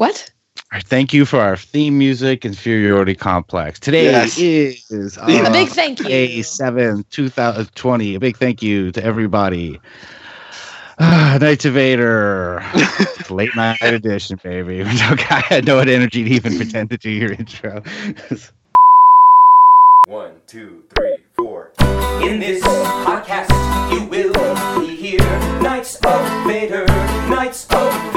What? All right, thank you for our theme music, Inferiority Complex. Today Yes. is uh, A big thank you. May 7th, 2020. A big thank you to everybody. Ah, Knights of Vader. Late night edition, baby. Okay, I had no energy to even pretend to do your intro. One, two, three, four. In this podcast, you will be here. Knights of Vader, Knights of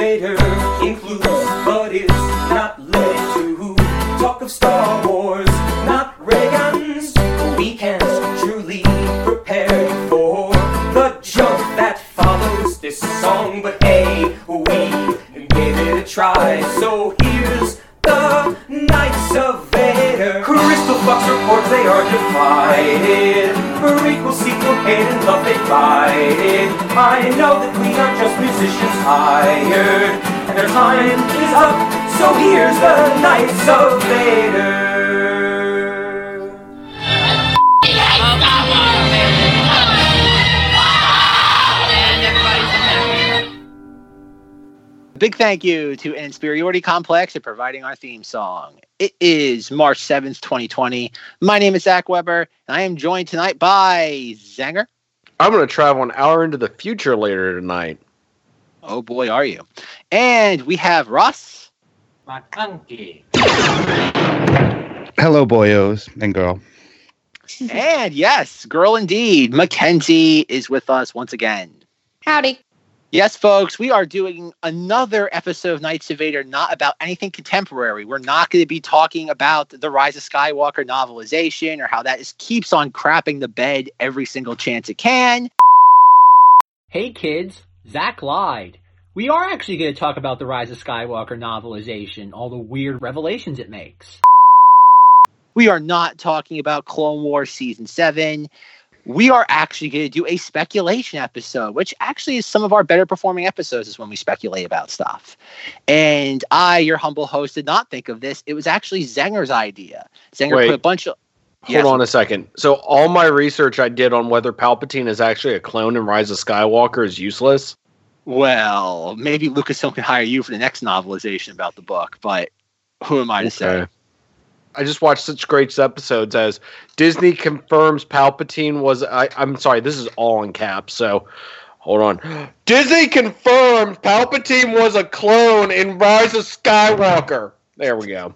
includes, but is not limited to, talk of Star Wars, not ray guns. We can't truly prepare for the jump that follows this song, but hey, we gave it a try. So here's the Knights of Vader. Crystal Fox reports they are divided. Prequel, sequel, hate and love they fight I know that we are just musicians hired, and their time is up. So here's the Knights of Vader. Big thank you to Inferiority Complex for providing our theme song. It is March 7th, 2020. My name is Zach Weber, and I am joined tonight by Zanger. I'm going to travel an hour into the future later tonight. Oh boy, are you. And we have Ross. McClunky. Hello, boyos and girl. and yes, girl indeed, Mackenzie is with us once again. Howdy. Yes, folks, we are doing another episode of Knights of Vader, not about anything contemporary. We're not going to be talking about the Rise of Skywalker novelization or how that is keeps on crapping the bed every single chance it can. Hey kids, Zach lied. We are actually going to talk about the Rise of Skywalker novelization, all the weird revelations it makes. We are not talking about Clone Wars Season 7. We are actually going to do a speculation episode, which actually is some of our better performing episodes, is when we speculate about stuff. And I, your humble host, did not think of this. It was actually Zenger's idea. Zenger Wait. put a bunch of. Hold Yes. on a second. So all my research I did on whether Palpatine is actually a clone in Rise of Skywalker is useless. Well, maybe Lucasfilm can hire you for the next novelization about the book, but who am I to say? Okay. I just watched such great episodes as Disney confirms Palpatine was. I, I'm sorry, this is all in caps. So hold on. Disney confirms Palpatine was a clone in Rise of Skywalker. There we go.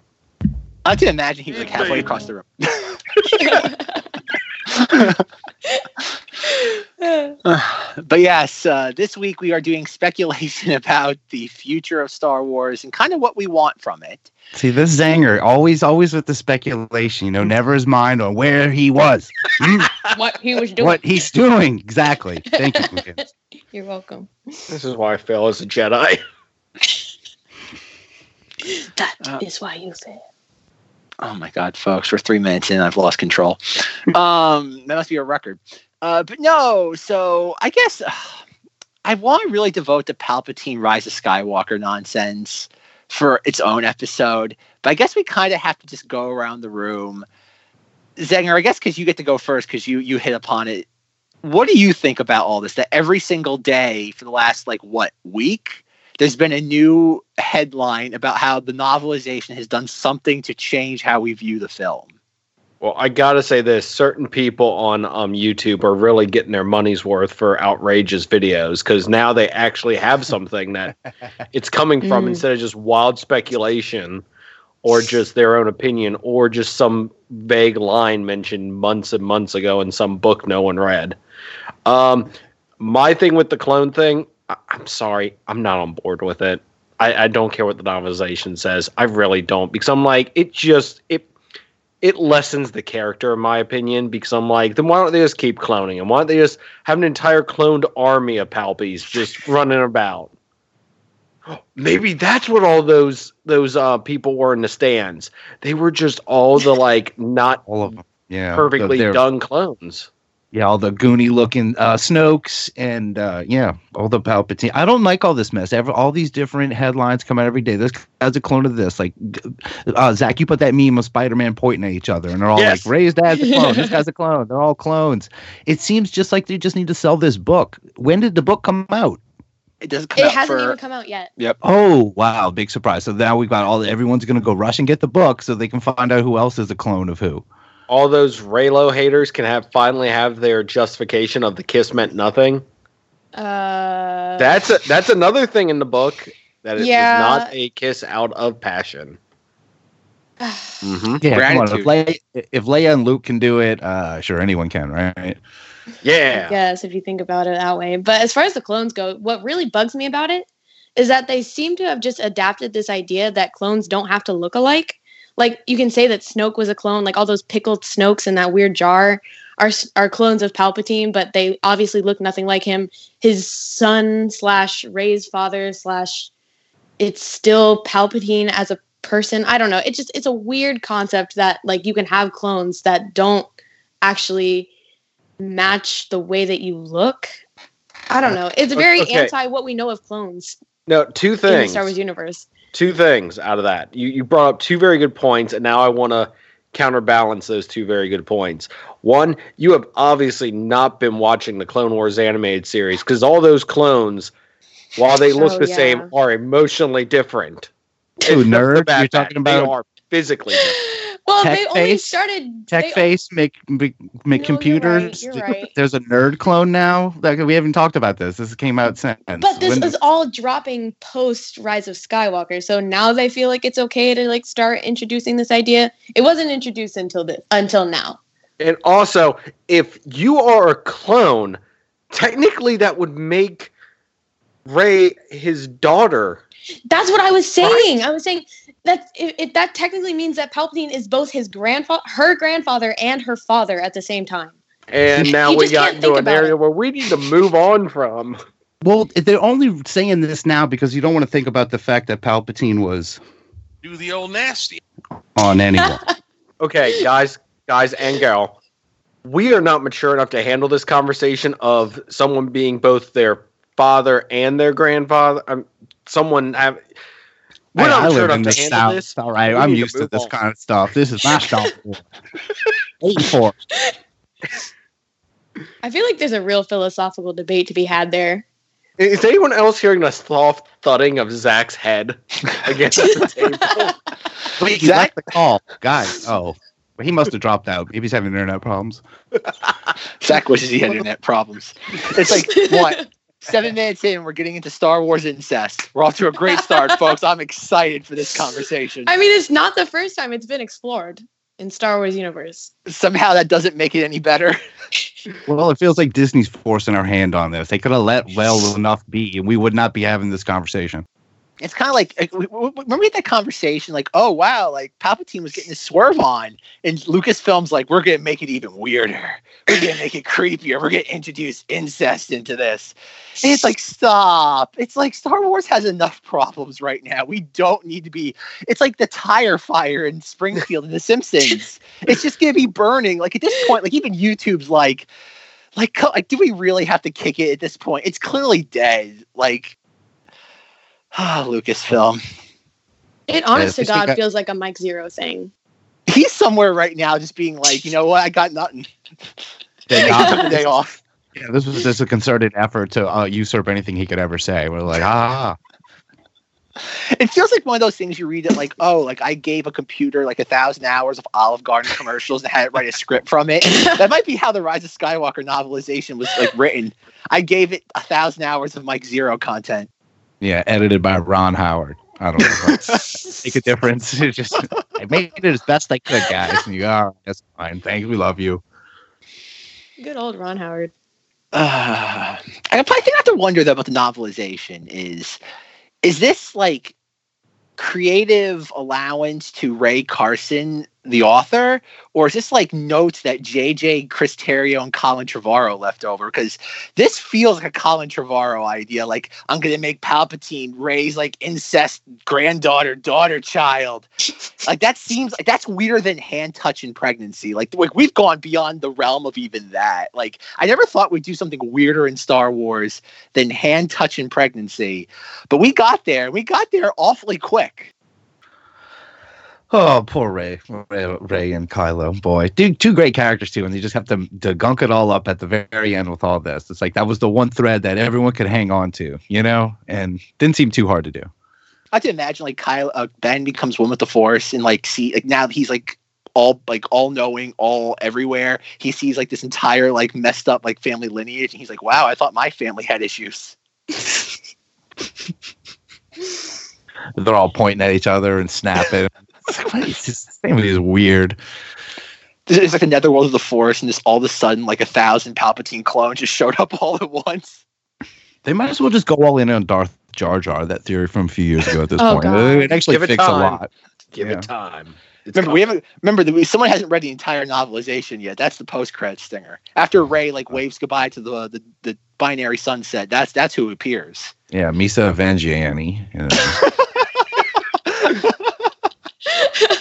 I can imagine he was like halfway across the room. but yes, uh, this week we are doing speculation about the future of Star Wars and kind of what we want from it. See, this Zanger, always, always with the speculation, you know, never his mind on where he was, Hmm, what he was doing. what he's doing. Exactly. Thank you, Mackenzie. You're welcome. This is why I fail as a Jedi. That is Uh, why you fail. Oh my God, folks, we're three minutes in. I've lost control. um, that must be a record. Uh, but no, so I guess uh, I want to really devote the Palpatine Rise of Skywalker nonsense for its own episode. But I guess we kind of have to just go around the room. Zenger, I guess because you get to go first because you you hit upon it. What do you think about all this? That every single day for the last like what week, there's been a new headline about how the novelization has done something to change how we view the film. Well, I gotta say this: certain people on um, YouTube are really getting their money's worth for outrageous videos because now they actually have something that it's coming from Mm. instead of just wild speculation or just their own opinion or just some vague line mentioned months and months ago in some book no one read. Um, my thing with the clone thing, I- I'm sorry, I'm not on board with it. I, I don't care what the novelization says. I really don't because I'm like, it just it it lessens the character in my opinion because I'm like, then why don't they just keep cloning him? Why don't they just have an entire cloned army of Palpies just running about? Maybe that's what all those those uh, people were in the stands. They were just all the like not All of them. Yeah. perfectly done clones. Yeah, all the goony looking uh, Snokes and uh, yeah, all the Palpatine. I don't like all this mess. Ever all these different headlines come out every day. This as a clone of this. Like uh, Zach, you put that meme of Spider Man pointing at each other, and they're all Yes. like, "Rey's dad's a clone. this guy's a clone. They're all clones." It seems just like they just need to sell this book. When did the book come out? It doesn't come It out hasn't for. even come out yet. Yep. Oh wow, big surprise! So now we've got all. Everyone's gonna go rush and get the book so they can find out who else is a clone of who. All those Reylo haters can have finally have their justification of the kiss meant nothing. Uh, That's a, that's another thing in the book that it Yeah. was not a kiss out of passion. hmm Yeah, come on. If, Gratitude. Le- if Leia and Luke can do it, uh, sure anyone can, right? Yeah. Yes, if you think about it that way. But as far as the clones go, what really bugs me about it is that they seem to have just adapted this idea that clones don't have to look alike. Like you can say that Snoke was a clone, like all those pickled Snokes in that weird jar are are clones of Palpatine, but they obviously look nothing like him. His son slash Rey's father slash it's still Palpatine as a person. I don't know. It just it's a weird concept that like you can have clones that don't actually match the way that you look. I don't know. It's very Okay. anti what we know of clones No, two in the things. Star Wars universe. Two things out of that. You you brought up two very good points, and now I want to counterbalance those two very good points. One, you have obviously not been watching the Clone Wars animated series because all those clones, while they look Oh, the yeah. same, are emotionally different. Ooh, It's nerd, you're talking about- they are physically different. Well, Tech they only face? started Tech they- face make make, make No, computers. You're right, you're right. There's a nerd clone now. Like we haven't talked about this. This came out since. But this When- is all dropping post Rise of Skywalker, so now they feel like it's okay to like start introducing this idea. It wasn't introduced until this until now. And also, if you are a clone, technically that would make Rey his daughter. That's what I was saying. I was saying that it, it, that technically means that Palpatine is both his grandfather, her grandfather, and her father at the same time. And now You we just got can't into think an about area it. where we need to move on from. well, they're only saying this now because you don't want to think about the fact that Palpatine was Do the old nasty. on anyone. Okay, guys, guys, and gal, we are not mature enough to handle this conversation of someone being both their father and their grandfather. Um, someone have. We're Hey, not I live in the South. This. All right, we I'm need to used to this on. kind of stuff. This is my Star Wars. Eighty-four. I feel like there's a real philosophical debate to be had there. Is anyone else hearing the soft thudding of Zach's head against the table? Wait, he left the call, guys. Oh, he must have dropped out. Maybe he's having internet problems. Zach wishes he had internet problems. It's like what? Seven minutes in, we're getting into Star Wars incest. We're off to a great start, folks. I'm excited for this conversation. I mean, it's not the first time it's been explored in Star Wars universe. Somehow that doesn't make it any better. Well, it feels like Disney's forcing our hand on this. They could have let well enough be, and we would not be having this conversation. It's kind of like, uh, like, w- w- remember we had that conversation like, oh wow, like Palpatine was getting his swerve on, and Lucasfilm's like, we're gonna make it even weirder. We're gonna make it creepier. We're gonna introduce incest into this. And it's like, stop. It's like Star Wars has enough problems right now. We don't need to be. It's like the tire fire in Springfield in The Simpsons. it's just gonna be burning. Like at this point, like even YouTube's like, like, like, do we really have to kick it at this point? It's clearly dead. Like, ah, Lucasfilm. It honest to God got- feels like a Mike Zeroh thing. He's somewhere right now, just being like, you know what? I got nothing. They I got- the day off. Yeah, this was just a concerted effort to uh, usurp anything he could ever say. We're like, ah, It feels like one of those things you read that, like, oh, like I gave a computer like a thousand hours of Olive Garden commercials and had it write a script from it. that might be how the Rise of Skywalker novelization was like written. I gave it a thousand hours of Mike Zeroh content. Yeah, edited by Ron Howard. I don't know. Make a difference. It just I made it as best I could, guys. And you are that's fine. Thank you. We love you. Good old Ron Howard. Uh, I probably think I have to wonder though about the novelization is is this like creative allowance to Rae Carson, the author, or is this like notes that JJ Chris Terrio and Colin Trevorrow left over? Because this feels like a Colin Trevorrow idea. Like I'm gonna make Palpatine raise like incest granddaughter, daughter, child. Like that seems like that's weirder than hand touching pregnancy. Like, like we've gone beyond the realm of even that. Like I never thought we'd do something weirder in Star Wars than hand touching pregnancy, but we got there. We got there awfully quick. Oh, poor Rey, Rey, Rey and Kylo. Boy, dude, two great characters too, and they just have to to gunk it all up at the very end with all this. It's like that was the one thread that everyone could hang on to, you know, and didn't seem too hard to do. I can imagine like Kyle uh, Ben becomes one with the Force and like see like now he's like all like all knowing, all everywhere. He sees like this entire like messed up like family lineage, and he's like, "Wow, I thought my family had issues." They're all pointing at each other and snapping. It's like, what is this this family is weird. It's like the netherworld of the forest, and just all of a sudden, like a thousand Palpatine clones just showed up all at once. They might as well just go all in on Darth Jar Jar. That theory from a few years ago. At this Oh, point, God. it actually Give it fixed a time. lot. Give Yeah. it time. It's remember, we haven't. Remember that we, someone hasn't read the entire novelization yet. That's the post credit stinger. After Rey like waves goodbye to the the, the binary sunset, that's that's who appears. Yeah, Misa Evangiani. Yeah.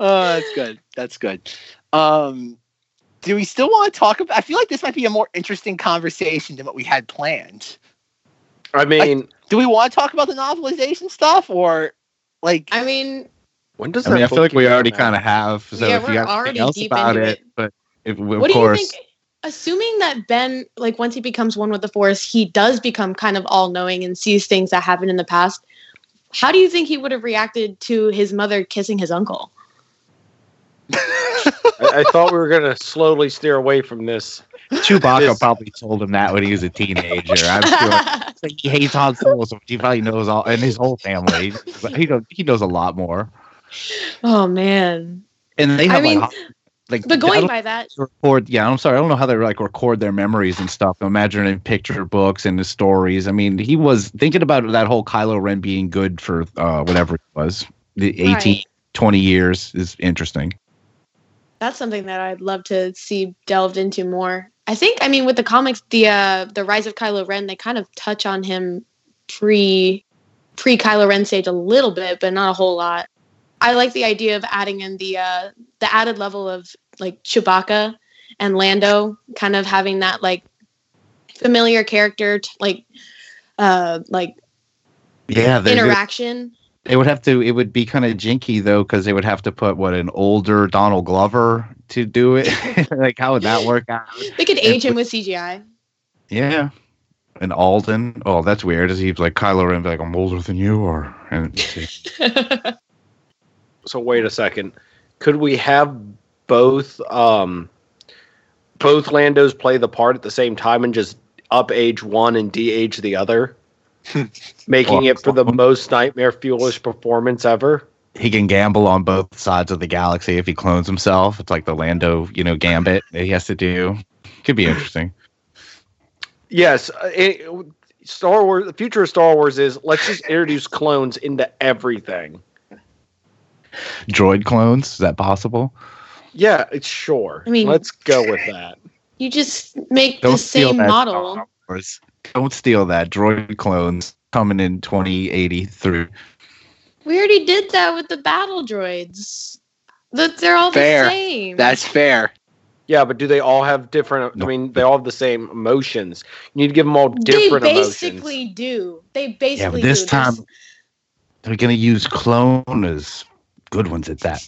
Oh, that's good. That's good. Um, do we still want to talk about? I feel like this might be a more interesting conversation than what we had planned. I mean, Do we want to talk about the novelization stuff, or like? I mean, when does I mean, that I feel like we already kind of have. So Yeah, if you we're got already else deep about into it, it. but if, of what do course, you think? Assuming that Ben, like once he becomes one with the Force, he does become kind of all knowing and sees things that happened in the past. How do you think he would have reacted to his mother kissing his uncle? I, I thought we were gonna slowly steer away from this. Chewbacca This- probably told him that when he was a teenager. I'm sure. Like he hates Han Solo, so he probably knows all, and his whole family. He knows, he knows a lot more. oh man! And they have I mean, like, like But going by that, record. Yeah, I'm sorry, I don't know how they like record their memories and stuff. Imagine in picture books and the stories. I mean, he was thinking about that whole Kylo Ren being good for uh, whatever it was, the 18, Right. 20 years is interesting. that's something that I'd love to see delved into more. I think, I mean, with the comics, the uh, the Rise of Kylo Ren, they kind of touch on him pre pre Kylo Ren stage a little bit, but not a whole lot. I like the idea of adding in the uh, the added level of like Chewbacca and Lando, kind of having that like familiar character, t- like uh, like Yeah, interaction. They would have to. It would be kind of jinky though, because they would have to put what an older Donald Glover to do it. like, how would that work out? They could age him with CGI. Yeah, and Alden. Oh, that's weird. Is he like Kylo Ren? Like, I'm older than you, or and So wait a second. Could we have both um both Landos play the part at the same time and just up age one and de age the other? Making it for the most nightmare fuelish performance ever. he can gamble on both sides of the galaxy if he clones himself. It's like the Lando, you know, gambit that he has to do. Could be interesting. Yes, it, Star Wars. The future of Star Wars is let's just introduce clones into everything. Droid clones, is that possible? Yeah, it's sure. I mean- let's go with that. you just make Don't the steal same that. model. Star Wars. Don't steal that. Droid clones coming in 2083. We already did that with the battle droids. That they're all Fair. the same. That's fair. Yeah, but do they all have different? I mean, they all have the same emotions. You need to give them all different. Emotions. They basically emotions. do. They Yeah, basically but this do. time There's- they're going to use cloners. Good ones at that.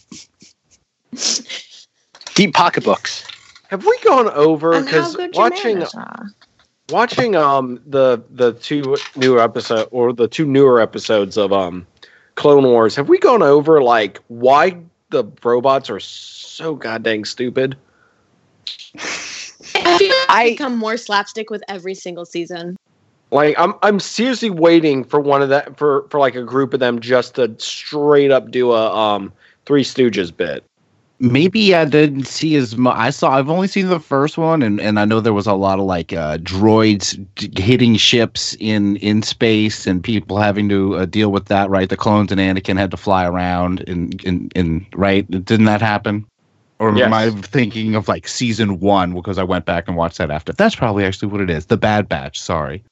Deep pocketbooks. Have we gone over because watching are. watching um the the two newer episode or the two newer episodes of um Clone Wars? Have we gone over like why the robots are so goddamn stupid? I feel like I- I become more slapstick with every single season. Like I'm I'm seriously waiting for one of that for for like a group of them just to straight up do a um Three Stooges bit. maybe I didn't see as much. I saw. I've only seen the first one, and, and I know there was a lot of like uh, droids d- hitting ships in in space, and people having to uh, deal with that. Right, the clones and Anakin had to fly around, and and, in right, didn't that happen? Or Yes. am I thinking of like season one because I went back and watched that after? That's probably actually what it is. The Bad Batch. Sorry.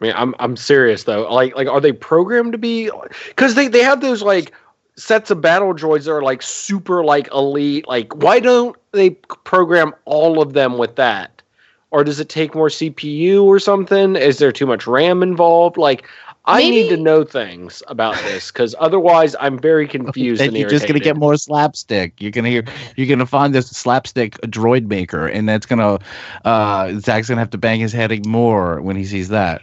I mean, I'm I'm serious though. Like like are they programmed to be? Because they they have those like sets of battle droids that are like super like elite. Like why don't they program all of them with that? Or does it take more CPU or something? Is there too much RAM involved? Like I need to know things about this because otherwise I'm very confused Then and you're just gonna get more slapstick. You're gonna hear. You're gonna find this slapstick droid maker, and that's gonna. Uh, Zach's gonna have to bang his head more when he sees that.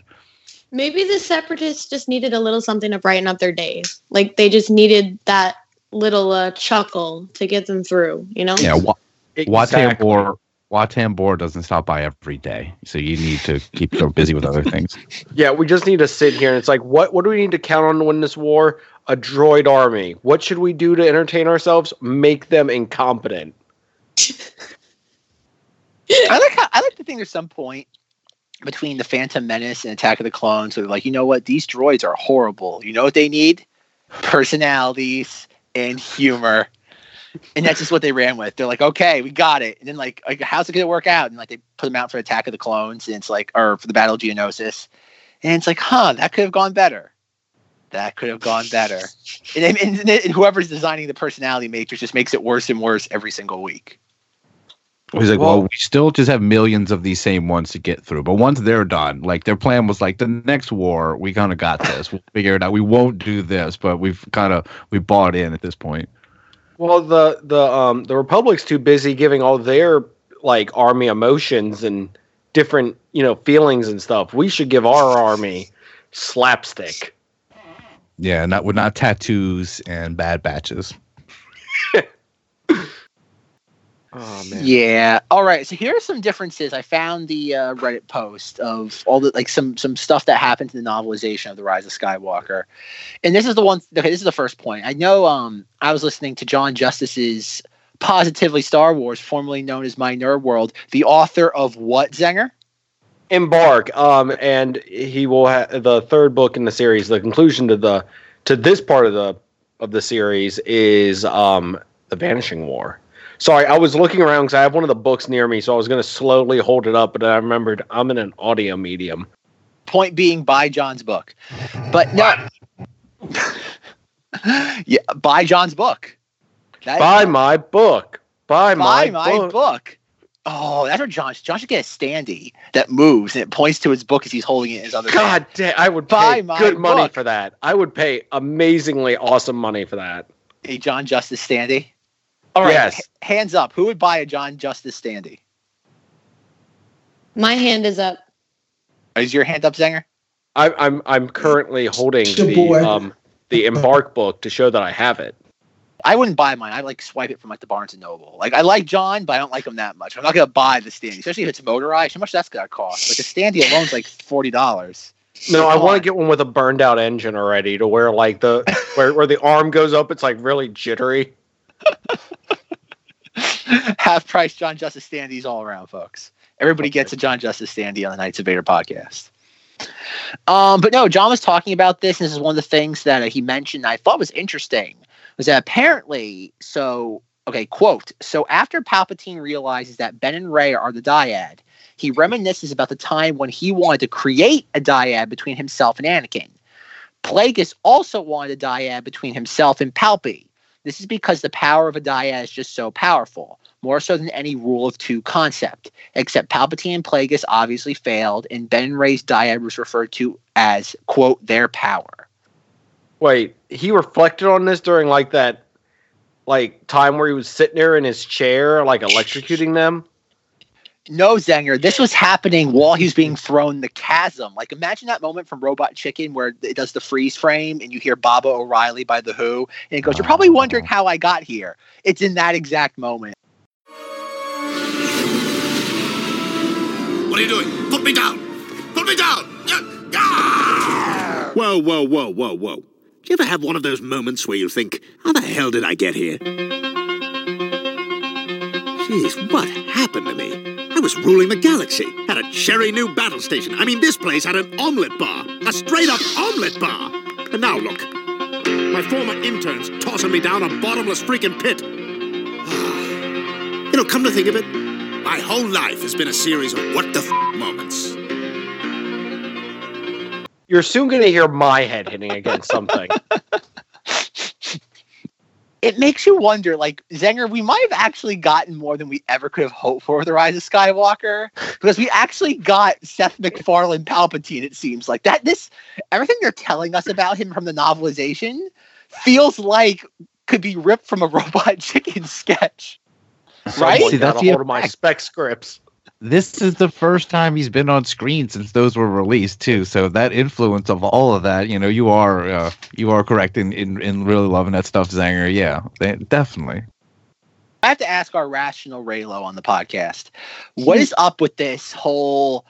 Maybe the separatists just needed a little something to brighten up their days. Like they just needed that little uh, chuckle to get them through. You know? Yeah, Wa- Watan Exactly. Bor. Wat Tambor doesn't stop by every day, so you need to keep so busy with other things. Yeah, we just need to sit here and it's like, what what do we need to count on to win this war? A droid army. What should we do to entertain ourselves? Make them incompetent. I like how, I like to think there's some point between the Phantom Menace and Attack of the Clones they're like, you know what, these droids are horrible. You know what they need? Personalities and humor. And that's just what they ran with. They're like, okay, we got it. And then like, like how's it gonna work out? And like they put them out for Attack of the Clones, and it's like, or for the Battle of Geonosis, and it's like, huh, that could have gone better. That could have gone better. And, and, and, and whoever's designing the personality matrix just makes it worse and worse every single week. He's like, well, Well- we still just have millions of these same ones to get through. But once they're done, like their plan was like the next war, we kind of got this. We'll figure it out. We won't do this, but we've kind of we bought in at this point. Well, the the um the Republic's too busy giving all their like army emotions and different you know feelings and stuff. We should give our army slapstick. Yeah, not with not tattoos and bad batches. Oh man. Yeah. All right. So here are some differences. I found the uh, Reddit post of all the like some some stuff that happened to the novelization of the Rise of Skywalker, and this is the one. Okay, this is the first point. I know. Um, I was listening to John Justice's Positively Star Wars, formerly known as My Nerd World, the author of what Zenger? embark um and he will have the third book in the series the conclusion to the to this part of the of the series is um the vanishing war sorry i was looking around because i have one of the books near me so i was going to slowly hold it up but i remembered i'm in an audio medium Point being, buy John's book, but no. yeah, buy John's book. That- buy my book buy, buy my, my book. book. Oh, that's what John. John should get a standee that moves and it points to his book as he's holding it in his other. hand. god damn i would Buy pay my good money for that i would pay amazingly awesome money for that a John Justice standee. All right, Yes. h- hands up. Who would buy a John Justice standee? My hand is up. Is your hand up, Zenger? I, i'm i'm currently holding the um the embark book to show that i have it I wouldn't buy mine. I like swipe it from like the Barnes and Noble. Like I like John, but I don't like him that much. I'm not gonna buy the standee, especially if it's motorized. How much that's gonna cost? Like a standee alone's like forty dollars. No, I want to get one with a burned out engine already to where like the where, where the arm goes up, it's like really jittery. Half price John Justice standees all around, folks. Everybody gets a John Justice standee on the Knights of Vader podcast. Um, but no, John was talking about this, and this is one of the things that uh, he mentioned. I thought was interesting was that apparently, so okay, quote. So after Palpatine realizes that Ben and Rey are the dyad, he reminisces about the time when he wanted to create a dyad between himself and Anakin. Plagueis also wanted a dyad between himself and Palpy. This is because the power of a dyad is just so powerful, more so than any rule of two concept. Except Palpatine and Plagueis obviously failed, and Ben and Rey's dyad was referred to as, quote, their power. Wait, he reflected on this during like that like time where he was sitting there in his chair, like electrocuting them. No, Zenger, this was happening while he was being thrown the chasm. Like, imagine that moment from Robot Chicken where it does the freeze frame and you hear Baba O'Riley by The Who, and it goes, You're probably wondering how I got here. It's in that exact moment. What are you doing? Put me down! Put me down! Ah! Whoa, whoa, whoa, whoa, whoa. Do you ever have one of those moments where you think, how the hell did I get here? Jeez, what happened to me? I was ruling the galaxy, had a cherry new battle station. I mean, this place had an omelet bar, a straight up omelet bar. And now look, my former interns tossing me down a bottomless freaking pit. you know, come to think of it, my whole life has been a series of what the f moments. You're soon gonna hear my head hitting against something. it makes you wonder, like Zenger, we might have actually gotten more than we ever could have hoped for with the Rise of Skywalker because we actually got Seth MacFarlane Palpatine. It seems like that. This everything they're telling us about him from the novelization feels like could be ripped from a Robot Chicken sketch. Right? Someone See, got that's a the hold of my spec scripts. This is the first time he's been on screen since those were released too. So that influence of all of that, you know, you are uh, you are correct in, in in really loving that stuff, Zanger. Yeah, they- definitely. I have to ask our rational Reylo on the podcast, what is up with this whole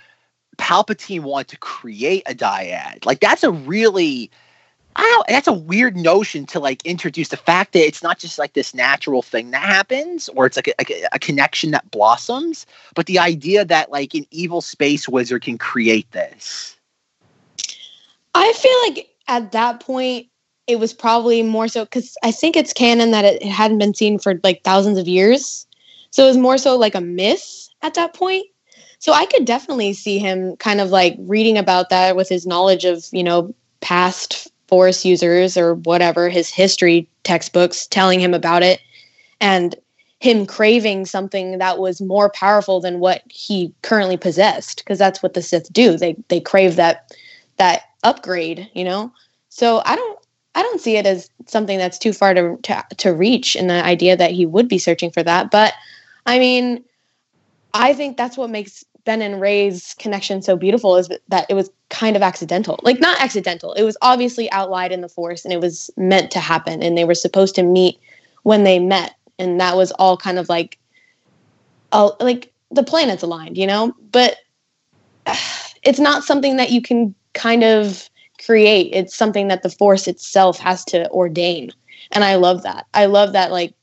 Palpatine want to create a dyad? Like that's a really I don't that's a weird notion to like introduce the fact that it's not just like this natural thing that happens or it's like a, a, a connection that blossoms, but the idea that like an evil space wizard can create this. I feel like at that point it was probably more so because I think it's canon that it, it hadn't been seen for like thousands of years, so it was more so like a myth at that point. So I could definitely see him kind of like reading about that with his knowledge of you know past force users or whatever his history textbooks telling him about it, and him craving something that was more powerful than what he currently possessed because that's what the Sith do. They they crave that that upgrade, you know. So I don't I don't see it as something that's too far to to, to reach in the idea that he would be searching for that. But I mean, I think that's what makes Ben and Rey's connection so beautiful is that it was kind of accidental. Like not accidental. It was obviously outlined in the force and it was meant to happen and they were supposed to meet when they met and that was all kind of like uh, like the planets aligned, you know? But it's not something that you can kind of create. It's something that the force itself has to ordain. And I love that. I love that like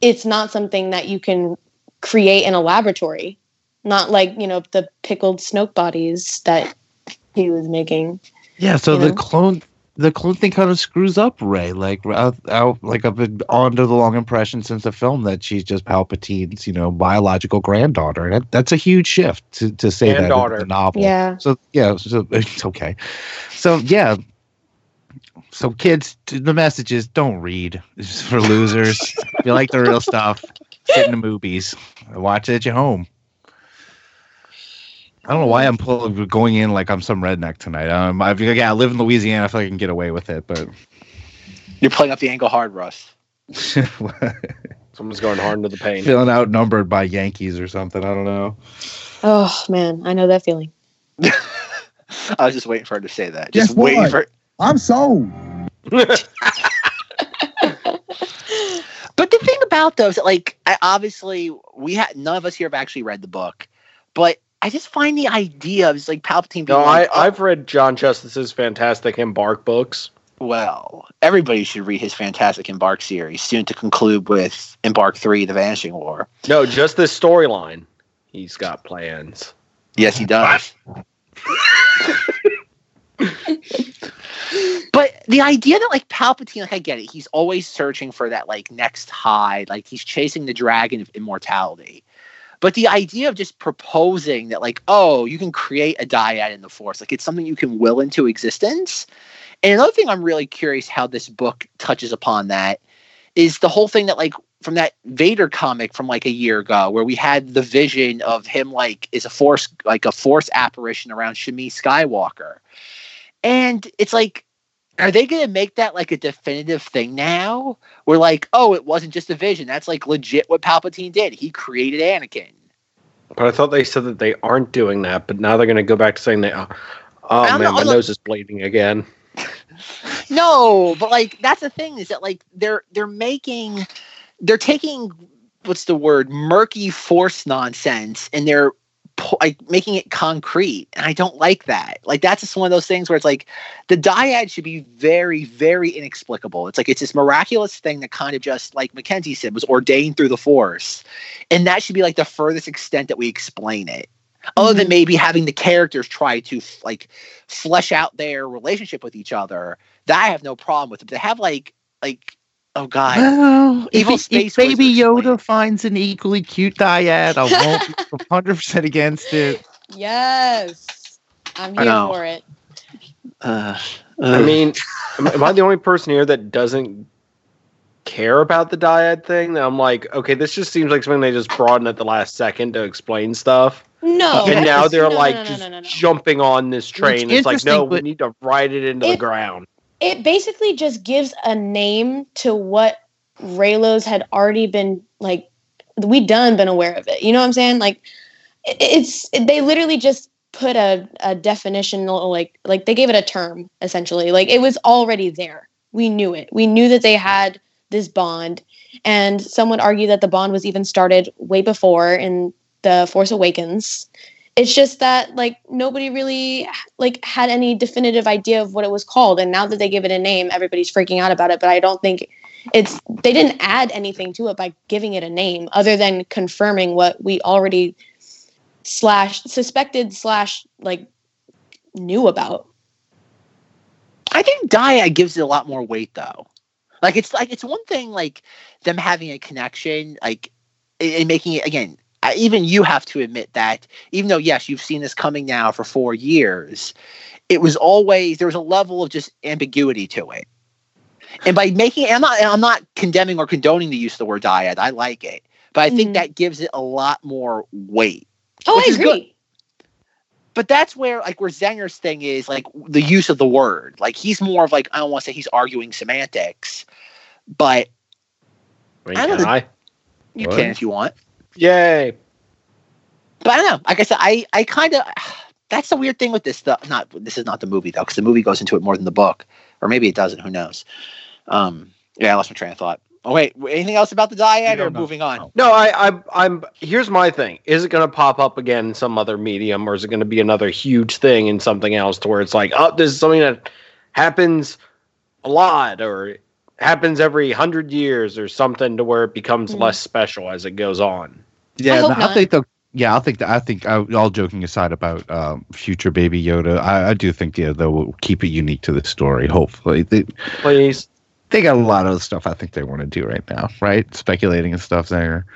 it's not something that you can create in a laboratory. Not like, you know, the pickled Snoke bodies that he was making. Yeah, so the know? clone the clone thing kind of screws up Rey. Like out, out, like I've been under the long impression since the film that she's just Palpatine's, you know, biological granddaughter. That that's a huge shift to, to say that in the novel. Yeah. So yeah, so it's okay. So yeah. So kids, the message is don't read. It's for losers. if you like the real stuff, sit in the movies. Watch it at your home. I don't know why I'm pull- going in like I'm some redneck tonight. Um, I yeah, I live in Louisiana. I feel like I can get away with it, but You're playing up the angle hard, Russ. Someone's going hard into the paint. feeling outnumbered by Yankees or something. I don't know. Oh man, I know that feeling. I was just waiting for her to say that. Guess Just waiting what? for I'm sold. But the thing about those, like, I obviously we had none of us here have actually read the book, but I just find the idea of it's like Palpatine being No, I, like, oh, I've read John Justice's fantastic Embark books. well, everybody should read his fantastic Embark series, soon to conclude with Embark Three: The Vanishing War. No, just this storyline. He's got plans. Yes, he does. but the idea that like Palpatine, like I get it, he's always searching for that like next high, like he's chasing the dragon of immortality. But the idea of just proposing that, like, oh, you can create a dyad in the Force, like it's something you can will into existence. And another thing I'm really curious how this book touches upon that is the whole thing that, like, from that Vader comic from like a year ago, where we had the vision of him like is a force, like a force apparition around Shmi Skywalker. And it's like, are they going to make that like a definitive thing now? We're like, oh, it wasn't just a vision. That's like legit what Palpatine did. He created Anakin. But I thought they said that they aren't doing that. But now they're going to go back to saying they. Uh, oh, oh man, know, my nose is bleeding again. No, but like that's the thing is that like they're they're making they're taking what's the word murky force nonsense and they're like making it concrete and I don't like that. Like that's just one of those things where it's like the dyad should be very very inexplicable. It's like it's this miraculous thing that kind of just like Mackenzie said was ordained through the force. And that should be like the furthest extent that we explain it. Other than mm-hmm. maybe having the characters try to like flesh out their relationship with each other, that I have no problem with. But to have like like oh god, Well, if, Evil he- Space if Baby Yoda explain. finds an equally cute dyad, I won't be 100 percent against it. Yes. I'm here for it. uh, I mean, am, am I the only person here that doesn't care about the dyad thing. I'm like, okay, this just seems like something they just brought in at the last second to explain stuff. No. and now they're no, no, like no, no, just no, no, no. jumping on this train. It's, like, interesting, no, we need to ride it into the ground. It basically just gives a name to what Reylos had already been like we done been aware of it. You know what I'm saying? Like it- it's they literally just put a, a definition like like they gave it a term essentially. Like it was already there. We knew it. We knew that they had this bond and some would argue that the bond was even started way before in the Force Awakens. It's just that like nobody really like had any definitive idea of what it was called and now that they give it a name everybody's freaking out about it but i don't think it's they didn't add anything to it by giving it a name other than confirming what we already slash suspected slash like knew about I think Dyad gives it a lot more weight though. Like it's like it's one thing like them having a connection, like and making it again. I- Even you have to admit that even though yes, you've seen this coming now for four years, it was always there was a level of just ambiguity to it. And by making I'm not I'm not condemning or condoning the use of the word dyad. I like it, but I think Mhm. that gives it a lot more weight. oh i is good. agree but that's where like where Zenger's thing is like the use of the word. Like he's more of like I don't want to say he's arguing semantics, but I mean, I don't can know. I? you What? can if you want. Yay! But I don't know. Like I said, I I kind of that's the weird thing with this stuff. Not this is not the movie though, because the movie goes into it more than the book, or maybe it doesn't. Who knows? Um, yeah, I lost my train of thought. Oh wait, anything else about the dyad, or know. moving on? No, I, I, I'm. Here's my thing: Is it going to pop up again in some other medium, or is it going to be another huge thing in something else, to where it's like, oh, this is something that happens a lot, or happens every hundred years, or something, to where it becomes Mhm. less special as it goes on. Yeah, hope I, not. think the yeah, I think that I think uh, all joking aside about um, future Baby Yoda, I, I do think yeah they'll keep it unique to the story. Hopefully, they Please, they got a lot of stuff I think they want to do right now, right? Speculating and stuff there.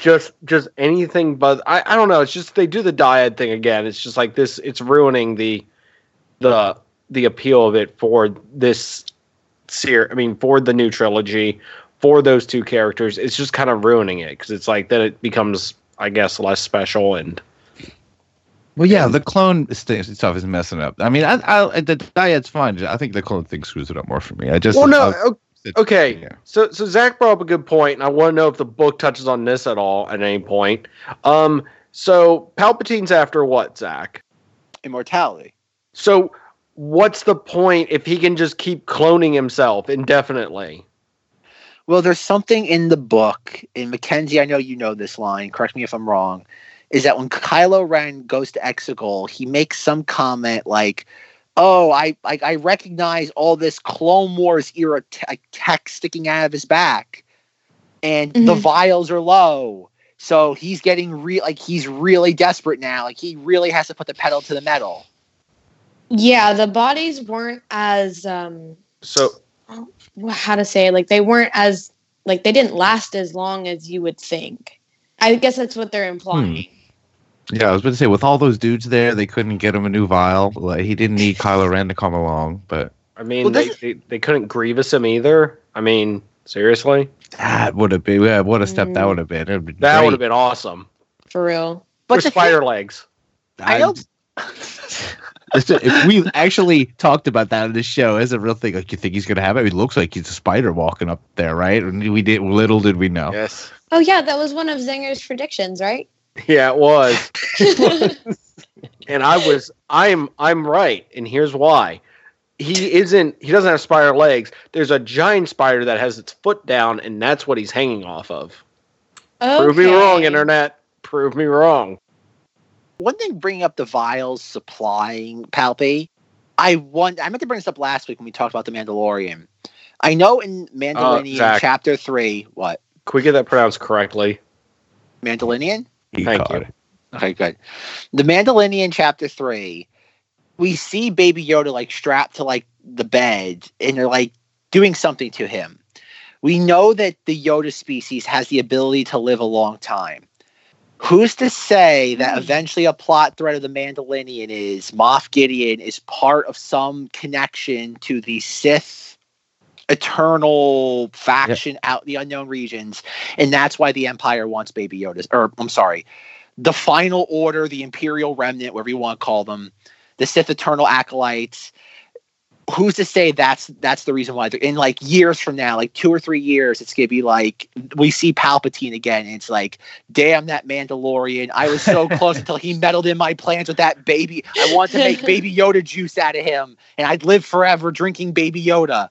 just, just anything, but I, I don't know. It's just they do the dyad thing again. It's just like this. It's ruining the, the, the appeal of it for this series. I mean, for the new trilogy, for those two characters, it's just kind of ruining it because it's like then it becomes, I guess, less special and Well, yeah, the clone st- stuff is messing up. I mean, I, I the dyad's fine. I think the clone thing screws it up more for me. I just well, no, I- o- okay. yeah. So, so Zach brought up a good point, and I want to know if the book touches on this at all at any point. Um, so Palpatine's after what, Zach? Immortality. So, what's the point if he can just keep cloning himself indefinitely? Well, there's something in the book, in Mackenzie, I know you know this line, correct me if I'm wrong, is that when Kylo Ren goes to Exegol, he makes some comment like, oh, I, I, I recognize all this Clone Wars era te- tech sticking out of his back, and the Mhm. vials are low. So he's getting real, like he's really desperate now. Like he really has to put the pedal to the metal. yeah the bodies weren't as um So, wh- how to say it, like they weren't as like they didn't last as long as you would think i guess that's what they're implying Yeah, I was going to say with all those dudes there, they couldn't get him a new vial. Like, he didn't need Kylo Ren to come along, but I mean, Well, they, this- they, they couldn't Grievous him either. I mean, seriously, that would have been yeah, what a step that Mm. would have been. It'd been that would have been awesome. for real But But the spider legs. I know. Listen, if we actually talked about that on the show as a real thing, like you think he's gonna have it, it looks like he's a spider walking up there, right? And we did little did we know. Yes. oh yeah that was one of zinger's predictions right Yeah, it was. and I was I'm I'm right, and here's why. He isn't he doesn't have spider legs. There's a giant spider that has its foot down, and that's what he's hanging off of. Prove me wrong, internet. Prove me wrong. One thing bringing up the vials supplying Palpy, I want I meant to bring this up last week when we talked about the Mandalorian. I know in Mandalorian uh, Zach. chapter three, what Can we get that pronounced correctly? Mandalorian? Thank caught you. it. Okay, good. The Mandalorian chapter three, we see Baby Yoda like strapped to like the bed, and they're like doing something to him. We know that the Yoda species has the ability to live a long time. Who's to say that Hmm. eventually a plot thread of the Mandalorian is Moff Gideon is part of some connection to the Sith eternal faction out in the unknown regions, and that's why the Empire wants Baby Yoda. Or I'm sorry, the Final Order, the Imperial Remnant, whatever you want to call them, the Sith Eternal Acolytes. Who's to say that's that's the reason why? they're- In like years from now, like two or three years, it's gonna be like we see Palpatine again. And it's like, damn that Mandalorian! I was so close until he meddled in my plans with that baby. I want to make Baby Yoda juice out of him, and I'd live forever drinking Baby Yoda.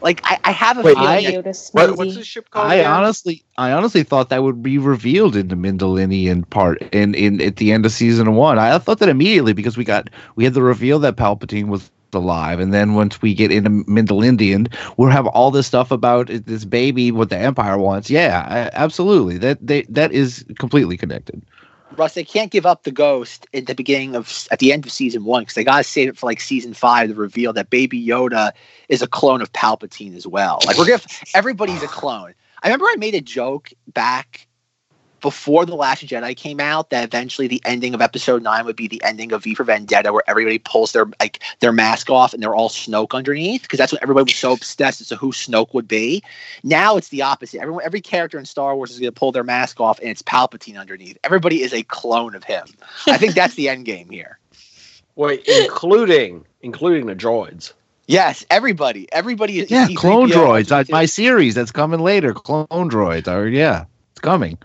Like I, I have a Wait, feeling. I- Yoda What, what's the ship called? I again? honestly, I honestly thought that would be revealed in the Mandalorian part in, in at the end of season one. I thought that immediately because we got we had the reveal that Palpatine was alive, and then once we get into Mindalindian, we'll have all this stuff about this baby what the Empire wants. Yeah, absolutely. That they, that is completely connected. Russ, they can't give up the ghost at the beginning of at the end of season one because they gotta save it for like season five to reveal that Baby Yoda is a clone of Palpatine as well. Like we're gonna everybody's a clone. I remember I made a joke back before the Last Jedi came out that eventually the ending of Episode Nine would be the ending of V for Vendetta, where everybody pulls their like their mask off and they're all Snoke underneath because that's what everybody was so obsessed as to who Snoke would be. Now it's the opposite. Everyone, every character in Star Wars is going to pull their mask off, and it's Palpatine underneath. Everybody is a clone of him. I think that's the end game here. Wait, including including the droids. Yes, everybody, everybody is. Yeah, C-3PO, clone droids. I, R2-D2. my series that's coming later. Clone droids. Are yeah, it's coming.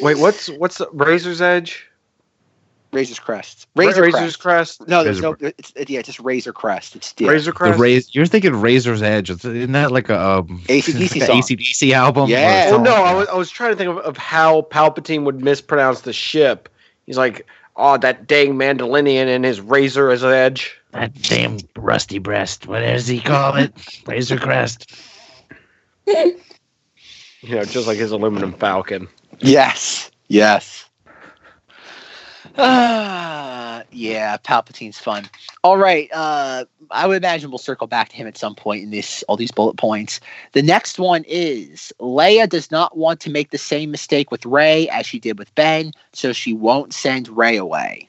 Wait, what's what's the Razor's Edge? Razor's Crest. Razor Razor Razor's Crest. Crest. No, there's Razor no. It's, it- yeah, it's just Razor Crest. It's yeah. Razor The Crest. Raz- you're thinking Razor's Edge. Isn't that like a um, AC/DC like a song. ACDC album? Yeah. Well, something? no, I was, I was trying to think of, of how Palpatine would mispronounce the ship. He's like, oh, that dang Mandalorian and his Razor's Edge. That damn rusty breast. What does he call it? Razor crest. You know, just like his aluminum falcon. Yes. Yes. Ah, yeah, Palpatine's fun. All right. Uh, I would imagine we'll circle back to him at some point in this all these bullet points. The next one is Leia does not want to make the same mistake with Rey as she did with Ben, so she won't send Rey away.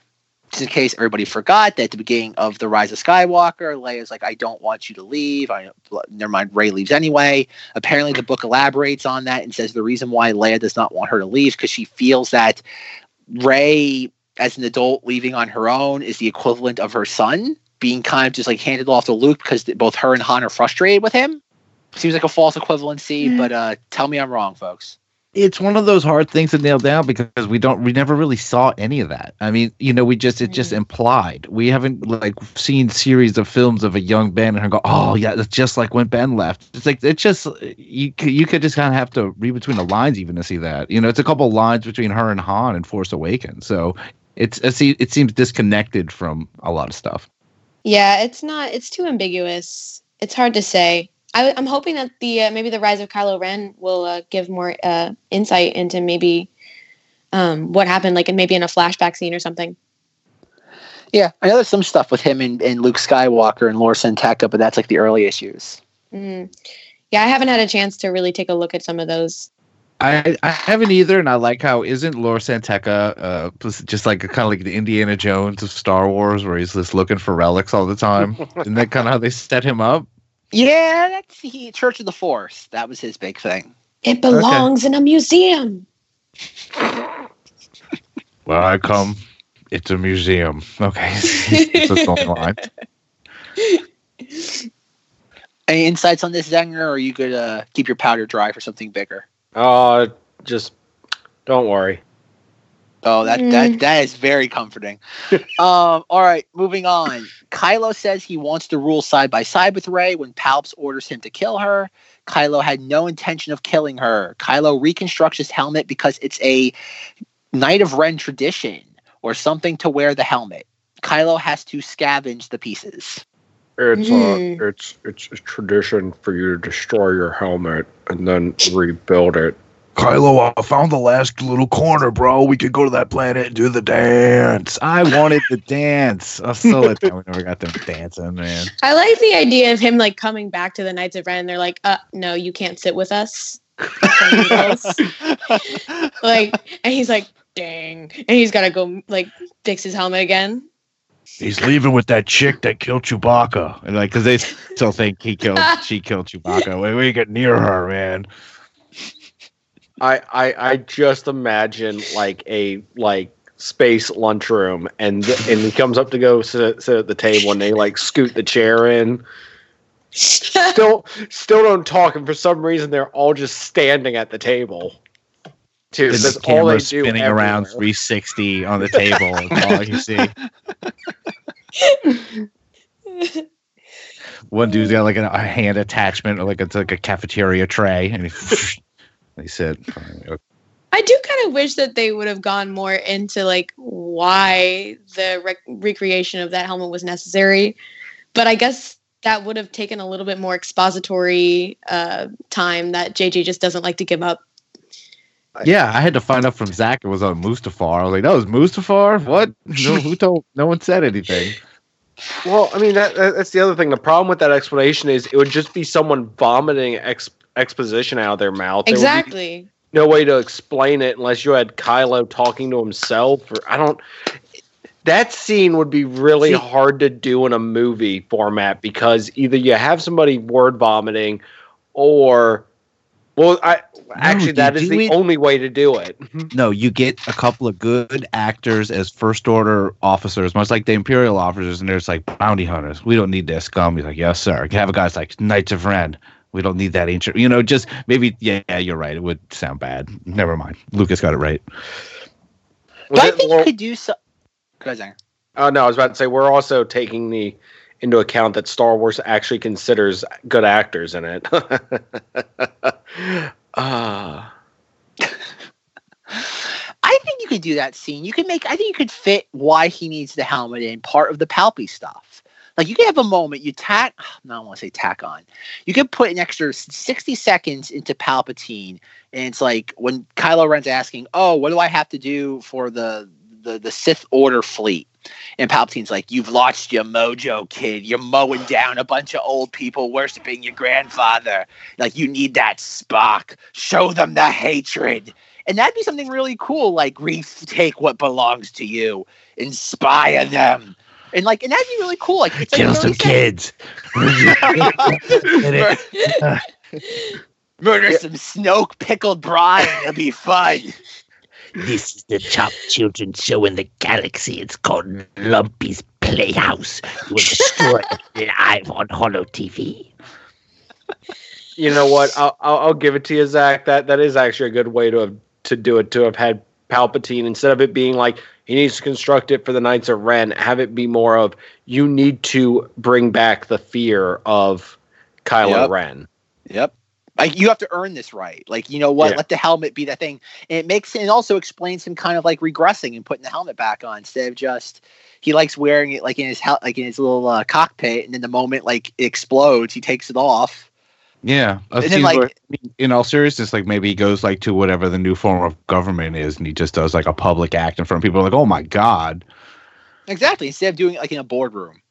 Just in case everybody forgot that at the beginning of the Rise of Skywalker, Leia's like, "I don't want you to leave." I never mind. Rey leaves anyway. Apparently, the book elaborates on that and says the reason why Leia does not want her to leave because she feels that Rey, as an adult, leaving on her own is the equivalent of her son being kind of just like handed off to Luke because both her and Han are frustrated with him. Seems like a false equivalency, but uh, tell me I'm wrong, folks. It's one of those hard things to nail down because we don't we never really saw any of that. I mean, you know, we just it just implied. We haven't like seen series of films of a young Ben and her go, oh yeah, that's just like when Ben left. It's like it's just you could you could just kind of have to read between the lines even to see that. You know, it's a couple lines between her and Han in Force Awakens. So it's it's it seems disconnected from a lot of stuff. Yeah, it's not. It's too ambiguous. It's hard to say. I, I'm hoping that the uh, maybe the rise of Kylo Ren will uh, give more uh, insight into maybe um, what happened, like in maybe in a flashback scene or something. Yeah, I know there's some stuff with him and, and Luke Skywalker and Lor San Tekka, but that's like the early issues. Mm. Yeah, I haven't had a chance to really take a look at some of those. I, I haven't either, and I like how isn't Lor San Tekka uh, just- just like kind of like the Indiana Jones of Star Wars, where he's just looking for relics all the time. Isn't that kind of how they set him up? Yeah, that's he Church of the Force. That was his big thing. It belongs in a museum. Where I come, it's a museum. Okay, that's the only line. Any insights on this, Zenger, or are you could uh, keep your powder dry for something bigger? Uh, just don't worry. Oh, that Mm. that that is very comforting. um, all right, moving on. Kylo says he wants to rule side by side with Rey when Palps orders him to kill her. Kylo had no intention of killing her. Kylo reconstructs his helmet because it's a Knight of Ren tradition or something to wear the helmet. Kylo has to scavenge the pieces. It's Mm. uh, it's it's a tradition for you to destroy your helmet and then rebuild it. Kylo, I found the last little corner, bro. We could go to that planet and do the dance. I wanted the dance. I still let we never got them dancing, man. I like the idea of him like coming back to the Knights of Ren. They're like, uh, no, you can't sit with us. like, and he's like, dang, and he's got to go like fix his helmet again. He's leaving with that chick that killed Chewbacca, and like because they still think he killed, she killed Chewbacca. When we get near her, man. I, I I just imagine like a like space lunchroom and and he comes up to go sit, sit at the table and they like scoot the chair in. Still still don't talk and for some reason they're all just standing at the table. Too. That's all they do spinning around 360 on the table. all you see. One dude's got like a, a hand attachment, or like it's like a cafeteria tray, and he, they sit. I do kind of wish that they would have gone more into like why the rec- recreation of that helmet was necessary, but I guess that would have taken a little bit more expository uh, time that JJ just doesn't like to give up. Yeah, I had to find out from Zach it was on Mustafar. I was like, "That was Mustafar? What? No, who told? No one said anything." Well, I mean that, that that's the other thing. The problem with that explanation is it would just be someone vomiting ex- exposition out of their mouth. There Exactly. no way to explain it unless you had Kylo talking to himself. Or I don't. That scene would be really See- hard to do in a movie format because either you have somebody word vomiting, or well, I actually that you the it- only way to do it. Mm-hmm. No, you get a couple of good actors as first order officers, much like the Imperial officers, and there's like bounty hunters. We don't need this scum. He's like, yes, sir. You have a guy's like Knights of Ren. We don't need that ancient. You know, just maybe. Yeah, yeah, you're right. It would sound bad. Never mind. Lucas got it right. But I think well- you could do so. Go ahead, Oh no, I was about to say we're also taking the into account that Star Wars actually considers good actors in it. Ah, I think you could do that scene. You could make. I think you could fit why he needs the helmet in part of the Palpy stuff. Like you can have a moment you tack. No, I don't want to say tack on. You can put an extra sixty seconds into Palpatine, and it's like when Kylo Ren's asking, "Oh, what do I have to do for the the the Sith Order fleet?" And Palpatine's like, "You've lost your mojo, kid. You're mowing down a bunch of old people worshiping your grandfather. Like you need that spark. Show them the hatred." And that'd be something really cool, like retake what belongs to you, inspire them, and like, and that'd be really cool. Like, it's like Kill 30 some kids. Murder some Snoke pickled brine. It'll be fun. This is the top children's show in the galaxy. It's called Lumpy's Playhouse. You will destroy it live on Holo TV. you know what? I'll, I'll I'll give it to you, Zach. That that is actually a good way to have to do it. To have had Palpatine instead of it being like he needs to construct it for the Knights of Ren, have it be more of you need to bring back the fear of Kylo Yep. Ren. Yep. Like you have to earn this right. Like you know what? Yeah. Let the helmet be that thing, and it makes it also explains him kind of like regressing and putting the helmet back on instead of just he likes wearing it like in his hel- like in his little uh, cockpit, and then the moment like it explodes, he takes it off. Yeah, I've And like- in all seriousness, like maybe he goes like to whatever the new form of government is, and he just does like a public act in front of people. Like, oh my god, Exactly. Instead of doing it like in a boardroom.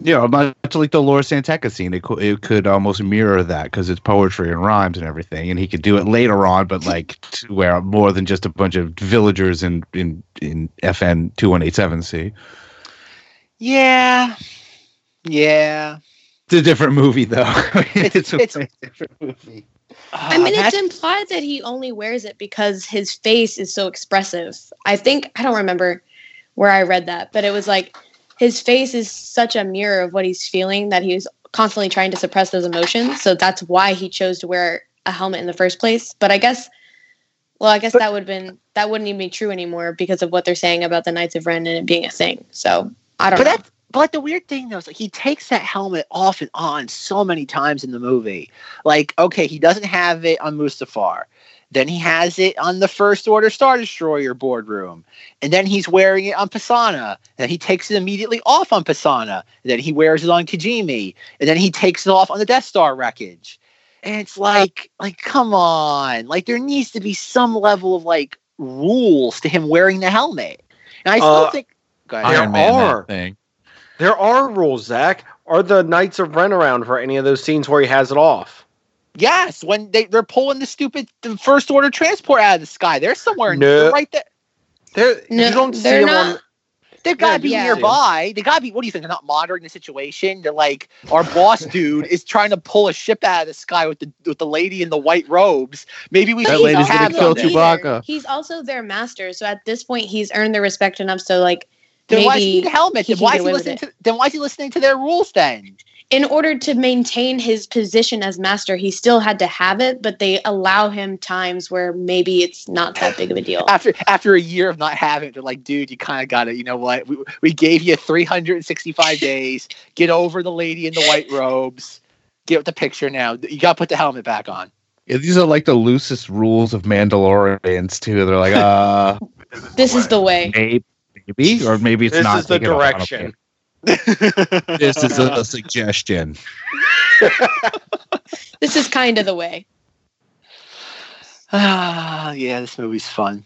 yeah, much like the Lor San Tekka scene. It could it could almost mirror that because it's poetry and rhymes and everything, and he could do it later on, but like to where more than just a bunch of villagers in in in FN two one eight seven C. Yeah. Yeah. It's a different movie though. It's- a it's- way different movie. I mean, it's that's- implied that he only wears it because his face is so expressive. I think I don't remember where I read that, but it was like his face is such a mirror of what he's feeling that he's constantly trying to suppress those emotions. So that's why he chose to wear a helmet in the first place. But I guess, well, I guess But- that would have been that wouldn't even be true anymore because of what they're saying about the Knights of Ren and it being a thing. So I don't but know. that but like the weird thing though is like he takes that helmet off and on so many times in the movie. Like, okay, he doesn't have it on Mustafar. Then he has it on the First Order Star Destroyer boardroom. And then he's wearing it on Pasana. Then he takes it immediately off on Pasana. And then he wears it on Kijimi. And then he takes it off on the Death Star wreckage. And it's like, like, come on. Like there needs to be some level of like rules to him wearing the helmet. And I still Uh, think go ahead. There Man are. that thing. There are rules, Zach. Are the Knights of Ren around for any of those scenes where he has it off? Yes, when they, they're pulling the stupid the first order transport out of the sky. They're somewhere in No. they're right there. There, No, you don't see they're them not. on. They've got to be yeah. nearby. They got to be. What do you think? They're not monitoring the situation. They're like, our boss dude is trying to pull a ship out of the sky with the with the lady in the white robes. Maybe we That should lady's gonna have kill them. Chewbacca. Chewbacca. He's also their master, so at this point, he's earned their respect enough. So, like, Then why does he maybe need a helmet? he Then why is he listening to? Then why is he listening to their rules? Then in order to maintain his position as master, he still had to have it, but they allow him times where maybe it's not that big of a deal. after after a year of not having it, they're like, dude, you kind of got it. You know what? We we gave you 365 days. Get over the lady in the white robes. Get the picture now. You got to put the helmet back on. Yeah, these are like the loosest rules of Mandalorians too. They're like, uh, This is the way. maybe, maybe, or maybe it's This not. is the Take it off. I don't direction. This is a, a suggestion. This is kind of the way. Ah, yeah, this movie's fun.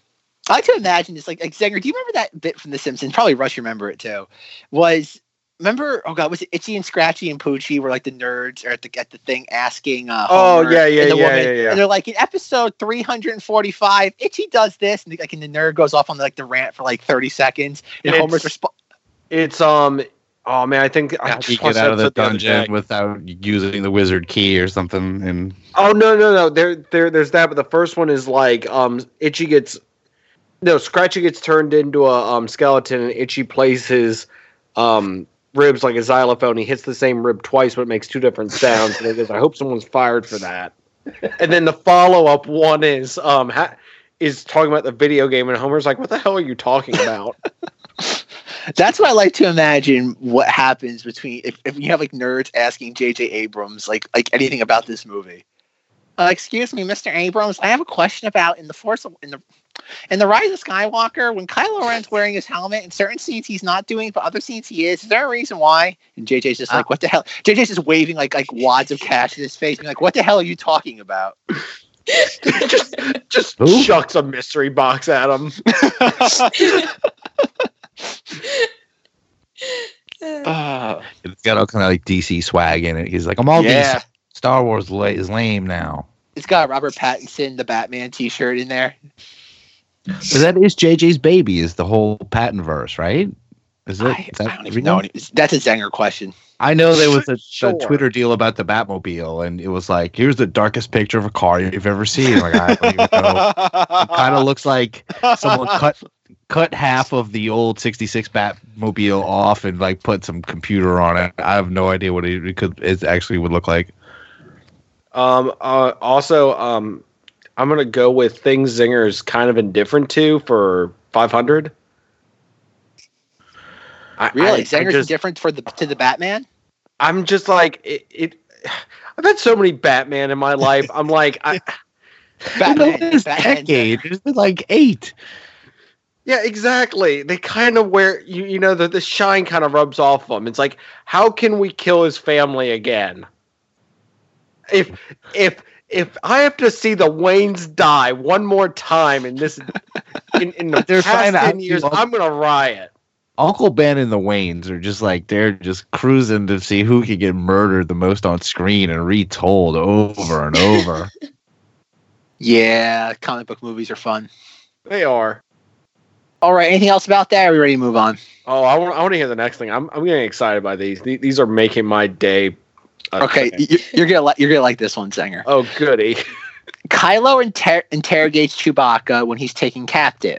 I like to imagine this. Like, like Zenger, do you remember that bit from The Simpsons? Probably Rush remember it too. Was remember? Oh God, was it Itchy and Scratchy and Poochie were like the nerds are at the at the thing asking? Uh, Oh, Homer yeah, yeah, and the yeah, woman, yeah, yeah. And they're like in episode three hundred and forty five, Itchy does this, and like and the nerd goes off on like the rant for like thirty seconds, and It's- Homer's response. It's um. Oh man, I think I How just get out of the dungeon day. without using the wizard key or something? And Oh no no no! There there there's that, but the first one is like um Itchy gets no Scratchy gets turned into a um skeleton and Itchy plays his um ribs like a xylophone. He hits the same rib twice, but it makes two different sounds. And he goes, "I hope someone's fired for that." And then the follow up one is um ha- is talking about the video game, and Homer's like, "What the hell are you talking about?" That's what I like to imagine. What happens between if, if you have like nerds asking J.J. Abrams like like anything about this movie. Uh, excuse me, Mr. Abrams. I have a question about in the Force in the in the Rise of Skywalker when Kylo Ren's wearing his helmet. In certain scenes he's not doing, but other scenes he is. Is there a reason why? And JJ's just like, what the hell? JJ's just waving like like wads of cash in his face, being like, what the hell are you talking about? just just Who? chucks a mystery box at him. Uh, it's got all kind of like DC swag in it. He's like, I'm all yeah, DC. Star Wars la- is lame now. it's got Robert Pattinson, the Batman T-shirt in there. But that is JJ's baby. Is the whole patent verse, right? Is it? I, is that I don't even know. That's a Zenger question. I know there was a, Sure. a Twitter deal about the Batmobile, and it was like, "Here's the darkest picture of a car you've ever seen." Like, I don't even know. It kind of looks like someone cut cut half of the old '66 Batmobile off and like put some computer on it. I have no idea what it, it could it actually would look like. Um. Uh, also, um, I'm gonna go with things Zinger's kind of indifferent to for 500. I, Really, I, I just, different for the to the Batman. I'm just like it, it. I've had so many Batman in my life. I'm like, I, In the Batman, last Batman decade, there's been like eight. yeah, exactly. They kind of wear you. You know, the the shine kind of rubs off them. It's like, how can we kill his family again? If if if I have to see the Waynes die one more time in this in, in the past ten years, all- I'm gonna riot. Uncle Ben and the Waynes are just like they're just cruising to see who can get murdered the most on screen and retold over and over. Yeah, comic book movies are fun. They are. All right, anything else about that? Are we ready to move on? Oh, I want I want to hear the next thing. I'm I'm getting excited by these. These, these are making my day. Okay, you, you're gonna li- you're gonna like this one, Zenger. Oh, goody. Kylo inter- interrogates Chewbacca when he's taken captive.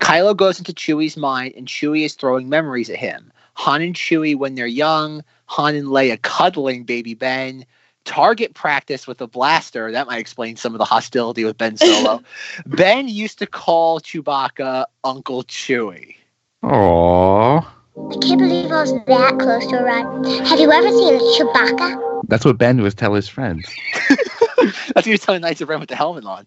Kylo goes into Chewie's mind, and Chewie is throwing memories at him. Han and Chewie when they're young. Han and Leia cuddling baby Ben. Target practice with a blaster. That might explain some of the hostility with Ben Solo. ben used to call Chewbacca Uncle Chewie. Aww. I can't believe I was that close to a ride. Have you ever seen a Chewbacca? That's what Ben was tell his friends. That's what he was telling Knights of Ren with the helmet on.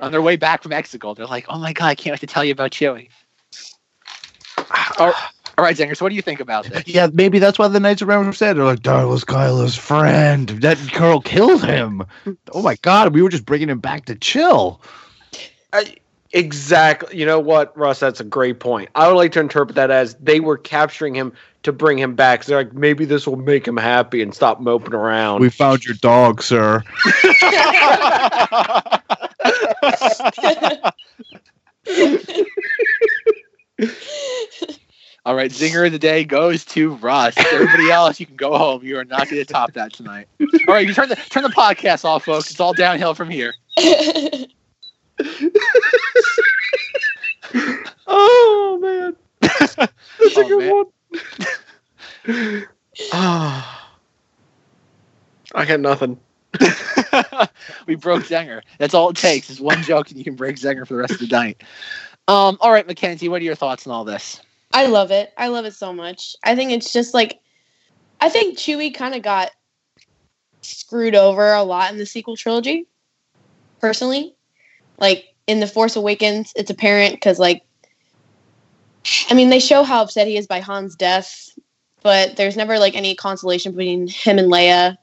On their way back from Mexico, they're like, "Oh my god, I can't wait to tell you about Chewie." all all right, Zengers, what do you think about this? Yeah, maybe that's why the Knights of Ren said they're like that was Kylo's friend. That girl killed him. Oh my god, we were just bringing him back to chill. I, exactly. You know what, Russ? That's a great point. I would like to interpret that as they were capturing him to bring him back. So they're like, maybe this will make him happy and stop moping around. We found your dog, sir. All right, zinger of the day goes to Russ. Everybody else, you can go home. You are not going to top that tonight. All right, you turn the turn the podcast off, folks. It's all downhill from here. Oh man, that's a Oh, good man. one. Ah, I got nothing. we broke Zenger. That's all it takes is one joke, and you can break Zenger for the rest of the night. Um, all right, Mackenzie, what are your thoughts on all this? I love it. I love it so much. I think it's just like I think Chewie kind of got screwed over a lot in the sequel trilogy. Personally, like in the Force Awakens, it's apparent because like I mean they show how upset he is by Han's death, but there's never like any consolation between him and Leia.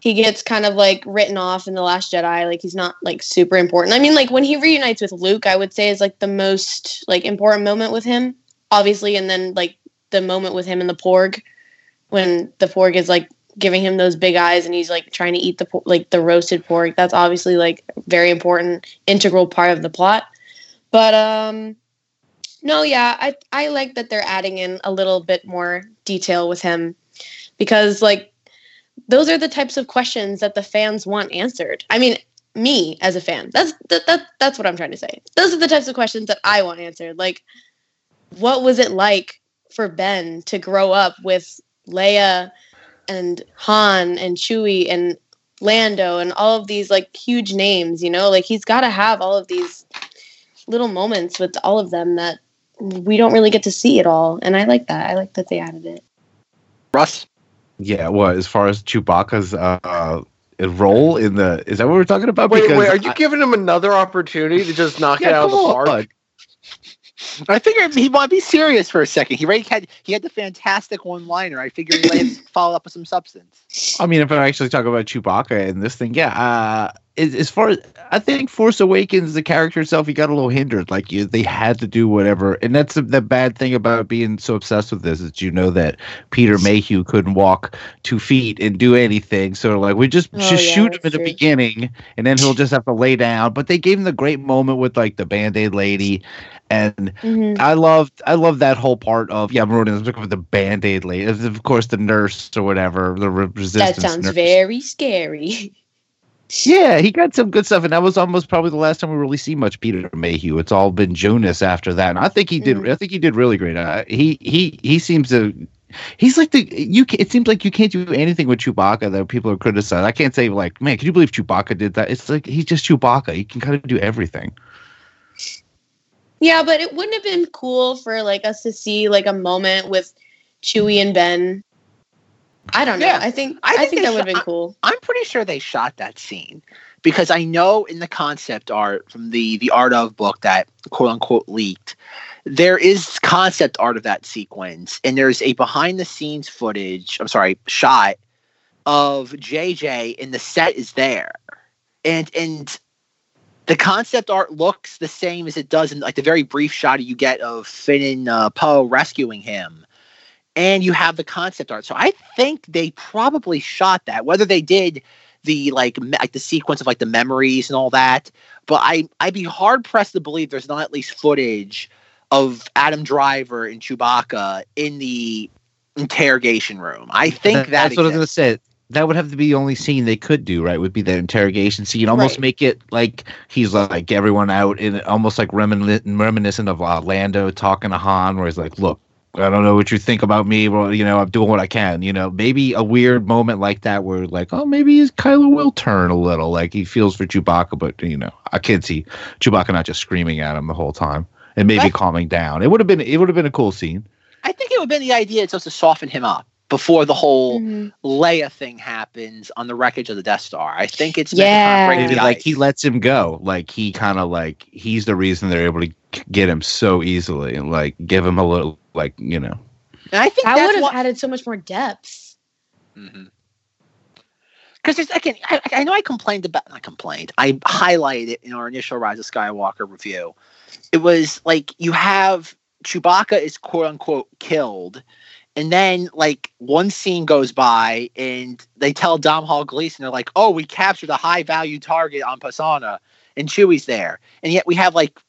He gets kind of like written off in the Last Jedi, like he's not like super important. I mean, like when he reunites with Luke, I would say is like the most like important moment with him obviously, and then like the moment with him and the porg when the porg is like giving him those big eyes and he's like trying to eat the like the roasted pork. That's obviously like very important, integral part of the plot. But um, no, yeah, I I like that they're adding in a little bit more detail with him because like those are the types of questions that the fans want answered. I mean, me as a fan, that's that, that that's what I'm trying to say. Those are the types of questions that I want answered. Like what was it like for Ben to grow up with Leia and Han and Chewie and Lando and all of these like huge names, you know? Like he's got to have all of these little moments with all of them that we don't really get to see at all. And I like that. I like that they added it. Russ? Yeah, well, as far as Chewbacca's uh, uh role in the is that what we're talking about? Wait, wait, are I- you giving him another opportunity to just knock it out of the park? on. I figured he might be serious for a second. He already had he had the fantastic one liner. I figured he him follow up with some substance. I mean, if I actually talk about Chewbacca in this thing, yeah. Uh, as, as far as I think, Force Awakens, the character itself, he got a little hindered. Like you, they had to do whatever, and that's the, the bad thing about being so obsessed with this is you know that Peter Mayhew couldn't walk two feet and do anything. So like, we just Oh, just yeah, shoot him in the beginning, and then he'll just have to lay down. But they gave him the great moment with like the Band Aid lady, and Mhm. I loved I love that whole part of yeah, I'm running I'm looking for the band aid lady. Of course, the nurse or whatever, the resistance. That sounds nurse. very scary. Yeah, he got some good stuff, and that was almost probably the last time we really see much Peter Mayhew. It's all been Jonas after that, and I think he did. Mhm. I think he did really great. Uh, he he he seems to. He's like the you. It seems like you can't do anything with Chewbacca that people are criticizing. I can't say like, man, can you believe Chewbacca did that? It's like he's just Chewbacca. He can kind of do everything. Yeah, but it wouldn't have been cool for like us to see like a moment with Chewie and Ben. I don't know. Yeah, I think I I think think, that would have been cool. I'm pretty sure they shot that scene because I know in the concept art from the the art of book that quote unquote leaked, there is concept art of that sequence, and there's a behind the scenes footage. I'm sorry, shot of JJ, and the set is there, and and the concept art looks the same as it does in like the very brief shot you get of Finn and uh, Poe rescuing him and you have the concept art. So I think they probably shot that. Whether they did the like me- like the sequence of like the memories and all that, but I I'd be hard pressed to believe there's not at least footage of Adam Driver and Chewbacca in the interrogation room. I think that, that's what I was gonna say. That would have to be the only scene they could do, right? Would be the interrogation scene. Almost Right. make it like he's like everyone out, and almost like reminiscent, reminiscent of uh, Lando talking to Han, where he's like, "Look, I don't know what you think about me, but you know, I'm doing what I can." You know, maybe a weird moment like that, where like, oh, maybe his Kylo will turn a little, like he feels for Chewbacca, but you know, I can't see Chewbacca not just screaming at him the whole time, and maybe That's- calming down. It would have been, it would have been a cool scene. I think it would have been the idea it's supposed to soften him up before the whole Mhm. Leia thing happens on the wreckage of the Death Star. I think it's Yeah. kinda break Maybe like ice. he lets him go. Like he kind of like he's the reason they're able to get him so easily and like give him a little like you know. and I think That would have what, added so much more depth. Mm-hmm. Because there's again, I, I know I complained about not complained. I highlighted it in our initial Rise of Skywalker review. It was like you have Chewbacca is quote unquote killed, and then like one scene goes by and they tell Domhnall Gleeson they're like, "Oh, we captured a high value target on Pasana," and Chewie's there, and yet we have like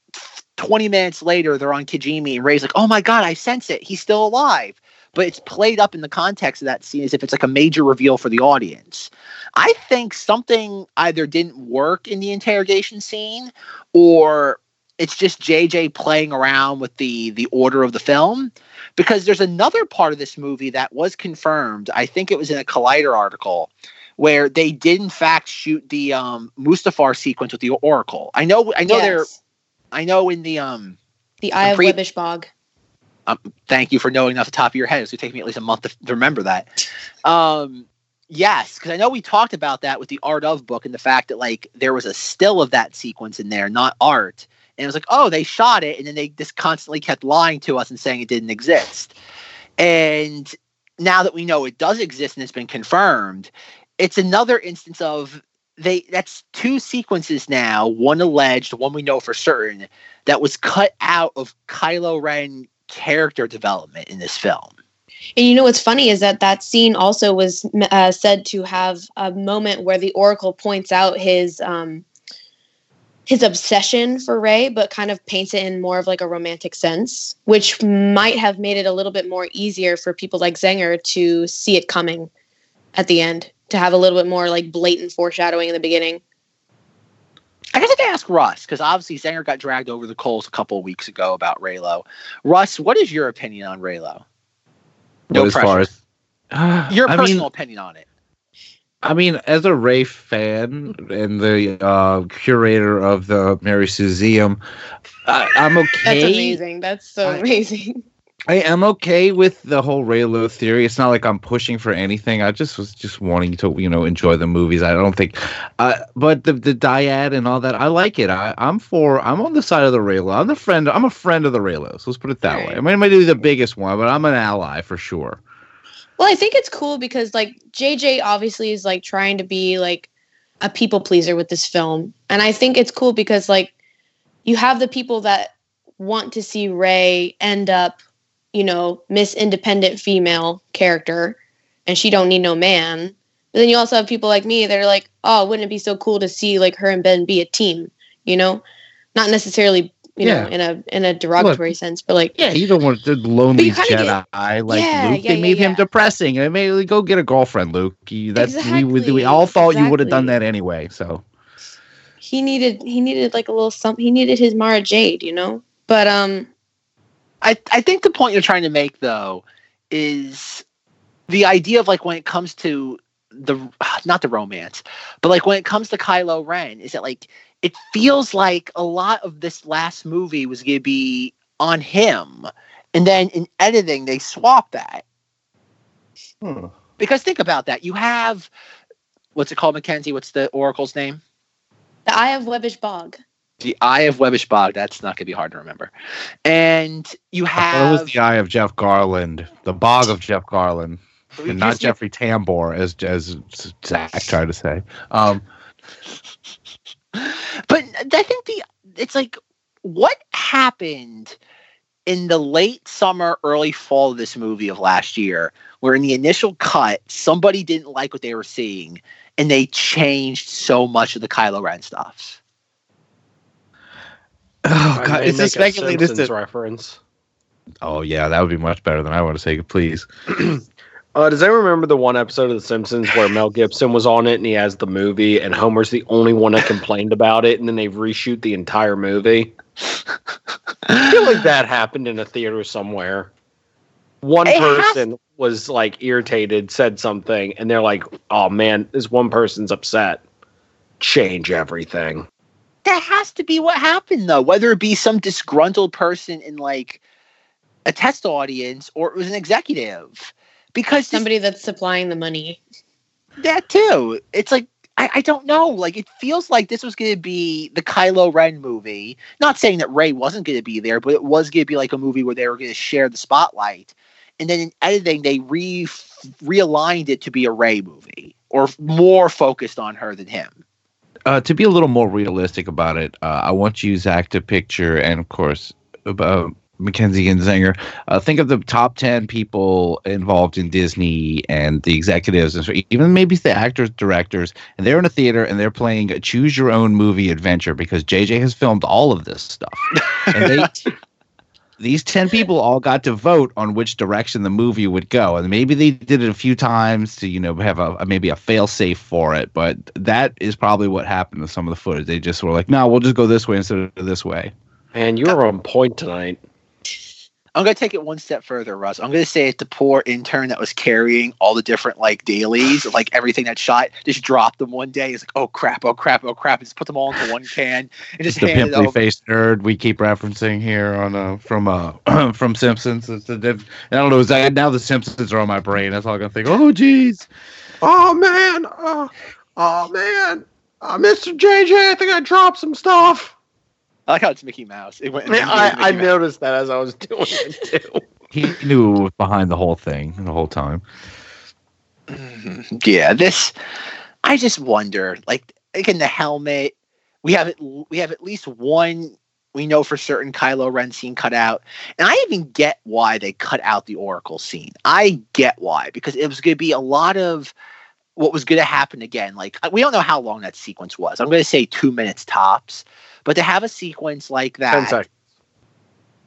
20 minutes later, they're on Kijimi, and Rey's like, "Oh my god, I sense it. He's still alive." But it's played up in the context of that scene as if it's like a major reveal for the audience. I think something either didn't work in the interrogation scene, or it's just JJ playing around with the the order of the film. Because there's another part of this movie that was confirmed. I think it was in a Collider article where they did in fact shoot the um Mustafar sequence with the Oracle. I know I know they're Yes. I know in the um the Eye of pre- Webbish Bog. um, thank you for knowing off the top of your head. It's gonna take me at least a month to, to remember that. Um, yes, because I know we talked about that with the Art of book and the fact that like there was a still of that sequence in there, not art. And it was like, oh, they shot it, and then they just constantly kept lying to us and saying it didn't exist. And now that we know it does exist and it's been confirmed, it's another instance of they that's two sequences now, one alleged, one we know for certain, that was cut out of Kylo Ren character development in this film. And you know what's funny is that that scene also was uh, said to have a moment where the Oracle points out his um, his obsession for Rey, but kind of paints it in more of like a romantic sense, which might have made it a little bit more easier for people like Zenger to see it coming at the end, to have a little bit more like blatant foreshadowing in the beginning. I guess I could ask Russ because obviously Zanger got dragged over the coals a couple of weeks ago about Reylo. Russ, what is your opinion on Reylo? No But as far pressure. as Your I personal mean, opinion on it. I mean, as a Rey fan and the uh, curator of the Mary Museum, I, I'm okay. That's amazing. That's so I- amazing. I am okay with the whole Reylo theory. It's not like I'm pushing for anything. I just was just wanting to, you know, enjoy the movies. I don't think, uh, but the the dyad and all that, I like it. I, I'm for. I'm on the side of the Reylo. I'm the friend. I'm a friend of the Reylos. Let's put it that way. I mean, I might be the biggest one, but I'm an ally for sure. Well, I think it's cool because like JJ obviously is like trying to be like a people pleaser with this film. And I think it's cool because like you have the people that want to see Rey end up, you know, Miss Independent female character and she don't need no man. But then you also have people like me that are like, "Oh, wouldn't it be so cool to see like her and Ben be a team?" You know? Not necessarily, you Yeah. know, in a in a derogatory sense, but like Yeah, you don't want the lonely Jedi like Yeah, Luke. yeah, they made him depressing. I mean, go get a girlfriend, Luke. That's we, we we all thought you would have done that anyway. So he needed he needed like a little something he needed his Mara Jade, you know? But um I, I think the point you're trying to make though is the idea of like when it comes to the not the romance, but like when it comes to Kylo Ren, is that like it feels like a lot of this last movie was gonna be on him. And then in editing they swap that. Hmm. Because think about that. You have what's it called, Mackenzie? What's the Oracle's name? the Eye of Webbish Bog. The Eye of Webbish Bog. That's not gonna be hard to remember. And you have it was the eye of Jeff Garlin, the bog of Jeff Garlin, and not Jeffrey Tambor, as as Zach tried to say. Um, but I think the it's like what happened in the late summer, early fall of this movie of last year, where in the initial cut somebody didn't like what they were seeing, and they changed so much of the Kylo Ren stuff. Oh I god, may it's a make speculated. Simpsons reference. Oh yeah, that would be much better than I want to say. Please. Uh, does anyone remember the one episode of The Simpsons where Mel Gibson was on it and he has the movie and Homer's the only one that complained about it and then they reshoot the entire movie? I feel like that happened in a theater somewhere. One It has- person was like irritated, said something, and they're like, "Oh man, this one person's upset. Change everything." That has to be what happened, though. Whether it be some disgruntled person in like a test audience or it was an executive, because this- Somebody that's supplying the money. that too. It's like I, I don't know. Like it feels like this was going to be the Kylo Ren movie. Not saying that Rey wasn't going to be there, but it was going to be like a movie where they were going to share the spotlight. And then in editing, they re realigned it to be a Rey movie or more focused on her than him. Uh, to be a little more realistic about it, uh, I want you, Zach, to picture, and of course, uh, Mackenzie and. Uh, think of the top ten people involved in Disney and the executives, and so even maybe the actors, directors, and they're in a theater and they're playing a choose your own movie adventure because JJ has filmed all of this stuff, and they. These 10 people all got to vote on which direction the movie would go. And maybe they did it a few times to, you know, have a, a maybe a fail safe for it. But that is probably what happened with some of the footage. They just were like, no, we'll just go this way instead of this way. Man, you're on point tonight. I'm gonna take it one step further, Russ. I'm gonna say it the poor intern that was carrying all the different like dailies, like everything that shot, just dropped them one day. He's like, oh crap, oh crap, oh crap, and just put them all into one can and just the hand it pimply over. faced nerd we keep referencing here on uh from uh from Simpsons. It's a diff- I don't know. Is that, now the Simpsons are on my brain. That's all I'm gonna think. Oh, geez. Oh man, uh, oh man, uh, Mr. JJ, I think I dropped some stuff. I like how it's Mickey Mouse. It went. Yeah, I, I noticed that as I was doing it too. He knew what was behind the whole thing the whole time. Mm-hmm. yeah, this. I just wonder, like, again, the helmet. We have it. We have at least one. We know for certain Kylo Ren scene cut out, and I even get why they cut out the Oracle scene. I get why because it was going to be a lot of what was going to happen again. Like uh, we don't know how long that sequence was. I'm going to say two minutes tops, but to have a sequence like that, Ten seconds.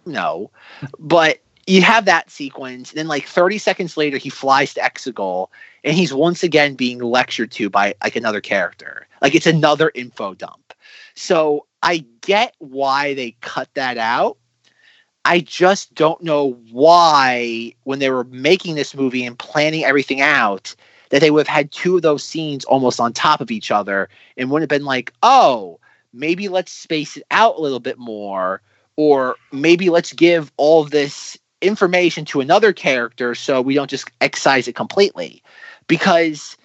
no, but you have that sequence, and then like 30 seconds later, he flies to Exegol, and he's once again being lectured to by like another character. Like it's another info dump. So I get why they cut that out. I just don't know why, when they were making this movie and planning everything out, that they would have had two of those scenes almost on top of each other and wouldn't have been like, oh, maybe let's space it out a little bit more, or maybe let's give all this information to another character so we don't just excise it completely. Because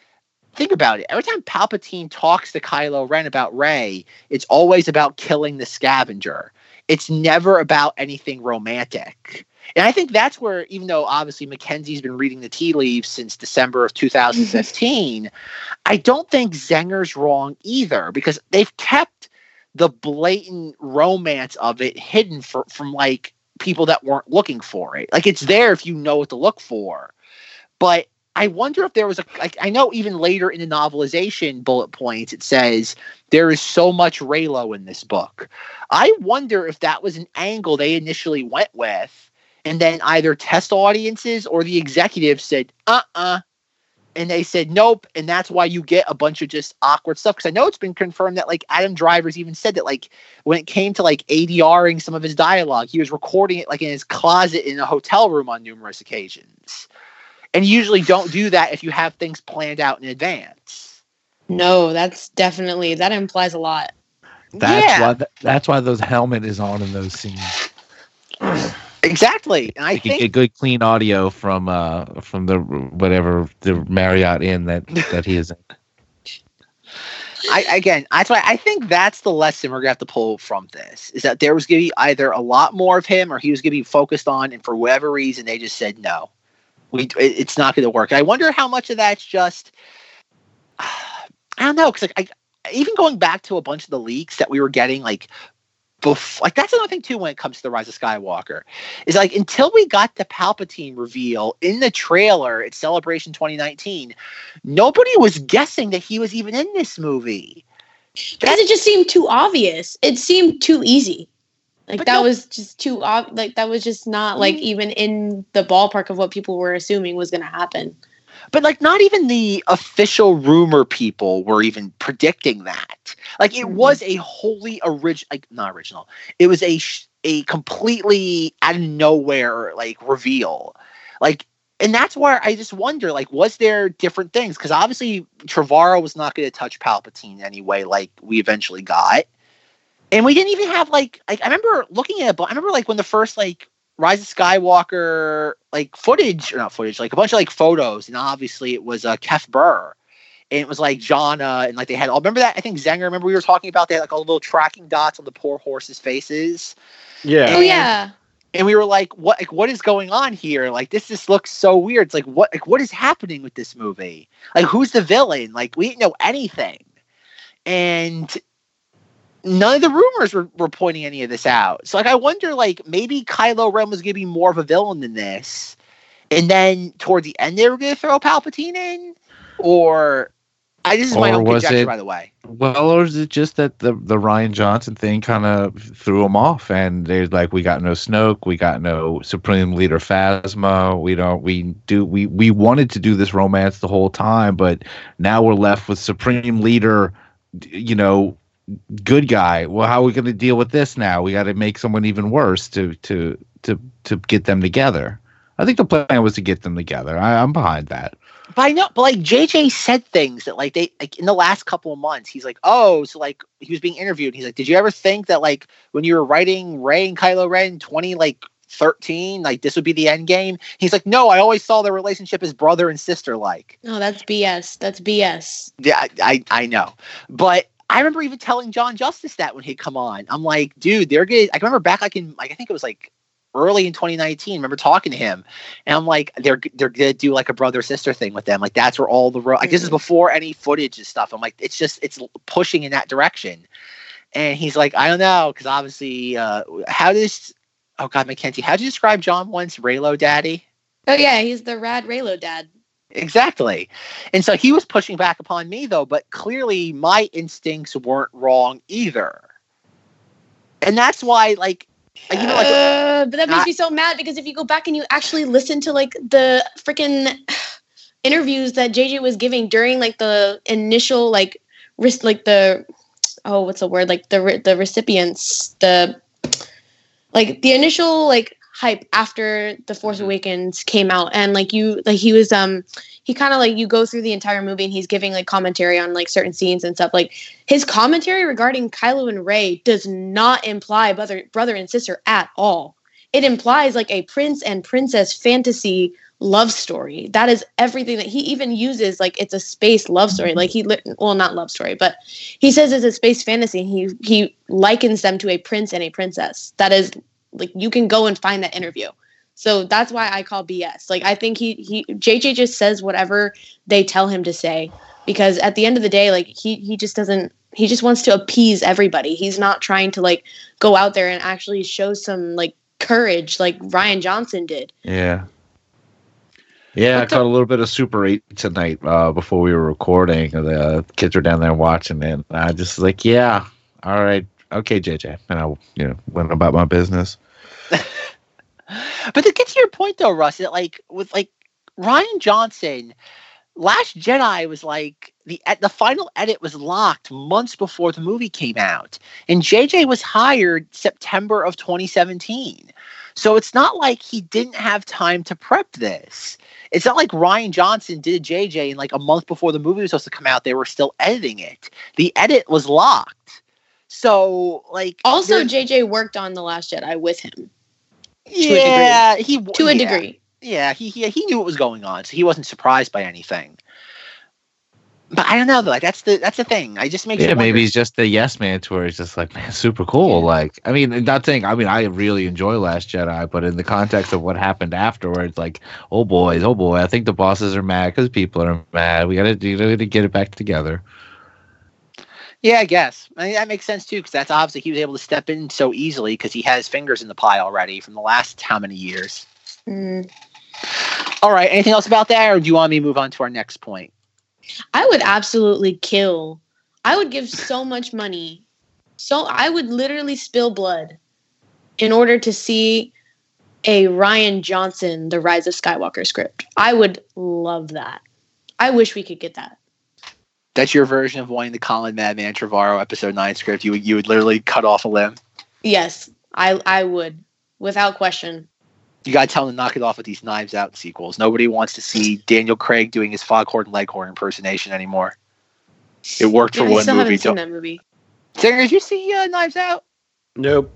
think about it every time Palpatine talks to Kylo Ren about Rey, it's always about killing the scavenger. It's never about anything romantic. And I think that's where, even though obviously Mackenzie's been reading the tea leaves since December of 2015, mm-hmm. I don't think Zenger's wrong either because they've kept the blatant romance of it hidden for, from like people that weren't looking for it. Like it's there if you know what to look for. But I wonder if there was a like I know even later in the novelization bullet points it says there is so much Reylo in this book. I wonder if that was an angle they initially went with and then either test audiences or the executives said uh-uh and they said nope and that's why you get a bunch of just awkward stuff because i know it's been confirmed that like adam drivers even said that like when it came to like adring some of his dialogue he was recording it like in his closet in a hotel room on numerous occasions and you usually don't do that if you have things planned out in advance No, that's definitely that implies a lot. That's Yeah. why. th- that's why those helmet is on in those scenes. exactly and i think get good clean audio from uh from the whatever the Marriott Inn that that he is in. I again, that's why I think that's the lesson we're gonna have to pull from this is that there was gonna be either a lot more of him or he was gonna be focused on, and for whatever reason they just said no, we it- it's not gonna work. And I wonder how much of that's just I don't know because like I even going back to a bunch of the leaks that we were getting like. Bef- like that's another thing too when it comes to the rise of Skywalker is like until we got the Palpatine reveal in the trailer at Celebration 2019, nobody was guessing that he was even in this movie. Because it just seemed too obvious. It seemed too easy. Like But that no- was just too ob- like that was just not like mm. even in the ballpark of what people were assuming was going to happen. But like not even the official rumor people were even predicting that. Like it Mhm. was a wholly original like not original. It was a sh- a completely out of nowhere like reveal. Like and that's where I just wonder like was there different things cuz obviously Trevorrow was not going to touch Palpatine anyway like we eventually got. And we didn't even have like like I remember looking at it, but I remember like when the first like Rise of Skywalker like footage or not footage, like a bunch of like photos, and obviously it was uh, Kef Bir, and it was like Jannah, and like they had. all remember that? I think Zenger. Remember we were talking about they had like all the little tracking dots on the poor horses' faces, Yeah. Oh yeah. and we were like, "What? Like what is going on here? Like this just looks so weird. It's like what? Like what is happening with this movie? Like who's the villain? Like we didn't know anything, and none of the rumors were, were pointing any of this out. So like I wonder like maybe Kylo Ren was gonna be more of a villain than this. And then toward the end they were gonna throw Palpatine in? Or I this is my Or own was conjecture it- by the way. Well, or is it just that the the Rian Johnson thing kind of threw them off, and they're like, we got no Snoke, we got no Supreme Leader Phasma, we don't, we do, we we wanted to do this romance the whole time, but now we're left with Supreme Leader, you know, good guy. Well, how are we going to deal with this now? We got to make someone even worse to to to to get them together. I think the plan was to get them together. I, I'm behind that. But I know, but like JJ said things that like they like in the last couple of months, he's like, oh, so like he was being interviewed. He's like, did you ever think that like when you were writing Rey and Kylo Ren twenty like thirteen, like this would be the end game? He's like, no, I always saw their relationship as brother and sister like. No, that's BS. That's BS. Yeah, I, I I know, but I remember even telling John Justice that when he'd come on. I'm like, dude, they're good. I remember back like in like I think it was like early in 2019. I remember talking to him, and I'm like, they're they're gonna do like a brother sister thing with them. Like that's where all the ro- like this is before any footage and stuff. I'm like, it's just it's pushing in that direction. And he's like, I don't know, because obviously, uh, how does oh god, Mackenzie, how do you describe John once Reylo Daddy? Oh yeah, he's the rad Reylo dad. Exactly. And so he was pushing back upon me though, but clearly my instincts weren't wrong either. And that's why like you know, like Uh, but that makes me so mad because if you go back and you actually listen to like the freaking interviews that JJ was giving during like the initial like risk like the oh what's the word like the the recipients the like the initial like hype after the Force Awakens came out. And like you like he was um he kind of like you go through the entire movie and he's giving like commentary on like certain scenes and stuff. Like his commentary regarding Kylo and Rey does not imply brother brother and sister at all. It implies like a prince and princess fantasy love story. That is everything that he even uses like it's a space love story. Like he li- well not love story but he says it's a space fantasy and he he likens them to a prince and a princess. That is like you can go and find that interview so that's why i call bs like i think he he jj just says whatever they tell him to say because at the end of the day like he he just doesn't he just wants to appease everybody he's not trying to like go out there and actually show some like courage like Rian Johnson did Yeah. Yeah, I the- caught a little bit of Super 8 tonight uh, before we were recording. The kids were down there watching it. And I just like, yeah, all right, okay, JJ. And I, you know, went about my business. But to get to your point though, Russ, that like with like Rian Johnson, Last Jedi was like the the final edit was locked months before the movie came out, and JJ was hired September of 2017. So it's not like he didn't have time to prep this. It's not like Rian Johnson did JJ and like a month before the movie was supposed to come out, they were still editing it. The edit was locked. So like also jj worked on the last jedi with him yeah, he to a yeah. degree Yeah, he, he he knew what was going on, so he wasn't surprised by anything. But I don't know though. Like that's the that's the thing. I just make Yeah, maybe he's just the yes man to where he's just like, man, super cool. Like, I mean, not saying, I mean, I really enjoy Last Jedi, but in the context of what happened afterwards, like, oh boys, oh boy, I think the bosses are mad because people are mad. We gotta, you know, to get it back together. Yeah, I guess I mean, that makes sense too, because that's obviously he was able to step in so easily because he has fingers in the pie already from the last how many years. Mm. All right, anything else about that, or do you want me to move on to our next point? I would absolutely kill. I would give so much money. So I would literally spill blood in order to see a Rian Johnson The Rise of Skywalker script. I would love that. I wish we could get that. That's your version of wanting the Colin Madman Trevorrow episode nine script. You would you would literally cut off a limb. Yes, I I would without question. You gotta tell him to knock it off with these Knives Out sequels. Nobody wants to see Daniel Craig doing his Foghorn Leghorn impersonation anymore. It worked for I one still movie. haven't seen that movie. Singer, did you see uh, Knives Out? Nope.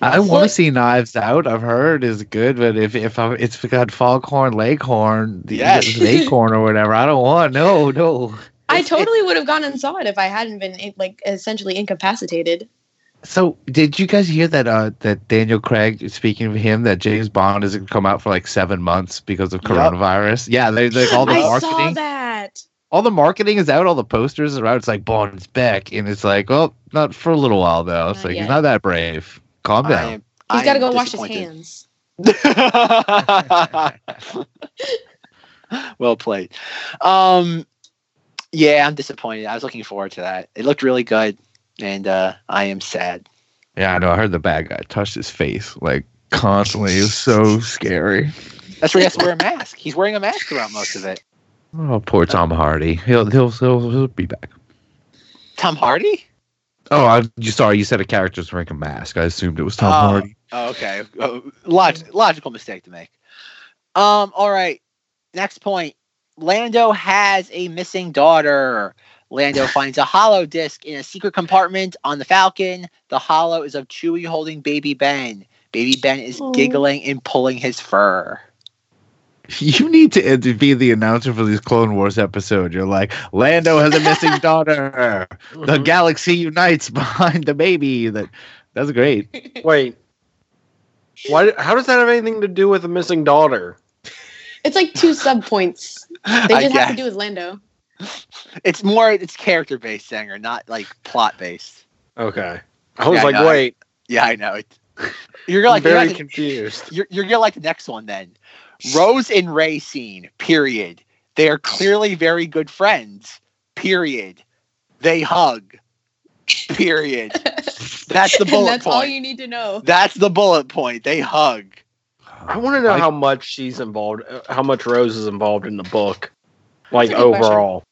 I want to see Knives Out. I've heard is good, but if if I, it's got Foghorn Leghorn, the Yes. Acorn or whatever, I don't want. No, no. I It's- totally would have gone and saw it if I hadn't been like essentially incapacitated. So, did you guys hear that? Uh, that Daniel Craig, speaking of him, that James Bond isn't come out for like seven months because of Yep. coronavirus. Yeah, they like all the I marketing. saw that. all the marketing is out, all the posters are out. It's like Bond's back, and it's like, well, not for a little while though. It's Not like yet. he's not that brave. Calm down. am- He's I got to go wash his hands. well played. Um, yeah, I'm disappointed. I was looking forward to that. It looked really good, and uh, I am sad. Yeah, I know. I heard the bad guy touched his face like constantly. It was so scary. That's where he has to wear a mask. He's wearing a mask throughout most of it. Oh, poor Tom Hardy. He'll he'll he'll, he'll be back. Tom Hardy? Oh, I you sorry. You said a character's wearing a mask. I assumed it was Tom Oh. Hardy. Oh, okay. Oh, log- logical mistake to make. Um. All right. Next point. Lando has a missing daughter. Lando finds a hollow disc in a secret compartment on the Falcon. The hollow is of Chewie holding baby Ben. Baby Ben is Aw. giggling and pulling his fur. You need to to be the announcer for these Clone Wars episodes. You're like, Lando has a missing daughter. The mm-hmm. galaxy unites behind the baby. That that's great. Wait. Why? How does that have anything to do with a missing daughter? It's like two sub points. They I just have to do with Lando. It's more. It's character based, Sanger, not like plot based. Okay. I was Yeah, like, I- wait. Yeah, I know. It, you're I'm like you're very like- confused. You're, you're gonna like the next one then. Rose and Rey scene. Period. They are clearly very good friends. Period. They hug. Period. That's the and bullet that's all you need to know. That's the bullet point. They hug. I want to know I- how much she's involved, uh, how much Rose is involved in the book, like That's a good question. overall.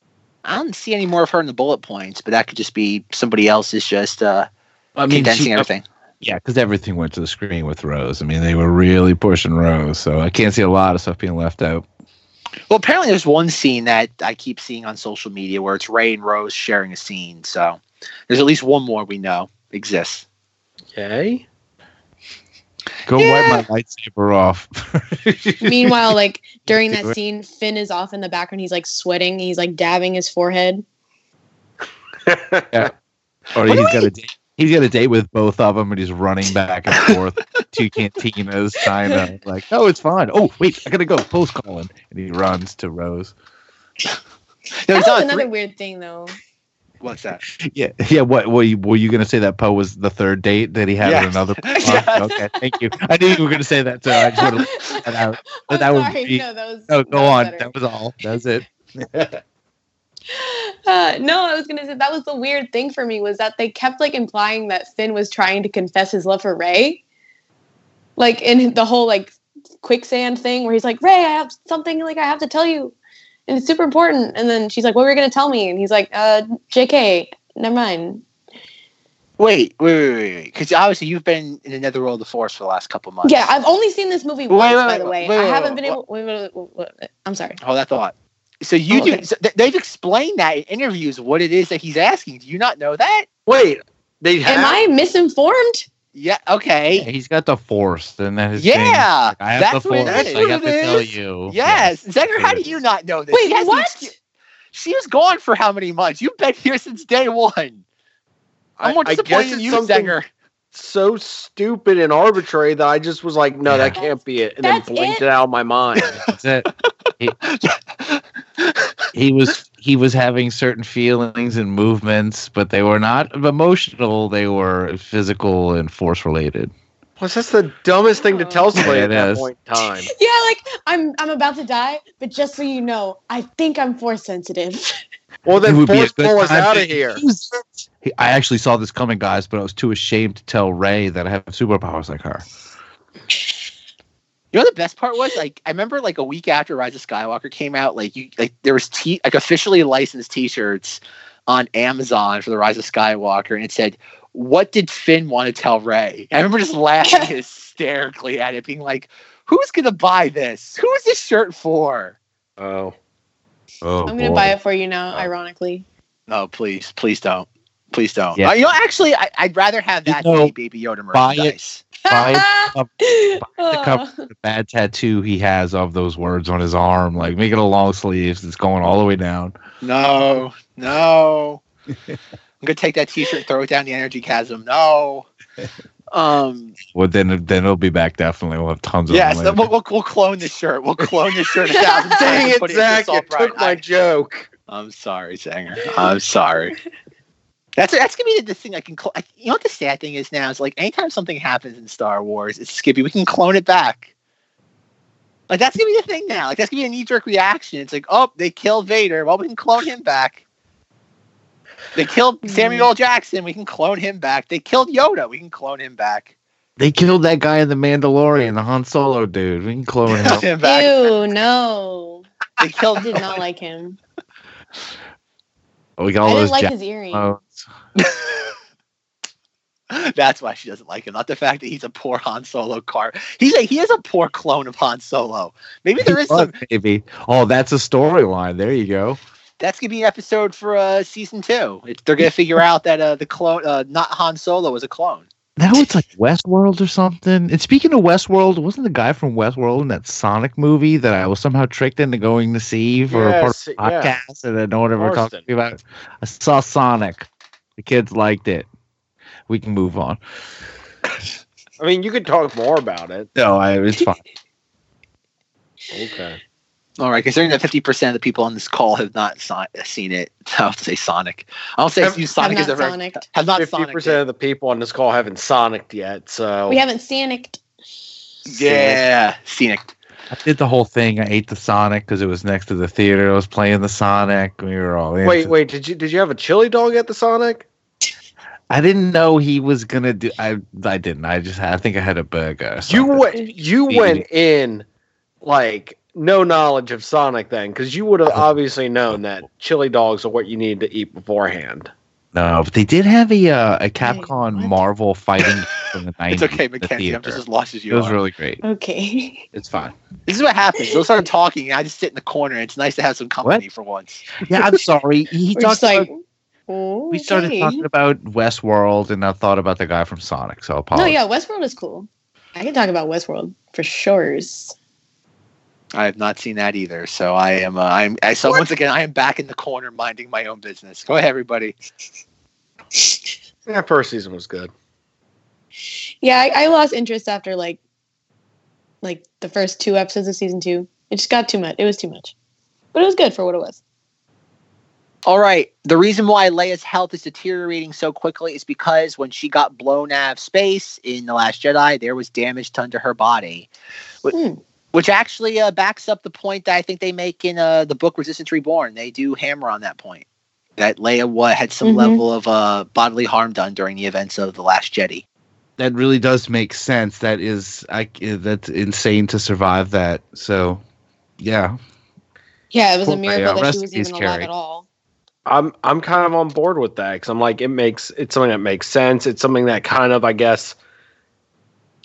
I don't see any more of her in the bullet points, but that could just be somebody else is just uh, I mean, condensing she- everything. yeah, because everything went to the screen with Rose. I mean, they were really pushing Rose, so I can't see a lot of stuff being left out. Well, apparently there's one scene that I keep seeing on social media where it's Rey and Rose sharing a scene. So there's at least one more we know exists. Okay. Go Yeah. wipe my lightsaber off. Meanwhile, like during that scene, Finn is off in the background. He's like sweating. He's like dabbing his forehead. yeah. or he's got a date. He's got a date with both of them, and he's running back and forth to cantinas, trying to like, oh, it's fine. Oh, wait, I gotta go. Post calling, and he runs to Rose. No, That was another weird thing, though. What's that? Yeah, yeah. What were you, were you gonna say that Poe was the third date that he had Yes. at another? Yes. Okay, thank you. I knew you were gonna say that, so I just wanted to let that out. I'm that would be- no, that was. No, that go was on. better. That was all. That's it. Uh, no, I was gonna say that was the weird thing for me was that they kept like implying that Finn was trying to confess his love for Rey, like in the whole like quicksand thing where he's like, Rey, I have something like I have to tell you, and it's super important. And then she's like, What were you gonna tell me? And he's like, Uh, J.K. Never mind. Wait, wait, wait, wait, wait. Because obviously you've been in the Netherworld of the Force for the last couple months. Yeah, I've only seen this movie Wait, once, wait, by wait, the way. wait, I haven't wait, been able. Wait, wait, wait, wait, I'm sorry. Hold that thought. So you Oh, do. okay. So th- they've explained that in interviews what it is that he's asking. Do you not know that? Wait, they have. Am I misinformed? Yeah. Okay. Yeah, he's got the Force, and then his thing, Yeah. like, I have that's the what Force. it is. I got to it tell you. Yes. Zegger, how do you not know this? Wait, She hasn't what? ex- She was gone for how many months? You've been here since day one. I'm more I- I disappointed guess in it's you, something- Zegger. So stupid and arbitrary that I just was like, no, that can't be it, and then blinked it? it out of my mind. That's it. He, he was he was having certain feelings and movements, but they were not emotional. They were physical and force related. Well, that's the dumbest thing to tell somebody Yeah, at it that is. point in time. Yeah, like I'm I'm about to die, but just so you know, I think I'm force sensitive. Well, then would force pull us out of here. Use it. He- I actually saw this coming, guys, but I was too ashamed to tell Rey that I have superpowers like her. You know the best part was? Like I remember like a week after Rise of Skywalker came out, like you like there was t like officially licensed t-shirts on Amazon for the Rise of Skywalker and it said, What did Finn want to tell Rey? I remember just laughing hysterically at it, being like, Who's gonna buy this? Who is this shirt for? Oh, Oh, I'm gonna boy. buy it for you now, oh. ironically. No, please, please don't. Please don't. Yeah. Uh, you know, actually I, I'd rather have You that know, than Baby Yoda buy it. merchandise. Buy it up- the Oh. cover, the bad tattoo he has of those words on his arm. Like make it a long sleeves. It's going all the way down. No, no. I'm gonna take that T-shirt, and throw it down the energy chasm. No. Um. Well, then then it'll be back. Definitely, we'll have tons of Yes, them. later. we'll, we'll, we'll clone the shirt. We'll clone the shirt a thousand dang it, Zach! the You took my I- joke. I'm sorry, Sanger. I'm sorry. That's that's gonna be the, the thing I can. Cl- I, you know what the sad thing is now is like anytime something happens in Star Wars, it's Skippy. We can clone it back. Like that's gonna be the thing now. Like that's gonna be a knee jerk reaction. It's like, oh, they killed Vader. Well, we can clone him back. They killed hmm. Samuel Jackson. We can clone him back. They killed Yoda. We can clone him back. They killed that guy in the Mandalorian, the Han Solo dude. We can clone him. him back. Ew, no. They killed. I did not like him. We got I didn't those like his earring. oh, That's why she doesn't like him. Not the fact that he's a poor Han Solo car. He's a he is a poor clone of Han Solo. Maybe there is some. maybe. Oh, that's a storyline. There you go. That's gonna be an episode for uh season two. It, they're gonna figure out that uh the clone, uh, not Han Solo, was a clone. Now it's like Westworld or something. And speaking of Westworld, wasn't the guy from Westworld in that Sonic movie that I was somehow tricked into going to see for a part of the yeah. podcast and then no one ever talked to me about it? I saw Sonic. The kids liked it. We can move on. I mean, you could talk more about it. No, I, it's fine. Okay. All right, considering that fifty percent of the people on this call have not so- seen it, I'll say Sonic. I'll say Have- you Sonic have is a not very, Sonicked. have not fifty percent of the people on this call haven't Sonic yet, so We haven't Sonicked. Yeah, Scenic. I did the whole thing. I ate the Sonic because it was next to the theater. I was playing the Sonic. We were all into Wait, wait, did you did you have a chili dog at the Sonic? I didn't know he was gonna do. I I didn't. I just I think I had a burger. You went you went in like no knowledge of Sonic then, because you would have obviously known that chili dogs are what you need to eat beforehand. No, but they did have a uh, a Capcom what? Marvel fighting from the nineties. It's okay, Mackenzie. I'm just as lost as you. It you was are. really great. Okay. It's fine. This is what happens. They'll start talking, and I just sit in the corner. It's nice to have some company for once. Yeah, I'm sorry. He We're talked just like, about, oh, we started talking about Westworld, and I thought about the guy from Sonic. So I No, yeah, Westworld is cool. I can talk about Westworld for sure. I have not seen that either. So I am. Uh, I'm. I, so once again, I am back in the corner, minding my own business. Go ahead, everybody. Yeah, first season was good. Yeah, I, I lost interest after like, like the first two episodes of season two. It just got too much. It was too much, but it was good for what it was. All right. The reason why Leia's health is deteriorating so quickly is because when she got blown out of space in The Last Jedi, there was damage done to her body, Hmm. Which actually uh, backs up the point that I think they make in uh, the book Resistance Reborn. They do hammer on that point that Leia wa- had some Mhm. level of uh, bodily harm done during the events of The Last Jedi. that really does make sense. That is, I that's insane to survive that. So, yeah, Yeah, it was Poor a miracle Leia. that Rest she was peace, even alive Carrie. at all. I'm I'm kind of on board with that because I'm like it makes it's something that makes sense. It's something that kind of I guess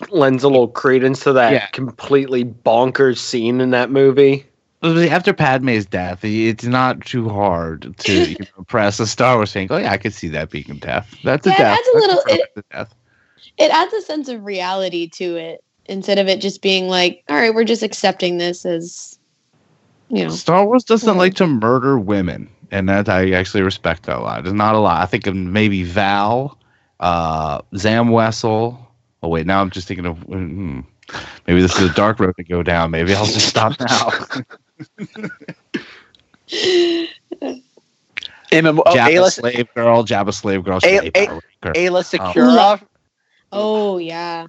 lends a little credence to that Yeah. completely bonkers scene in that movie. after Padme's death, it's not too hard to you know, press a Star Wars saying, "Oh yeah, I could see that being a death. That's a Yeah, it death. adds a That's little- perfect death." It adds a sense of reality to it instead of it just being like, all right, we're just accepting this as, you know. Star Wars doesn't Yeah. like to murder women, and that I actually respect that a lot. There's not a lot. I think of maybe Val, uh, Zam Wesell. Oh wait, now I'm just thinking of hmm, maybe this is a dark road to go down. Maybe I'll just stop now. MMO, oh, Jabba Ayla, slave girl, Jabba slave girl. A- slave A- power ranker. Aayla Secura. Oh yeah.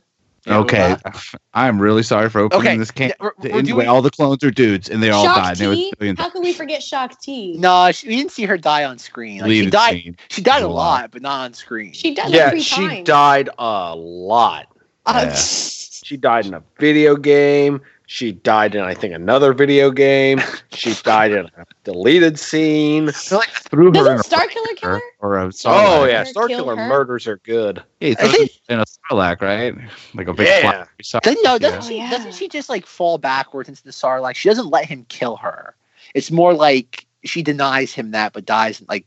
Okay, I'm really sorry for opening Okay, this can. yeah, we're- we're in- doing- all the clones are dudes, and they all Shock died. There was T. billions How can we forget Shaak Ti? No, she, we didn't see her die on screen. Like, she died. scene. She died a lot. lot, but not on screen. She died like yeah, three she times. died a lot. Uh, Yeah. She died in a video game. She died in I think another video game. She died in a deleted scene. I feel like threw her Doesn't a Starkiller kill her? or a Oh Sarlacc. yeah, Star kill Killer her? murders are good. Yeah, he think- in a sarlacc, right? Like a big Yeah. flat sarlacc, Doesn't, no, doesn't Oh, she? yeah. Doesn't she just like fall backwards into the Sarlacc? She doesn't let him kill her. It's more like she denies him that, but dies. Like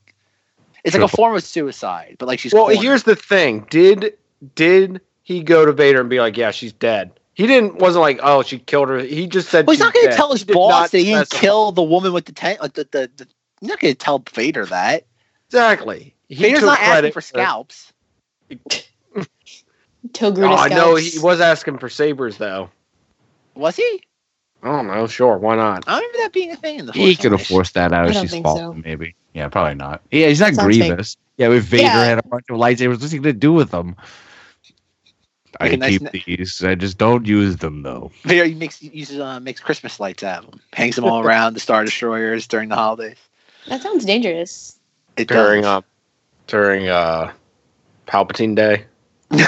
it's like a form of suicide, but like she's. Well, cornered. here's the thing. Did did he go to Vader and be like, "Yeah, she's dead"? He didn't. Wasn't like, "Oh, she killed her." He just said. Well, he's not going to tell his He boss not that he didn't specify. kill the woman with the tent. Uh, the, the, the, he's not going to tell Vader that. Exactly. He Vader's not asking for scalps. Togruta Oh, I know he was asking for sabers though. Was he? I don't know. Sure, why not? I remember that being a thing in the. He could have forced that out I if don't she's think so. maybe. Yeah, probably not. Yeah, he's not Sounds fake. Grievous. Yeah, if Vader Yeah. had a bunch of lightsabers, what's he gonna do with them? I Make a nice keep ne- these. I just don't use them though. Vader he makes uses uh, makes Christmas lights out of them, hangs them all around the Star Destroyers during the holidays. That sounds dangerous. It During does. uh, during uh, Palpatine Day.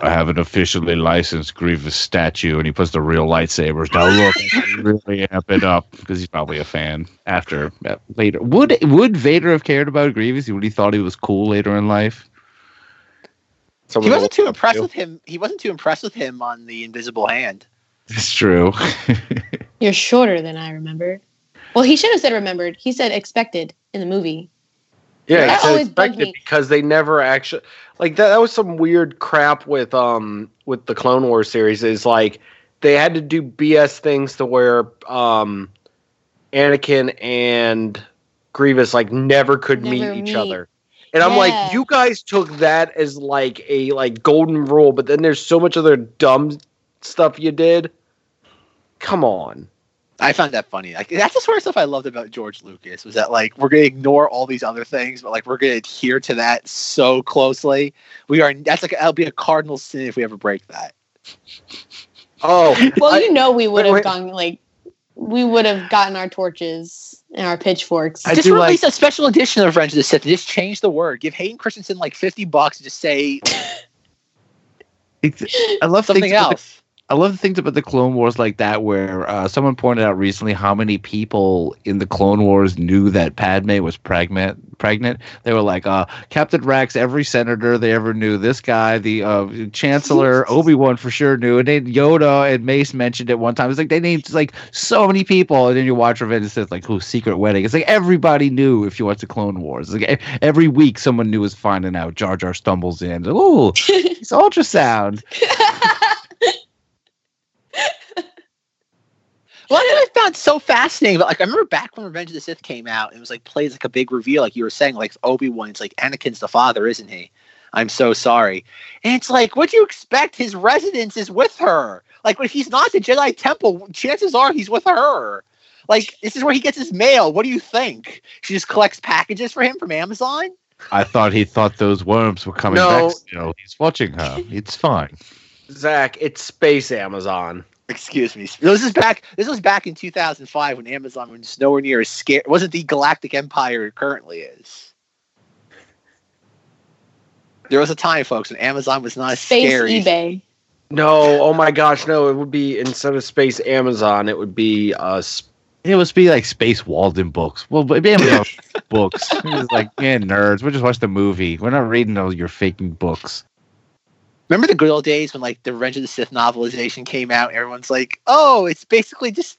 I have an officially licensed Grievous statue, and he puts the real lightsabers. Now look, I can really amp it up because he's probably a fan. After uh, later, would would Vader have cared about Grievous? Would he thought he was cool later in life? He wasn't too impressed to. with him. He wasn't too impressed with him on the Invisible Hand. It's true. You're shorter than I remembered. Well, he should have said remembered. He said expected in the movie. Yeah, That it's always bugged expected me. because they never actually like that. That was some weird crap with um with the Clone Wars series. Is like they had to do BS things to where um Anakin and Grievous like never could Never meet each meet. other. And I'm Yeah. like, you guys took that as like a like golden rule, but then there's so much other dumb stuff you did. Come on. I found that funny. Like that's the sort of stuff I loved about George Lucas was that like we're gonna ignore all these other things, but like we're gonna adhere to that so closely. We are. That's like that'll be a cardinal sin if we ever break that. Oh, Well, I- you know, we would have gone like we would have gotten our torches and our pitchforks. I just release like- a special edition of Revenge of the Sith. Just change the word. Give Hayden Christensen like fifty bucks. And just say I love something things the- else. I love the things about the Clone Wars like that, where uh, someone pointed out recently how many people in the Clone Wars knew that Padme was pregnant. Pregnant. They were like, uh, Captain Rex, every senator they ever knew, this guy, the uh, Chancellor Obi Wan for sure knew, and then Yoda and Mace mentioned it one time. It's like they named like so many people, and then you watch Revenge of the like, who Secret Wedding. It's like everybody knew if you watch the Clone Wars. It's like every week someone new was finding out. Jar Jar stumbles in. Oh, it's ultrasound. Well, I found so fascinating. But like, I remember back when Revenge of the Sith came out, it was like plays like a big reveal, like you were saying, like Obi Wan. It's like Anakin's the father, isn't he? I'm so sorry. And it's like, what do you expect? His residence is with her. Like, if he's not at the Jedi Temple, chances are he's with her. Like, this is where he gets his mail. What do you think? She just collects packages for him from Amazon. I thought he thought those worms were coming No. back. Still, he's watching her. It's fine. Zach, it's Space Amazon. Excuse me. This is back. This was back in 2005 when Amazon was nowhere near as scared. Wasn't the galactic empire it currently is. There was a time, folks, when Amazon was not as Space scary. eBay. No, oh my gosh, no! It would be instead of Space Amazon, it would be uh, sp- It must be like Space Walden books. Well, but Amazon books. It's like, man, nerds. We'll just watch the movie. We're not reading all your faking books. Remember the good old days when like the Revenge of the Sith novelization came out? Everyone's like, "Oh, it's basically just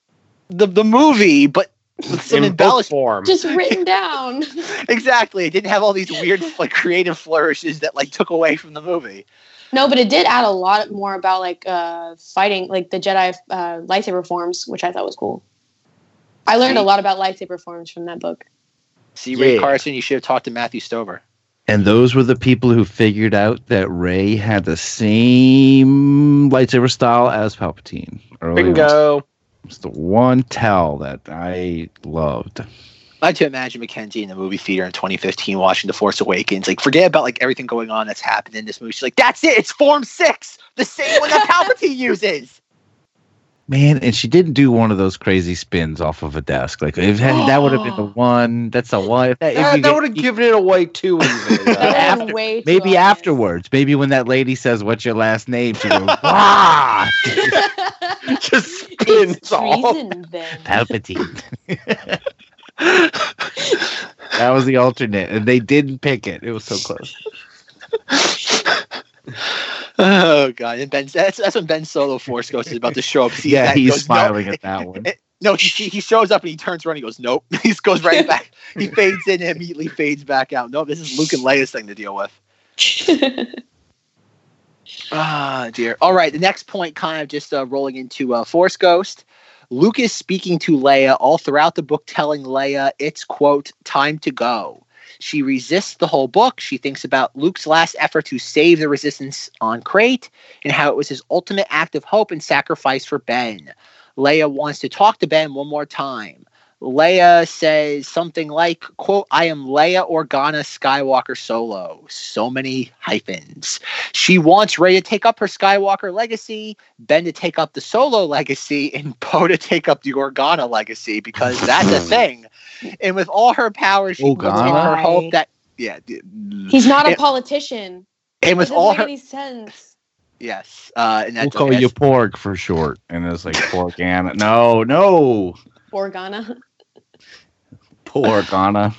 the the movie, but with some in book form. Just written down. Exactly. It didn't have all these weird like creative flourishes that like took away from the movie. No, but it did add a lot more about like uh fighting, like the Jedi uh, lightsaber forms, which I thought was cool. I learned a lot about lightsaber forms from that book. See, Rae Yeah. Carson, you should have talked to Matthew Stover. And those were the people who figured out that Rey had the same lightsaber style as Palpatine. Early bingo. It's the one tell that I loved. I like to imagine Mackenzie in the movie theater in 2015 watching The Force Awakens. Like, forget about like everything going on that's happened in this movie. She's like, "That's it. It's Form Six, the same one that Palpatine uses." Man, and she didn't do one of those crazy spins off of a desk. Like if had, that would have been the one. That's the one. If that, if That, that would have given it away too easily. though. After- way too maybe obvious. afterwards. Maybe when that lady says, "What's your last name?" She goes, "Wah!" Just spins it's off. treason then. Palpatine. that was the alternate, and they didn't pick it. It was so close. Oh god! And Ben, that's that's when Ben Solo Force Ghost is about to show up. sees yeah, he's goes, smiling No, at that one. no he, he shows up and he turns around. and He goes, "Nope." he just goes right back. He fades in and immediately fades back out. No, this is Luke and Leia's thing to deal with. Ah, dear. All right, the next point, kind of just uh, rolling into uh, Force Ghost. Luke is speaking to Leia all throughout the book, telling Leia it's quote time to go. She resists the whole book. She thinks about Luke's last effort to save the Resistance on Crait and how it was his ultimate act of hope and sacrifice for Ben. Leia wants to talk to Ben one more time. Leia says something like, quote, I am Leia Organa Skywalker Solo. So many hyphens. She wants Rey to take up her Skywalker legacy, Ben to take up the Solo legacy, and Poe to take up the Organa legacy because that's a thing. And with all her powers, she puts in her hope that, yeah. He's not a and- politician. And It with doesn't all make her, any sense. yes. Uh, and We'll that's call you Porg for short, and it's like Porgana. No, no, Organa. Porgana.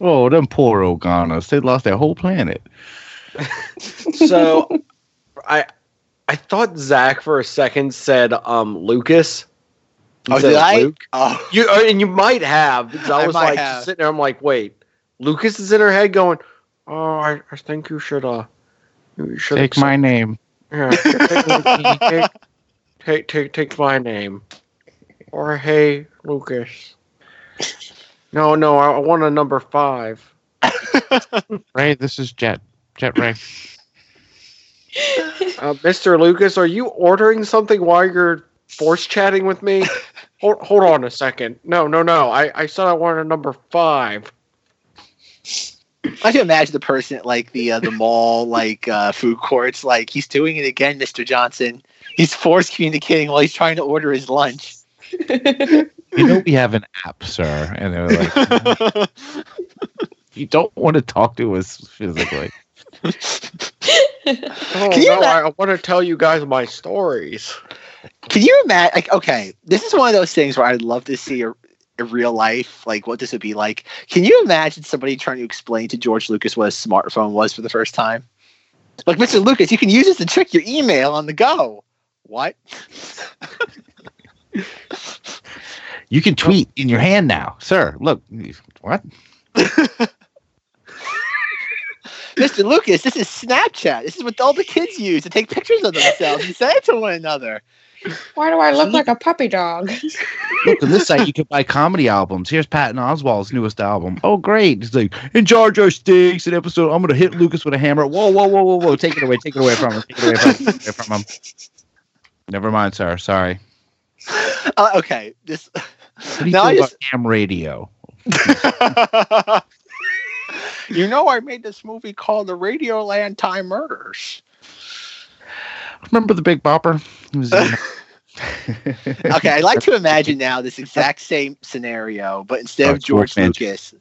oh, them poor Organas. They lost their whole planet. So I I thought Zach for a second said um Lucas. Oh, did I? Luke. Oh. You uh, and you might have because I I was might like have. sitting there. I'm like, wait, Lucas is in her head going, "Oh, I, I think you should uh, you should Take my name. yeah, take, take, take take take my name." Or hey, Lucas. No, no, I, I want a number five. Ray, this is Jet. Jet Ray. Uh, Mr. Lucas, are you ordering something while you're force chatting with me? hold, hold on a second. No, no, no. I, I said I wanted a number five. I can imagine the person at like the uh, the mall like uh, food courts like he's doing it again, Mr. Johnson. He's force communicating while he's trying to order his lunch. You know we have an app, sir, and they're like, you don't want to talk to us physically. Oh, Can you no, ima- I, I want to tell you guys my stories. Can you imagine? Like, okay, this is one of those things where I'd love to see a, a real life, like what this would be like. Can you imagine somebody trying to explain to George Lucas what a smartphone was for the first time? Like, Mr. Lucas, you can use this to check your email on the go. What? You can tweet in your hand now, sir. Look, what? Mr. Lucas, this is Snapchat. This is what all the kids use to take pictures of themselves and send it to one another. Why do I look like a puppy dog? Look on this site. You can buy comedy albums. Here's Patton Oswalt's newest album. Oh, great! It's like in Jar Jar Stinks an episode. I'm gonna hit Lucas with a hammer. Whoa, whoa, whoa, whoa, whoa! Take it away! Take it away from him! Take it away from him! Take it away from him. Never mind, sir. Sorry. Uh, okay, this. What do you Now I just- ham radio? you know, I made this movie called The Radioland Time Murders. Remember the Big Bopper? He was in- Okay, I'd like to imagine now this exact same scenario, but instead Oh, of George. Lucas,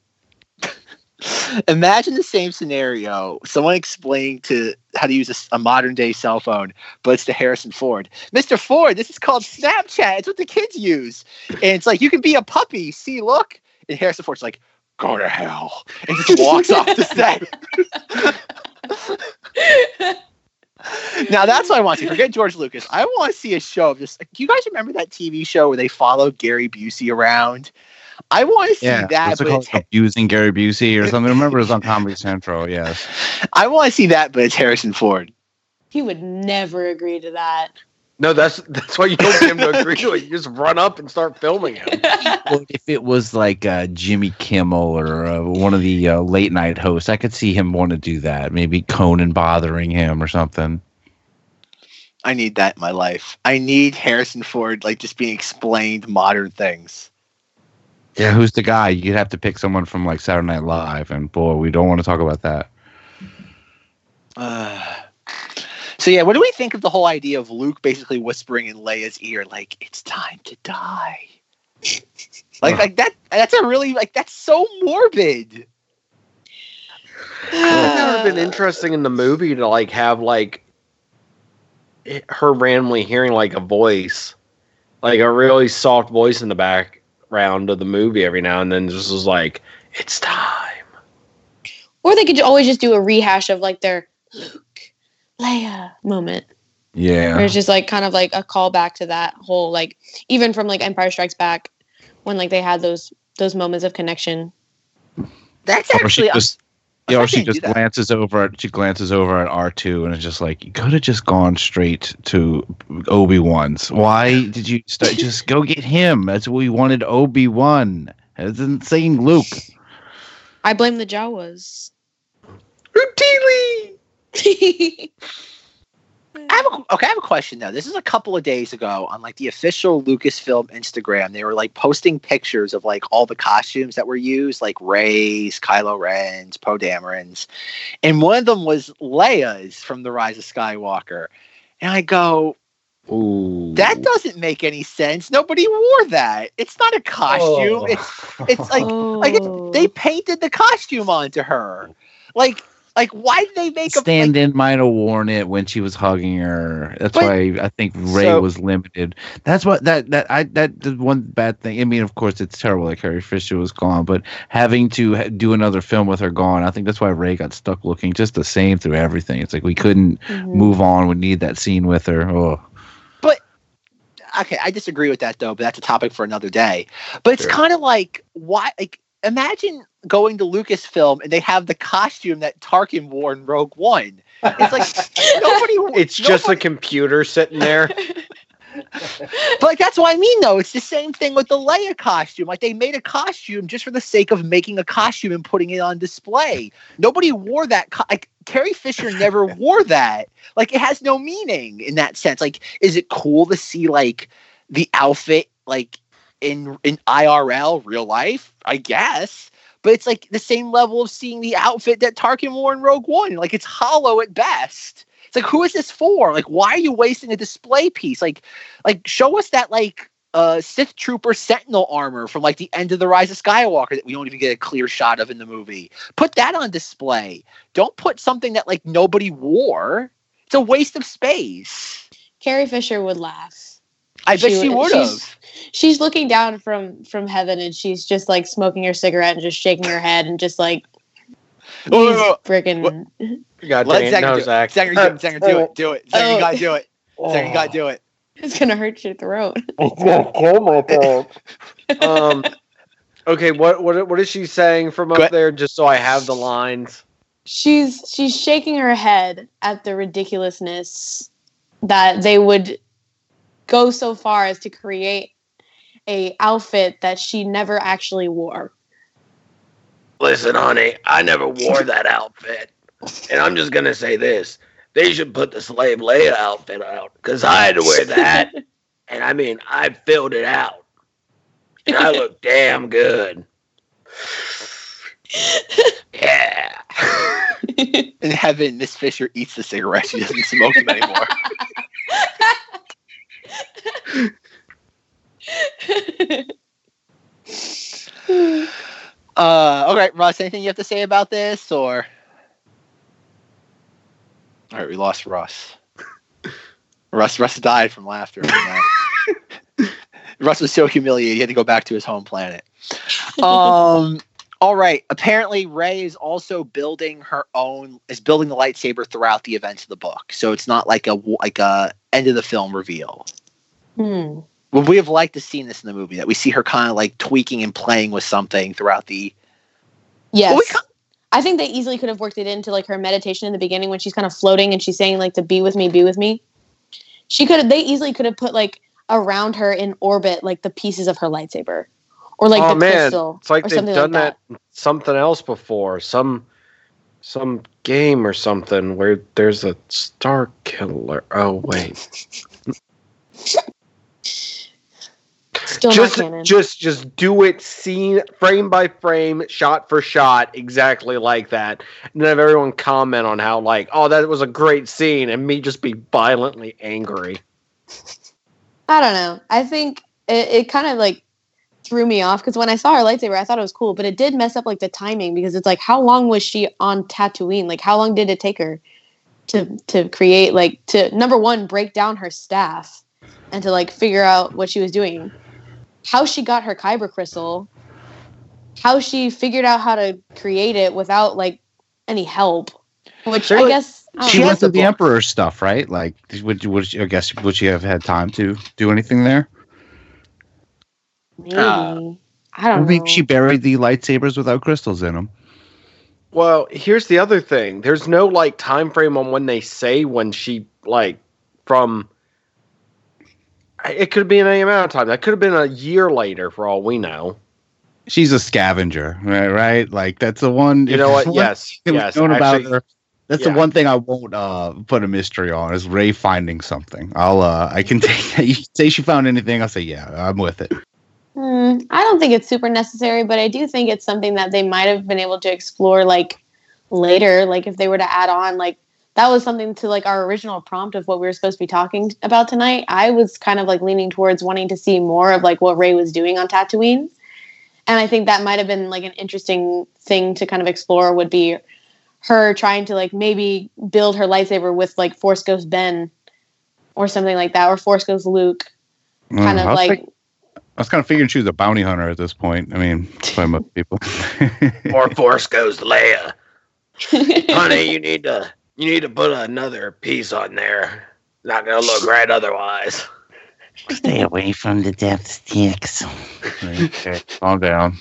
imagine the same scenario. Someone explaining to how to use a modern day cell phone, but it's to Harrison Ford. Mr. Ford, this is called Snapchat. It's what the kids use. And it's like, you can be a puppy. See, look. And Harrison Ford's like, go to hell. And just walks off the set. now that's what I want to see. Forget George Lucas. I want to see a show of just. Do you guys remember that TV show where they followed Gary Busey around? I want to see yeah, that, what's it called? it's, Abusing Gary Busey or something. Remember, it was on Comedy Central. Yes. I want to see that, but it's Harrison Ford. He would never agree to that. No, that's that's why you don't get him to agree to it. You just run up and start filming him. Well, if it was like uh, Jimmy Kimmel or uh, one of the uh, late night hosts, I could see him want to do that. Maybe Conan bothering him or something. I need that in my life. I need Harrison Ford like just being explained modern things. Yeah, who's the guy? You'd have to pick someone from like Saturday Night Live, and boy, we don't want to talk about that. Uh, so yeah, what do we think of the whole idea of Luke basically whispering in Leia's ear, like "It's time to die"? Like, like that. That's a really like that's so morbid. It's never been interesting in the movie to like have like her randomly hearing like a voice, like a really soft voice in the background of the movie every now and then. Just was like, it's time. Or they could always just do a rehash of like their Luke, Leia moment. Where Yeah. it's just like kind of like a callback to that whole like even from like Empire Strikes Back when like they had those those moments of connection. That's actually. just, I'm yeah, or she just glances over at she glances over at R two, and it's just like you could have just gone straight to Obi Wan's. Why did you start, just go get him? That's what we wanted. Obi Wan. Isn't saying Luke. I blame the Jawas. Routinely. I have a, okay, I have a question though. This is a couple of days ago on like the official Lucasfilm Instagram. They were like posting pictures of like all the costumes that were used, like Rey's, Kylo Ren's, Poe Dameron's, and one of them was Leia's from The Rise of Skywalker. And I go, Ooh. that doesn't make any sense. Nobody wore that. It's not a costume. Oh. It's it's like like it's, oh. they painted the costume onto her. Like like why did they make a like, Stand-in might have worn it when she was hugging her. That's But- why I think Rey So- was limited. That's what that that I that the one bad thing. I mean, of course, it's terrible that Carrie Fisher was gone, but having to do another film with her gone, I think that's why Rey got stuck looking just the same through everything. It's like we couldn't Mhm. move on. We need that scene with her. Oh, but okay, I disagree with that though, but that's a topic for another day. But it's Sure. kind of like why like imagine going to Lucasfilm and they have the costume that Tarkin wore in Rogue One. It's like nobody It's just a computer sitting there. But like that's what I mean though. It's the same thing with the Leia costume. Like they made a costume just for the sake of making a costume and putting it on display. Nobody wore that. Co- like Carrie Fisher never wore that. Like it has no meaning in that sense. Like is it cool to see like the outfit like in in IRL real life? I guess. But it's like the same level of seeing the outfit that Tarkin wore in Rogue One. Like it's hollow at best. It's like who is this for? Like why are you wasting a display piece? Like like show us that like uh Sith Trooper Sentinel armor from like the end of the Rise of Skywalker that we don't even get a clear shot of in the movie. Put that on display. Don't put something that like nobody wore. It's a waste of space. Carrie Fisher would laugh. I bet She she would- would she's- have. She's looking down from from heaven and she's just like smoking her cigarette and just shaking her head and just like Oh, these no, no. friggin' God Let dang it, no, do it. Zach. Zanger, do it. Do it. Do it. Zanger, you Oh. gotta do it. Zanger, you gotta do it. it's gonna hurt your throat. It's gonna kill my throat. um. Okay. What what what is she saying from up there? Just so I have the lines. she's she's shaking her head at the ridiculousness that they would go so far as to create a outfit that she never actually wore. Listen, honey, I never wore that outfit. And I'm just going to say this. They should put the slave Leia outfit out because I had to wear that. and I mean, I filled it out. And I look damn good. Yeah. In heaven, Miss Fisher eats the cigarette. She doesn't smoke them anymore. Uh, okay, Russ, anything you have to say about this, or? All right, we lost Russ. Russ, Russ died from laughter. Russ was so humiliated he had to go back to his home planet. Um. All right. Apparently, Rey is also building her own is building the lightsaber throughout the events of the book, so it's not like a like a end of the film reveal. Hmm. Would we have liked to seen this in the movie? That we see her kind of like tweaking and playing with something throughout the. Yes. Well, we ca- I think they easily could have worked it into like her meditation in the beginning when she's kind of floating and she's saying like to be with me, be with me. She could have they easily could have put like around her in orbit like the pieces of her lightsaber. Or like oh the man, crystal. it's like or they've something done like that. something else before. Some some game or something where there's a star killer. Oh wait. Still just not canon. just just do it scene frame by frame shot for shot exactly like that and then have everyone comment on how like oh that was a great scene and me just be violently angry I don't know. I think it, it kind of like threw me off because when I saw her lightsaber, I thought it was cool, but it did mess up like the timing because it's like, how long was she on Tatooine? Like, how long did it take her to to create like to number one break down her staff and to like figure out what she was doing, how she got her kyber crystal, how she figured out how to create it without like any help, which I Well, guess I she went to the book. emperor stuff, right? Like, would you, would she, I guess would she have had time to do anything there? maybe uh, I don't know. Maybe she buried the lightsabers without crystals in them. well here's the other thing there's no like time frame on when they say when she like from it could be in any amount of time that could have been a year later for all we know She's a scavenger, right? right? Like that's the one. you know what one yes yes known about her. That's Yeah. the one thing I won't uh, put a mystery on is Rey finding something. I'll uh, I can take you say she found anything. I'll say yeah, I'm with it. Hmm, I don't think it's super necessary, but I do think it's something that they might have been able to explore like later. Like if they were to add on, like that was something to like our original prompt of what we were supposed to be talking about tonight. I was kind of like leaning towards wanting to see more of like what Rey was doing on Tatooine. And I think that might have been like an interesting thing to kind of explore would be her trying to like maybe build her lightsaber with like Force Ghost Ben or something like that, or Force Ghost Luke. Kind Mm, of I like think- I was kind of figuring she was a bounty hunter at this point. I mean, by most people. Or Force goes Leia. Honey, you need to you need to put another piece on there. Not gonna look right otherwise. Stay away from the death sticks. okay, calm down.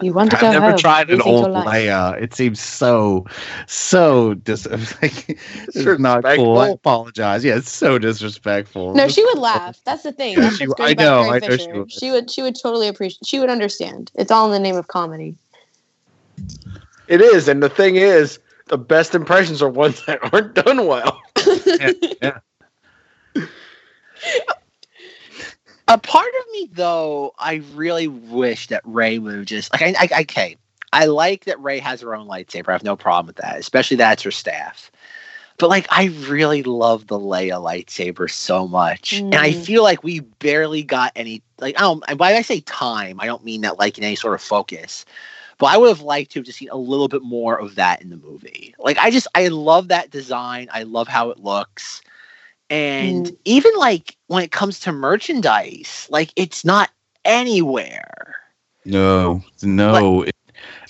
You want to go? I've go never home. tried an rethink old your. Leia. It seems so, so dis. Like, it's not cool. I Disrespectful. apologize. Yeah, it's so disrespectful. No, she would laugh. That's the thing. That's she- I know, I know she would. She would. She would totally appreciate. She would understand. It's all in the name of comedy. It is, and the thing is, the best impressions are ones that aren't done well. yeah. A part of me, though, I really wish that Rey would just like. I, I, okay, I like that Rey has her own lightsaber. I have no problem with that, especially that's her staff. But like, I really love the Leia lightsaber so much, and I Mm. feel like we barely got any. Like, I don't. When I say time, I don't mean that like in any sort of focus. But I would have liked to have just seen a little bit more of that in the movie. Like, I just I love that design. I love how it looks. And mm. even like when it comes to merchandise, like it's not anywhere. No, no. It-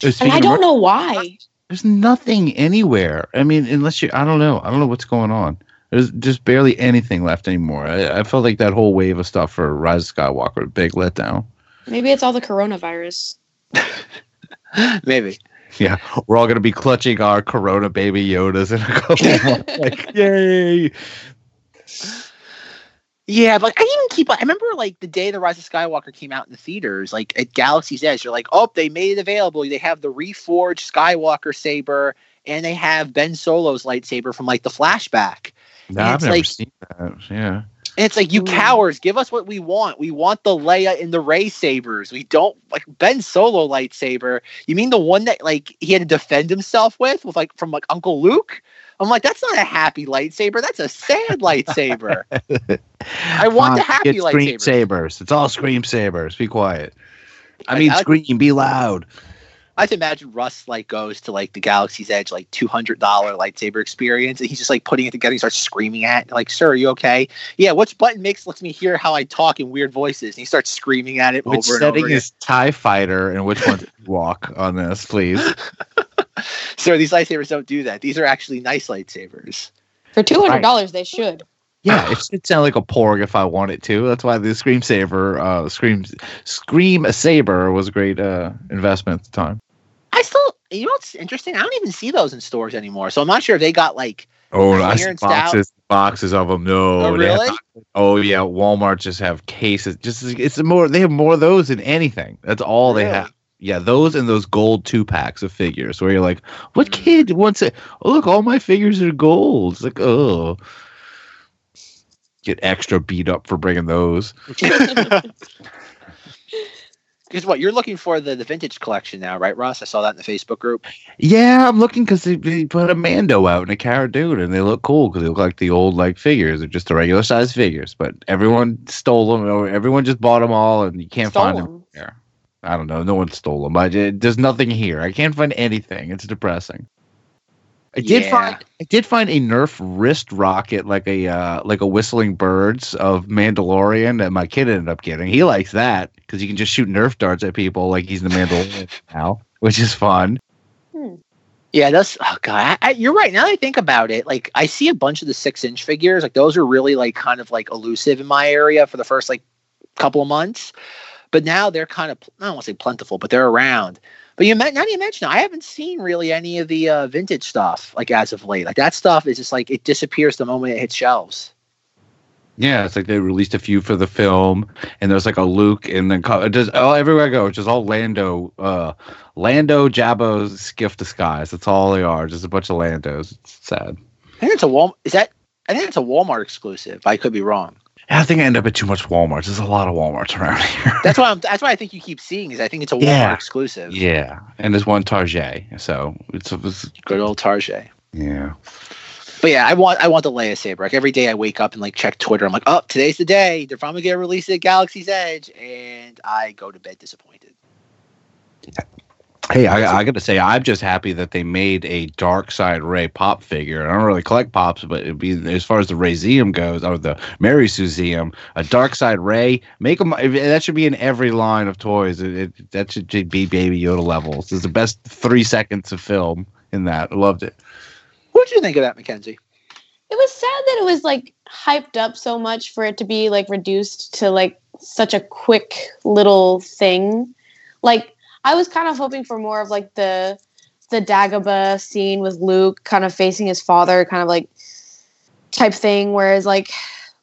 And I speaking of don't mer- know why. There's nothing anywhere. I mean, unless you, I don't know. I don't know what's going on. There's just barely anything left anymore. I, I felt like that whole wave of stuff for Rise of Skywalker, big letdown. Maybe it's all the coronavirus. Maybe. Yeah, we're all gonna be clutching our Corona baby Yodas in a couple months. Like, yay! Yeah, but like, I even keep. I remember like the day the Rise of Skywalker came out in the theaters, like at Galaxy's Edge. You're like, oh, they made it available. They have the reforged Skywalker saber, and they have Ben Solo's lightsaber from like the flashback. No, And I've never like- seen that. Yeah. And it's like, you hmm. cowards, give us what we want. We want the Leia and the Rey sabers. We don't like Ben Solo lightsaber. You mean the one that like he had to defend himself with, with like from like Uncle Luke? I'm like, that's not a happy lightsaber. That's a sad lightsaber. I want the Fine, happy it's scream sabers. It's all scream sabers. Be quiet. I I- mean, I- scream. Be loud. I like to imagine Russ like goes to like the Galaxy's Edge like two hundred dollar lightsaber experience, and he's just like putting it together. He starts screaming at, it, like, "Sir, are you okay? Yeah, which button makes lets me hear how I talk in weird voices?" And he starts screaming at it Which over and setting over. again. is Tie Fighter, and which one's walk on this, please? Sir, these lightsabers don't do that. These are actually nice lightsabers. For two hundred dollars, they should. Yeah, it should sound like a porg if I wanted to. That's why the Scream Saber, uh, Scream Scream Saber was a great uh, investment at the time. I still, you know, what's interesting. I don't even see those in stores anymore. So I'm not sure if they got like Oh, I see clearanced out. boxes, boxes of them. No, Oh, have really? oh yeah, Walmart just have cases. Just it's more. They have more of those than anything. That's all they have. Yeah, those and those gold two packs of figures where you're like, what mm. kid wants it? Oh, look, all my figures are gold. It's like, oh, get extra beat up for bringing those. Because what you're looking for the the vintage collection now, right, Ross? I saw that in the Facebook group. Yeah, I'm looking because they, they put a Mando out and a Cara Dune, and they look cool because they look like the old like figures. They're just the regular size figures, but everyone stole them. Or everyone just bought them all, and you can't Stole find them them. there. I don't know. No one stole them. I, it, there's nothing here. I can't find anything. It's depressing. I did Yeah. find I did find a Nerf wrist rocket, like a uh, like a whistling birds of Mandalorian that my kid ended up getting. He likes that because you can just shoot Nerf darts at people like he's the Mandalorian now, which is fun. Yeah, that's oh god. I, I, you're right. Now that I think about it, like I see a bunch of the six inch figures. Like those are really like kind of like elusive in my area for the first like couple of months. But now they're kind of I don't want to say plentiful, but they're around. But you now that you mention, it, I haven't seen really any of the uh, vintage stuff like as of late. Like that stuff is just like it disappears the moment it hits shelves. Yeah, it's like they released a few for the film, and there's like a Luke, and then just oh everywhere I go, it's just all Lando, uh, Lando, Jabba's skiff disguise. That's all they are, just a bunch of Landos. It's sad. I think it's a Walmart. Is that? I think it's a Walmart exclusive. I could be wrong. I think I end up at too much WalMarts. There's a lot of WalMarts around here. That's why I'm. That's why I think you keep seeing. Is I think it's a Walmart Yeah. exclusive. yeah, and there's one Target, so it's, it's Good old Target. yeah. But yeah, I want I want the Leia saber. Like every day I wake up and like check Twitter. I'm like, oh, today's the day. They're finally gonna release it at Galaxy's Edge, and I go to bed disappointed. Hey, I, I got to say, I'm just happy that they made a Dark Side Rey pop figure. I don't really collect pops, but it'd be as far as the Rayseum goes, or the Mary Suseum, a Dark Side Rey. Make them. That should be in every line of toys. It, it, that should be Baby Yoda levels. It's the best three seconds of film in that. I loved it. What did you think of that, Mackenzie? It was sad that it was like hyped up so much for it to be like reduced to like such a quick little thing. Like I was kind of hoping for more of like the the Dagobah scene with Luke kind of facing his father, kind of like type thing. Whereas like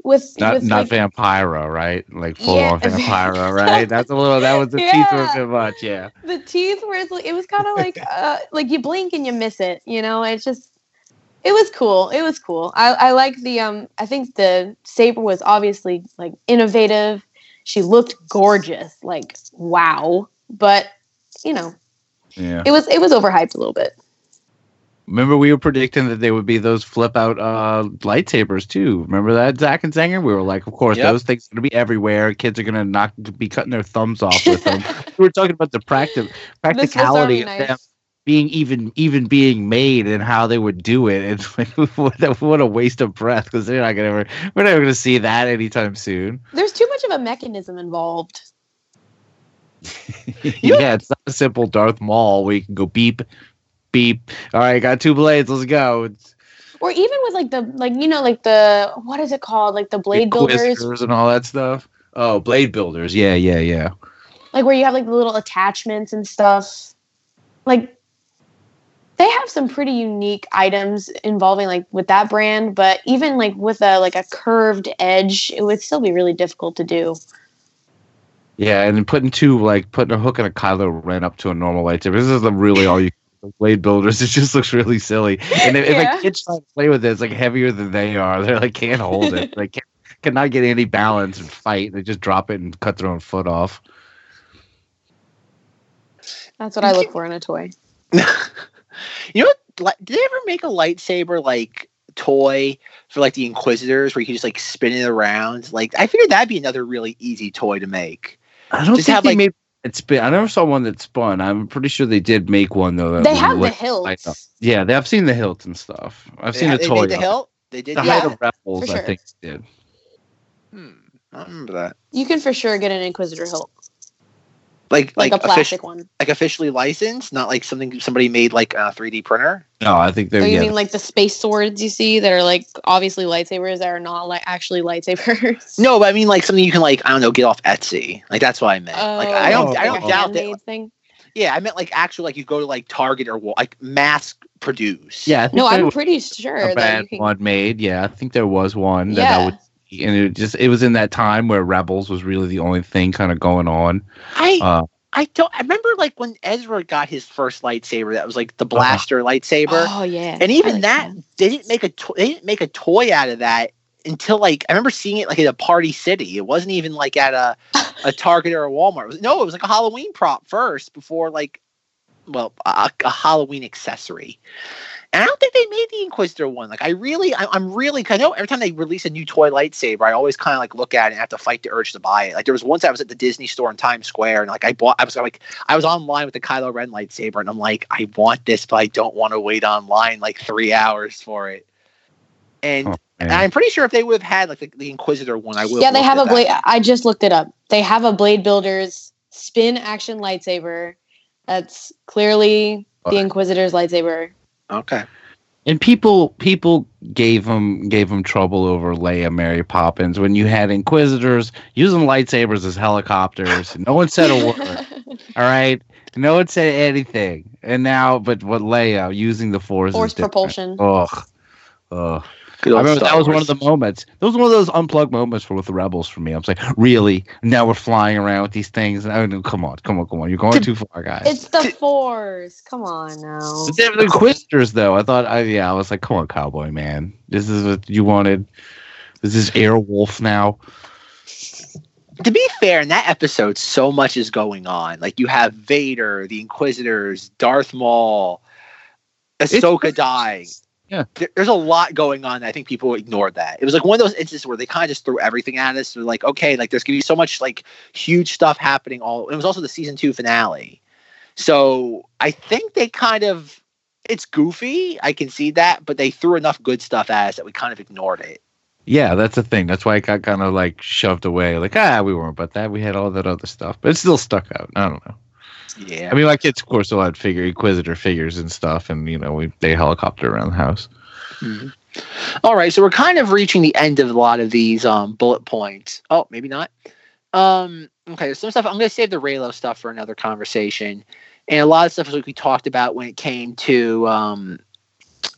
with Not with, not like, Vampiro, right? Like full Yeah. on Vampiro, right? That's a little. That was the teeth were a bit much. Yeah. the teeth were like it was kind of like uh like you blink and you miss it you know it's just it was cool it was cool i i like the um i think the saber was obviously like innovative she looked gorgeous like wow but you know Yeah. it was it was overhyped a little bit Remember, we were predicting that they would be those flip out uh, lightsabers too. Remember that, Zach and Zanger? We were like, of course, Yep. those things are going to be everywhere. Kids are going to not be cutting their thumbs off with them. we were talking about the practi- practicality of nice. them being even even being made and how they would do it. It's like what a, what a waste of breath because they're not going to we're never going to see that anytime soon. there's too much of a mechanism involved yeah, it's not a simple Darth Maul where you can go beep, beep. All right, got two blades. Let's go. It's or even with like the like you know like the what is it called like the blade builders and all that stuff. Oh, blade builders. Yeah, yeah, yeah. like where you have like the little attachments and stuff like they have some pretty unique items involving like with that brand but even like with a like a curved edge it would still be really difficult to do Yeah, and putting two like putting a hook and a Kylo Ren up to a normal lightsaber. This is the really all you blade builders. It just looks really silly. And if, Yeah. if a kid's trying to play with it, it's like heavier than they are. They're like can't hold it. They can't, cannot get any balance and fight. They just drop it and cut their own foot off. that's what i look for in a toy You know what? Did they ever make a lightsaber like toy for like the Inquisitors where you could just like spin it around? Like I figured that'd be another really easy toy to make. I don't Just think have, they like- made it spin. I never saw one that spun. I'm pretty sure they did make one though. they have the light- light hilts Yeah, they, I've seen the hilt and stuff. I've They, seen ha- the they toy. made the it. hilt. They did. The Yeah. height that? of rebels, for I think they did. Hmm, I remember that. you can for sure get an inquisitor hilt Like like, like a offici- plastic one like officially licensed, not like something somebody made like a 3D printer. No, I think they're oh, you yeah. mean like the space swords you see that are like obviously lightsabers that are not like actually lightsabers No, but I mean like something you can like I don't know get off Etsy. Like that's what I meant. like I oh, don't Oh, I don't a doubt that. thing Yeah, I meant like actual like you go to like Target or Wal- like mass produce. yeah, no i'm pretty sure a that bad you can one made. Yeah, I think there was one that I yeah would. And it just it was in that time where Rebels was really the only thing kind of going on. I Uh, I don't. I remember like when Ezra got his first lightsaber. That was like the blaster lightsaber, oh yeah and even like that they didn't make a to- they didn't make a toy out of that until like I remember seeing it like at a Party City. It wasn't even like at a a Target or a Walmart. It was, no, it was like a Halloween prop first before like well a, a Halloween accessory. And I don't think they made the Inquisitor one. Like I really, I, I'm really, I know every time they release a new toy lightsaber, I always kind of like look at it and have to fight the urge to buy it. Like there was once I was at the Disney store in Times Square, and like I bought, I was like, I was online with the Kylo Ren lightsaber, and I'm like, I want this, but I don't want to wait online like three hours for it. And, Oh, and. I'm pretty sure if they would have had like the, the Inquisitor one, I would. yeah they have a blade that. i just looked it up they have a blade builders spin action lightsaber that's clearly the inquisitor's lightsaber Okay. And people people gave them gave them trouble over Leia Mary Poppins when you had Inquisitors using lightsabers as helicopters. No one said a word. All right, no one said anything. And now, but what Leia using the Force? Force propulsion. Ugh, ugh. Good I remember Star that was one of the moments. That was one of those unplugged moments for with the rebels for me. I was like, really? Now we're flying around with these things. And I mean, come on, come on, come on. You're going too far, guys. It's the Force. Come on now. But they're the Inquisitors, though. I thought, I, yeah, I was like, come on, cowboy man. This is what you wanted. This is Airwolf now. to be fair, in that episode, so much is going on. Like you have Vader, the Inquisitors, Darth Maul, Ahsoka dying. Yeah. There- there's a lot going on. I think people ignored that. It was like one of those instances where they kind of just threw everything at us. They're like, okay, like there's gonna be so much like huge stuff happening. All it was also the season two finale, so I think they kind of it's goofy. I can see that, but they threw enough good stuff at us that we kind of ignored it. Yeah, that's the thing. That's why it got kind of like shoved away. Like, ah, we weren't about that. We had all that other stuff, but it still stuck out. I don't know. Yeah. I mean, my kids, of course, still had figure Inquisitor figures and stuff, and you know, we they helicopter around the house. All right, so we're kind of reaching the end of a lot of these um, bullet points. Oh, maybe not. Um, okay, some stuff. I'm going to save the Reylo stuff for another conversation, and a lot of stuff is like we talked about when it came to um,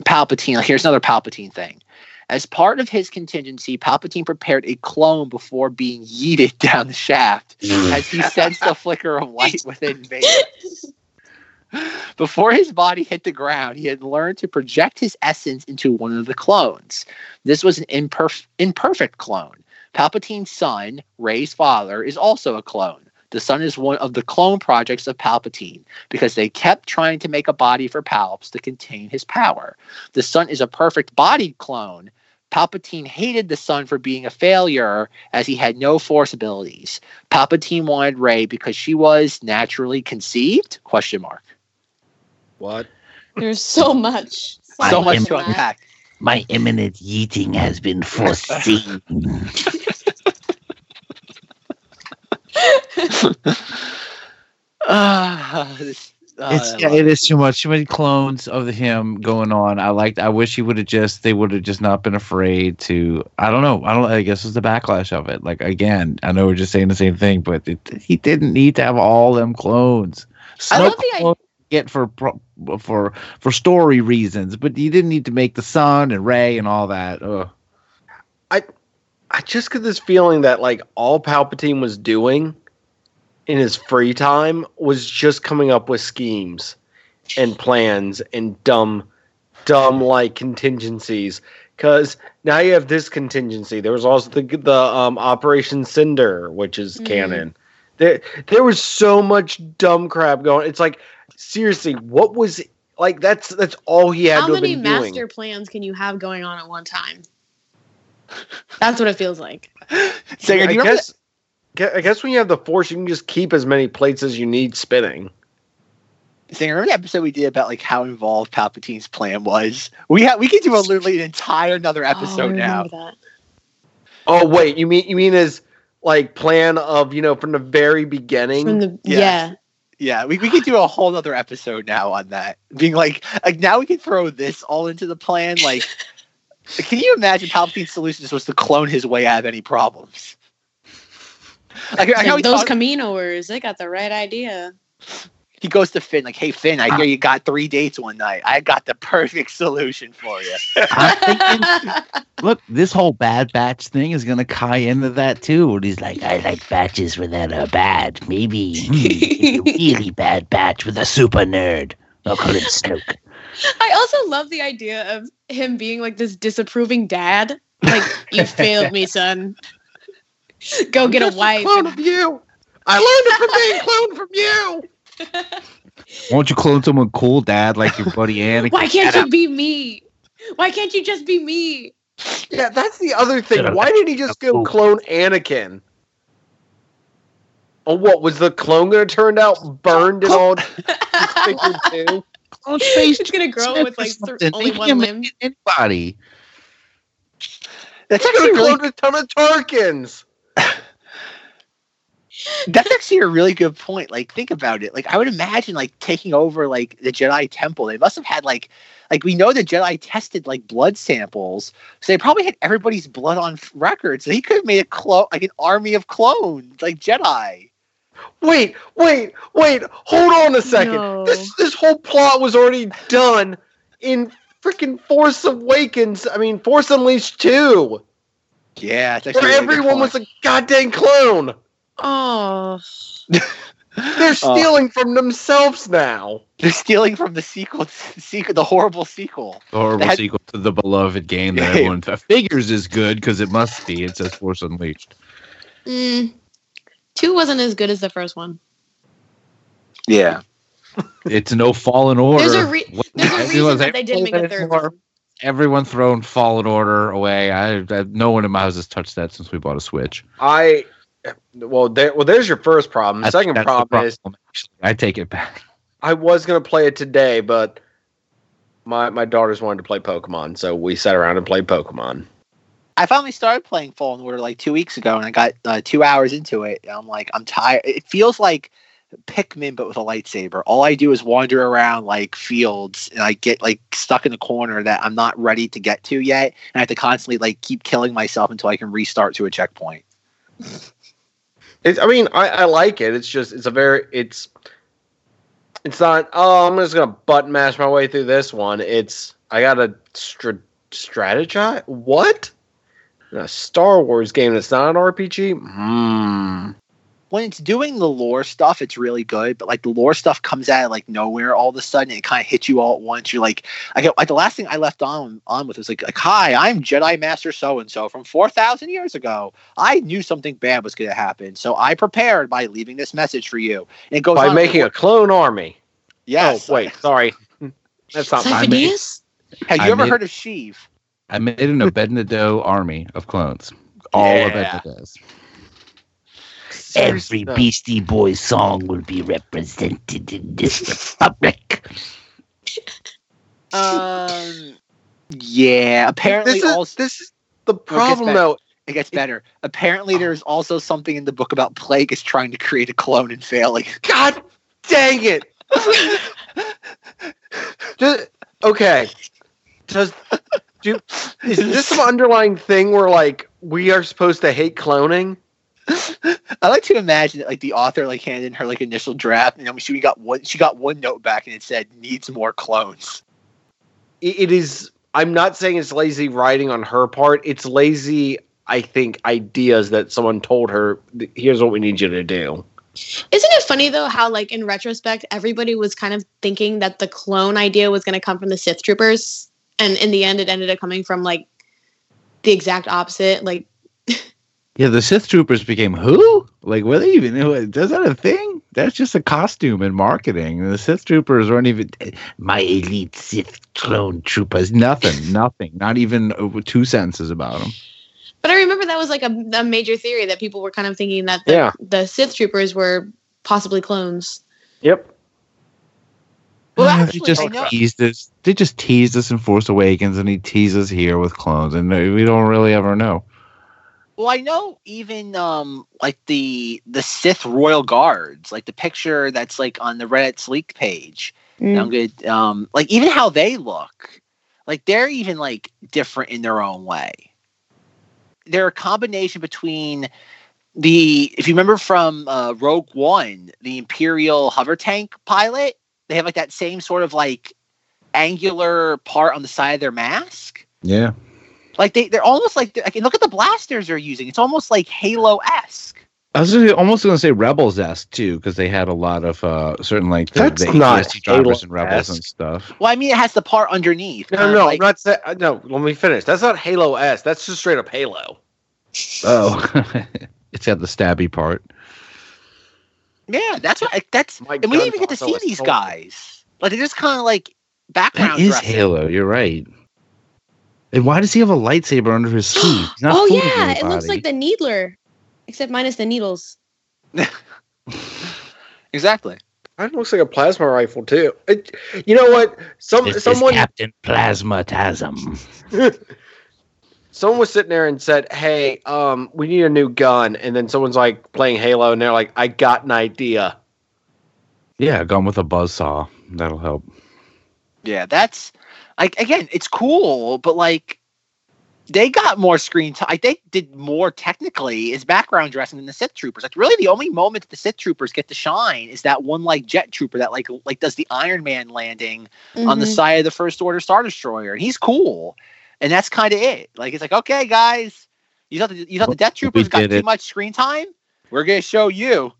Palpatine. Like, here's another Palpatine thing. As part of his contingency, Palpatine prepared a clone before being yeeted down the shaft as he sensed the flicker of light within Vader. Before his body hit the ground, he had learned to project his essence into one of the clones. This was an imperf- imperfect clone. Palpatine's son, Rey's father, is also a clone. The son is one of the clone projects of Palpatine because they kept trying to make a body for Palps to contain his power. The son is a perfect bodied clone. Palpatine hated the son for being a failure as he had no force abilities. Palpatine wanted Rey because she was naturally conceived? Question mark. What? There's so much. So much to unpack. My imminent yeeting has been foreseen. Ah, this- ah, it's yeah, it is too much. Too many clones of him going on. I liked. I wish he would have just. They would have just not been afraid to. I don't know. I don't. I guess it's the backlash of it. Like again, I know we're just saying the same thing, but it, he didn't need to have all them clones. I love Snoke the clones get for for for story reasons, but you didn't need to make the son and Rey and all that. Ugh. I just get this feeling that like all Palpatine was doing in his free time was just coming up with schemes and plans and dumb, dumb like contingencies. Because now you have this contingency. There was also the the um, Operation Cinder, which is Mhm. canon. There, there was so much dumb crap going. It's like seriously, what was like? That's that's all he had How many master doing. plans can you have going on at one time? That's what it feels like. Singer, I do you remember guess, gue- I guess when you have the force, you can just keep as many plates as you need spinning. Singer, remember the episode we did about like how involved Palpatine's plan was? We have we could do a literally an entire another Oh, I episode now. that. Oh wait, you mean you mean as like plan of you know from the very beginning? From the Yeah. yeah. Yeah, we, we could do a whole other episode now on that. Being like like now we can throw this all into the plan. Like can you imagine Palpatine's solution just was to clone his way out of any problems? Like, I know Like those talk- Kaminoers, they got the right idea. he goes to Finn, like, hey Finn, I hear you got three dates one night. I got the perfect solution for you. Look, this whole Bad Batch thing is gonna tie into that too. And he's like, I like batches that are bad. Maybe maybe a really bad batch with a super nerd. I'll call him Snoke. I also love the idea of him being like this disapproving dad. Like, you failed me, son. Go get a Just wife. clone and- of you. I learned it from being cloned from you. Why don't you clone someone cool, Dad, like your buddy Anakin? Why can't you be me? Why can't you just be me? Yeah, that's the other thing. Why did he just go clone Anakin? Oh, what was the clone gonna turn out burned and all disfigured too? Clone Space It's gonna grow with like th- something. only They one limb. make Anybody. That's He's actually gonna really clone a ton of Tarkins. That's actually a really good point. Like, think about it. Like, I would imagine like taking over like the Jedi Temple. They must have had like, like we know the Jedi tested like blood samples, so they probably had everybody's blood on f- record. So he could have made a clone, like an army of clones, like Jedi. Wait, wait, wait. Hold on a second. No. This this whole plot was already done in freaking Force Awakens. I mean, Force Unleashed 2, Yeah, it's where really everyone was a goddamn clone. Oh, They're stealing from themselves now. They're stealing from the sequel, sequel, the horrible sequel. The horrible That- sequel to the beloved game that Yeah. everyone figures is good because it must be. It says Force Unleashed. mm. Two wasn't as good as the first one. Yeah. It's no Fallen Order. There's a, re- there's a reason that they didn't make a third "More." one. Everyone thrown Fallen Order away. I, I no one in my house has touched that since we bought a Switch. I well, there, well, there's your first problem. The That's- second that's the problem, is actually. I take it back. I was gonna play it today, but my my daughters wanted to play Pokemon, so we sat around and played Pokemon. I finally started playing Fallen Order like two weeks ago, and I got uh, two hours into it. And I'm like, I'm tired. It feels like Pikmin, but with a lightsaber. All I do is wander around like fields, and I get like stuck in a corner that I'm not ready to get to yet, and I have to constantly like keep killing myself until I can restart to a checkpoint. It's, I mean, I, I like it. It's just it's a very it's it's not. Oh, I'm just gonna button mash my way through this one. It's I gotta str- strategize. What? A Star Wars game that's not an RPG? Hmm. When it's doing the lore stuff, it's really good, but like the lore stuff comes out of like nowhere all of a sudden. And it kind of hits you all at once. You're like, I get like the last thing I left on on with was like, like hi, I'm Jedi Master so and so from four thousand years ago. I knew something bad was going to happen, so I prepared by leaving this message for you. And it goes By on making a clone army. yes. Oh wait, sorry. That's not my Siphoneus? Have I you ever made- heard of Sheev? I made an Abednego army of clones. All Yeah. Abednego's. Every Beastie Boys song will be represented in this republic. Um. Yeah. Apparently, This is, also this is the problem, better. though. it gets better. Apparently, there's also something in the book about Plagueis trying to create a clone and failing. God dang it. Just, okay. Does do is this some underlying thing where like we are supposed to hate cloning? I like to imagine that like the author like handed her like initial draft, and then she got one she got one note back and it said needs more clones. it it is i'm not saying it's lazy writing on her part it's lazy i think ideas that someone told her here's what we need you to do Isn't it funny though how like in retrospect everybody was kind of thinking that the clone idea was going to come from the Sith troopers, and in the end it ended up coming from like the exact opposite. Like Yeah, the Sith troopers became who? Like, were they even? Is that a thing? That's just a costume in marketing. The Sith troopers weren't even My elite Sith clone troopers. Nothing, nothing. Not even two sentences about them. But I remember that was like a, a major theory that people were kind of thinking that the, Yeah. the Sith troopers were possibly clones. yep Well, actually, they just teased us. They just teased us in Force Awakens, and he teases here with clones, and we don't really ever know. Well, I know even um like the the Sith Royal Guards, like the picture that's like on the Reddit's leak page. Mm. I'm good. Um, like even how they look, like they're even like different in their own way. They're a combination between the if you remember from uh, Rogue One, the Imperial hover tank pilot. They have like that same sort of like angular part on the side of their mask. Yeah. Like they, they're almost like, like look at the blasters they're using. It's almost like Halo esque. I was almost going to say Rebels esque too, because they had a lot of uh, certain like the, That's the not ATST drivers and Halo-esque. Rebels and stuff. Well, I mean, it has the part underneath. no no like- i'm not saying no let me finish that's not halo s that's just straight up halo Oh, it's got the stabby part. Yeah, that's what. That's My and we didn't even get to see these soldier. guys. Like they're just kind of like background. That is dressing. Halo. You're right. And why does he have a lightsaber under his sleeve? He's not oh fooling yeah, it looks like the Needler, except minus the needles. Exactly. It looks like a plasma rifle too. It, you know what? Some This someone is Captain Plasmatasm. someone was sitting there and said, "Hey, um, we need a new gun," and then someone's like playing Halo, and they're like, "I got an idea." Yeah, a gun with a buzzsaw. That'll help. Yeah, that's like again, it's cool, but like they got more screen time. They did more technically is background dressing than the Sith troopers. Like really, the only moment that the Sith troopers get to shine is that one like jet trooper that like like does the Iron Man landing on the Mhm. side of the First Order Star Destroyer, and he's cool. And that's kind of it. Like it's like okay, guys, you thought the, you thought the Death Troopers got too it. much screen time. We're gonna show you.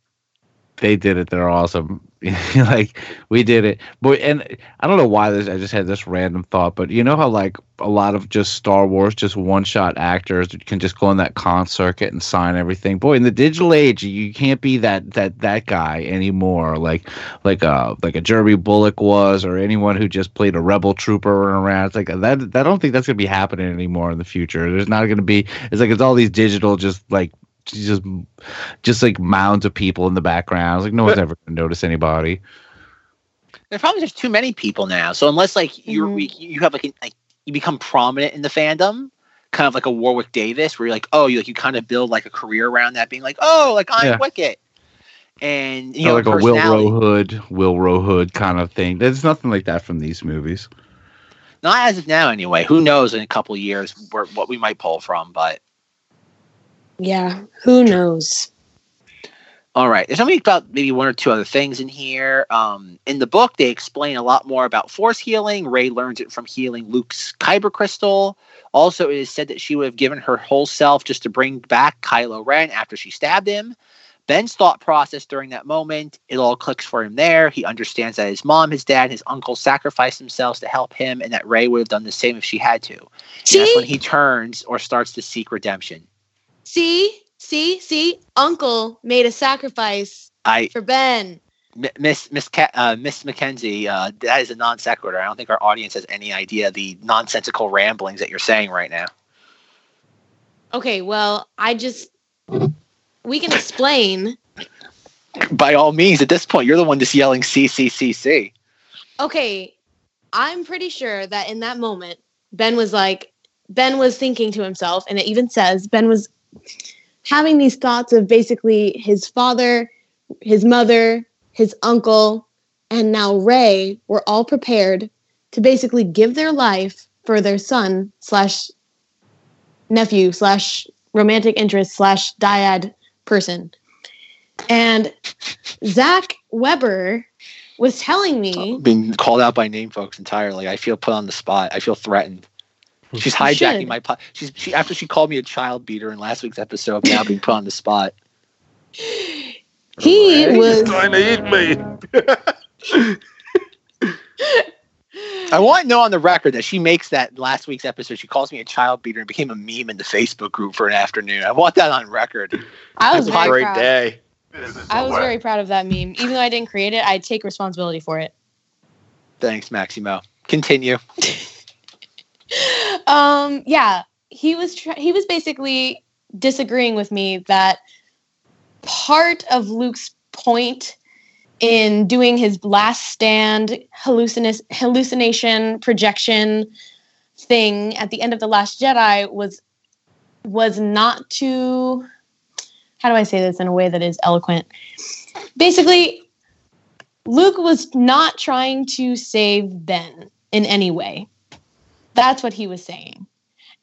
They did it. They're awesome. like we did it, but and I don't know why this. I just had this random thought, but you know how like a lot of just Star Wars, just one shot actors can just go on that con circuit and sign everything. Boy, in the digital age, you can't be that that that guy anymore. Like like a like a Jeremy Bulloch was, or anyone who just played a rebel trooper around. It's like that. I don't think that's gonna be happening anymore in the future. There's not gonna be. It's like it's all these digital, just like just just like mounds of people in the background. Like no one's ever gonna notice anybody. There's probably just too many people now. So unless like you're Mhm. you you have like, an, like you become prominent in the fandom, kind of like a Warwick Davis, where you're like, oh, you like you kind of build like a career around that, being like, oh, like I'm Yeah. Wicket, and you Or know, like a Will personality. Hood, Will Hood kind of thing. There's nothing like that from these movies. Not as of now, anyway. Who knows in a couple years where, what we might pull from, but. Yeah, who knows? All right. There's only about maybe one or two other things in here. Um, in the book, they explain a lot more about force healing. Rey learns it from healing Luke's kyber crystal. Also, it is said that she would have given her whole self just to bring back Kylo Ren after she stabbed him. Ben's thought process during that moment, it all clicks for him there. He understands that his mom, his dad, his uncle sacrificed themselves to help him, and that Rey would have done the same if she had to. That's when he turns or starts to seek redemption. See, see, see. Uncle made a sacrifice I for Ben. Miss Miss Ca- uh, Miss Mackenzie, uh, that is a non sequitur. I don't think our audience has any idea the nonsensical ramblings that you're saying right now. Okay, well, I just we can explain. By all means, at this point, you're the one just yelling "C C C C." Okay, I'm pretty sure that in that moment, Ben was like, Ben was thinking to himself, and it even says Ben was having these thoughts of basically his father, his mother, his uncle, and now Rey were all prepared to basically give their life for their son slash nephew slash romantic interest slash dyad person. And Zach Weber was telling me Being called out by name, folks, entirely. I feel put on the spot. I feel threatened. She's hijacking should. my. Po- she's she after she called me a child beater in last week's episode. I'm now being put on the spot. he Rey? was Trying to eat me. I want to know on the record that she makes that last week's episode. She calls me a child beater and became a meme in the Facebook group for an afternoon. I want that on record. I was a very Great proud. day. I was very proud of that meme. Even though I didn't create it, I take responsibility for it. Thanks, Maximo. Continue. um yeah he was he was basically disagreeing with me that part of luke's point in doing his last stand hallucina- hallucination projection thing at the end of the last jedi was was not to how do i say this in a way that is eloquent? Basically luke was not trying to save ben in any way that's what he was saying.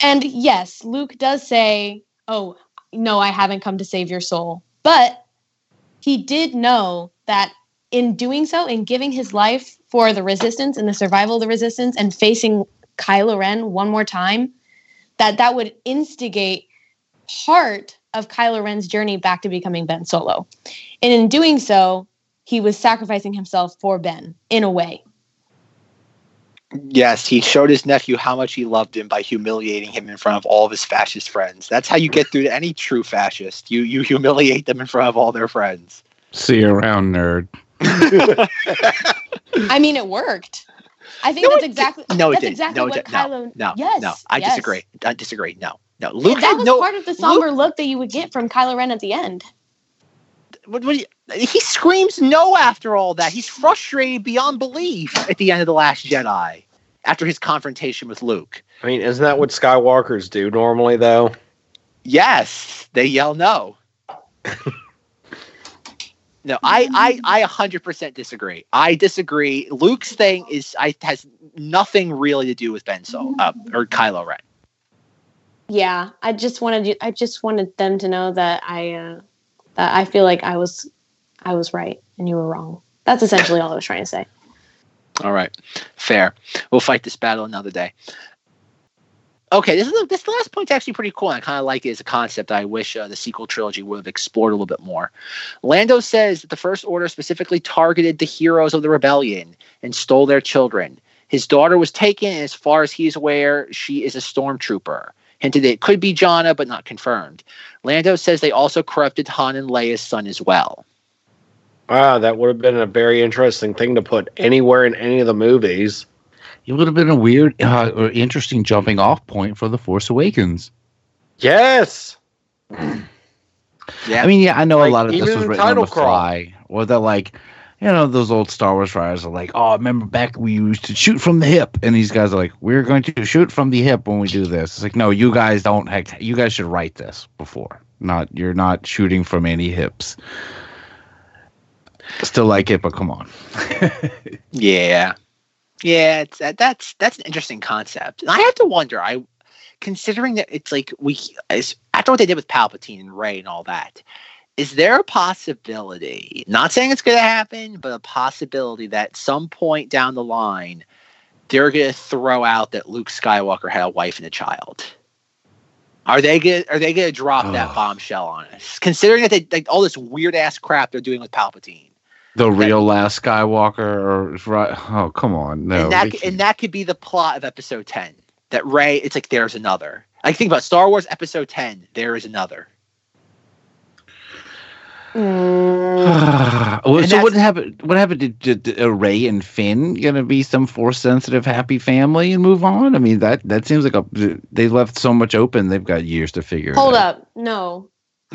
And yes, Luke does say, Oh, no, I haven't come to save your soul. But he did know that in doing so, in giving his life for the resistance and the survival of the resistance and facing Kylo Ren one more time, that that would instigate part of Kylo Ren's journey back to becoming Ben Solo. And in doing so, he was sacrificing himself for Ben in a way. Yes, he showed his nephew how much he loved him by humiliating him in front of all of his fascist friends. That's how you get through to any true fascist. You you humiliate them in front of all their friends. See you around, nerd. I mean, it worked. I think No, that's it exactly No, it that's didn't. exactly no, it what didn't. No, Kylo. no, yes, no. I yes. disagree. I disagree. No, no. Yeah, Luke that had was no. part of the somber look that you would get from Kylo Ren at the end. What, what, he screams no after all that. He's frustrated beyond belief at the end of the Last Jedi after his confrontation with Luke. I mean, isn't that what Skywalkers do normally, though? Yes, they yell no. no, I, I, I 100% disagree. I disagree. Luke's thing is I has nothing really to do with Ben Solo uh, or Kylo Ren. yeah, I just wanted you. I just wanted them to know that I uh, that I feel like I was I was right and you were wrong. That's essentially all I was trying to say. All right, fair. We'll fight this battle another day. Okay, this is this last point's actually pretty cool. And I kind of like it as a concept. I wish uh, the sequel trilogy would have explored a little bit more. Lando says that the First Order specifically targeted the heroes of the rebellion and stole their children. His daughter was taken, and as far as he's aware, she is a stormtrooper. Hinted it could be Jannah, but not confirmed. Lando says they also corrupted Han and Leia's son as well. Wow, that would have been a very interesting thing to put anywhere in any of the movies. It would have been a weird uh, or interesting jumping off point for the Force Awakens. Yes. Yeah. I mean, yeah, I know Like, a lot of this was in written on title the crawl. fly, or they're like, you know, those old Star Wars writers are like, oh, I remember back we used to shoot from the hip, and these guys are like, we're going to shoot from the hip when we do this. It's like, no, you guys don't. Heck, you guys should write this before. Not you're not shooting from any hips. Still like it, but come on. Yeah, yeah, it's that, that's that's an interesting concept, and I have to wonder. I considering that it's like we after what they did with Palpatine and Rey and all that, is there a possibility? Not saying it's going to happen, but a possibility that some point down the line they're going to throw out that Luke Skywalker had a wife and a child. Are they gonna, Are they going to drop that bombshell on us? Considering that they like all this weird ass crap they're doing with Palpatine. The real last Skywalker, or right? Oh, come on, no. and that and that could be the plot of episode 10 that rey it's like there's another i think about star wars episode 10 there is another well, so what happened? What happened to, to, to uh, Rey and Finn? Gonna be some force sensitive, happy family and move on? I mean, that that seems like a they left so much open. They've got years to figure. hold it out. up, no.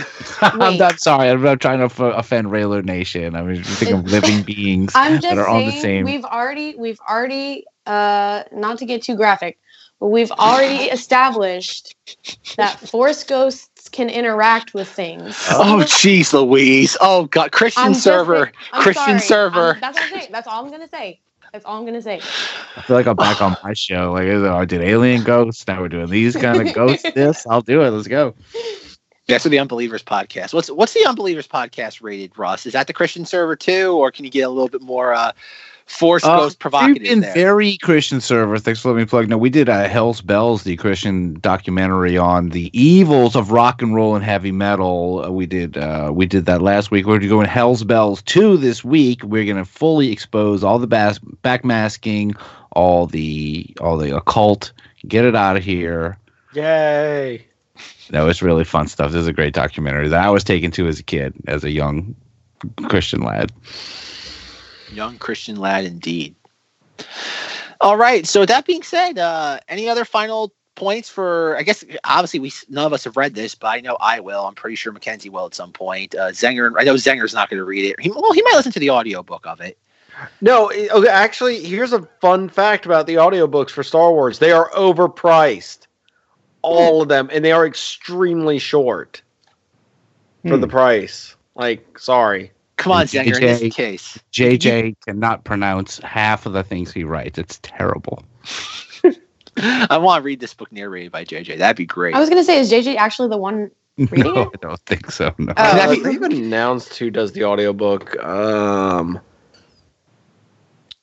I'm Wait. not sorry. I'm not trying to f- offend Reylo Nation. I mean, think of living beings I'm that just are on the same. we've already we've already uh not to get too graphic, but we've already established that force ghosts can interact with things. oh jeez louise oh god christian I'm server saying- christian sorry. server I'm- that's what I'm saying. That's all I'm gonna say. That's all I'm gonna say. I feel like I'm back on my show. Like oh, I did alien ghosts. Now we're doing these kind of ghosts. This I'll do it. Let's go. That's for the unbelievers podcast what's what's the unbelievers podcast rated Ross? is that the christian server too or can you get a little bit more uh force Uh, ghost provocative We've been there very Christian server. Thanks for letting me plug. No, we did uh, Hell's Bells, the Christian documentary on the evils of rock and roll and heavy metal. Uh, we did uh, we did that last week. We're going to go in Hell's Bells two this week. We're going to fully expose all the bas- backmasking, all the all the occult. Get it out of here. Yay. No, it's really fun stuff. This is a great documentary that I was taken to as a kid, as a young Christian lad. young christian lad indeed all right so that being said uh any other final points for i guess obviously we none of us have read this but i know i will i'm pretty sure mackenzie will at some point uh zenger i know zenger's not going to read it he, well he might listen to the audiobook of it No, it- okay, actually, here's a fun fact about the audiobooks for Star Wars. They are overpriced. All of them, and they are extremely short for Hmm. the price. Like, sorry. come on And zenger in this JJ case JJ cannot pronounce half of the things he writes. It's terrible. i want to read this book narrated by jj that'd be great I was gonna say, is JJ actually the one reading no, it? I don't think so. No. Have you even announced who does the audiobook? Um,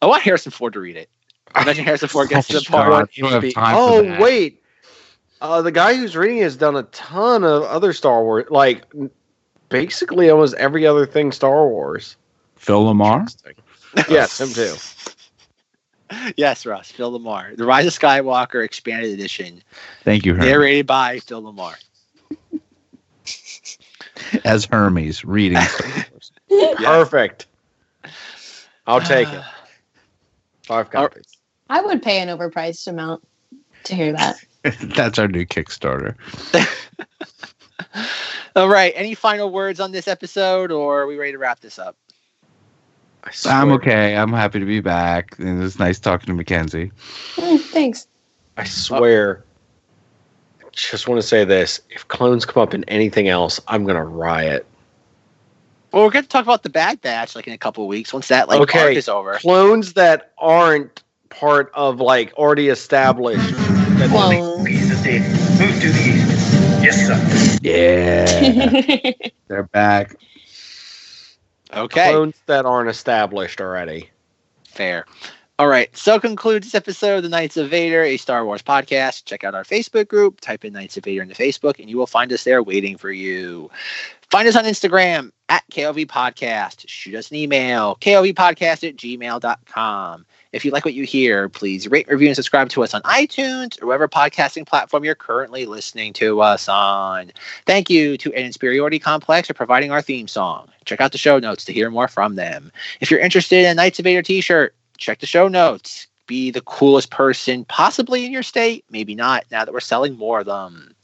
i want harrison ford to read it imagine harrison ford gets to the part God, where you don't have speak- time for Oh wait, uh, the guy who's reading has done a ton of other Star Wars, like basically almost every other thing Star Wars. Phil LaMarr. Yes, him too. yes russ phil lamarr the rise of skywalker expanded edition Thank you, Hermes. narrated by phil lamarr As Hermes reading. Star Wars. Perfect. I'll take it. Five copies. I would pay an overpriced amount to hear that. That's our new Kickstarter. All right. Any final words on this episode, or are we ready to wrap this up? I I'm okay. I'm happy to be back. And it's nice talking to Mackenzie. Mm, thanks. I swear. I just want to say this: if clones come up in anything else, I'm gonna riot. Well, we're going to talk about the Bad Batch like in a couple of weeks once that like Okay. arc is over. Clones that aren't part of like already established. Clones. Steve. Move to the east. Yes, sir. Yeah. They're back. Okay. Clones that aren't established already. Fair. All right. So concludes this episode of the Knights of Vader, a Star Wars podcast. Check out our Facebook group. Type in Knights of Vader into Facebook, and you will find us there waiting for you. Find us on Instagram at KOV Podcast. Shoot us an email, KOVpodcast at gmail.com. If you like what you hear, please rate, review, and subscribe to us on iTunes or whatever podcasting platform you're currently listening to us on. Thank you to An Inferiority Complex for providing our theme song. Check out the show notes to hear more from them. If you're interested in a Knights of Vader t shirt, check the show notes. Be the coolest person possibly in your state. Maybe not now that we're selling more of them.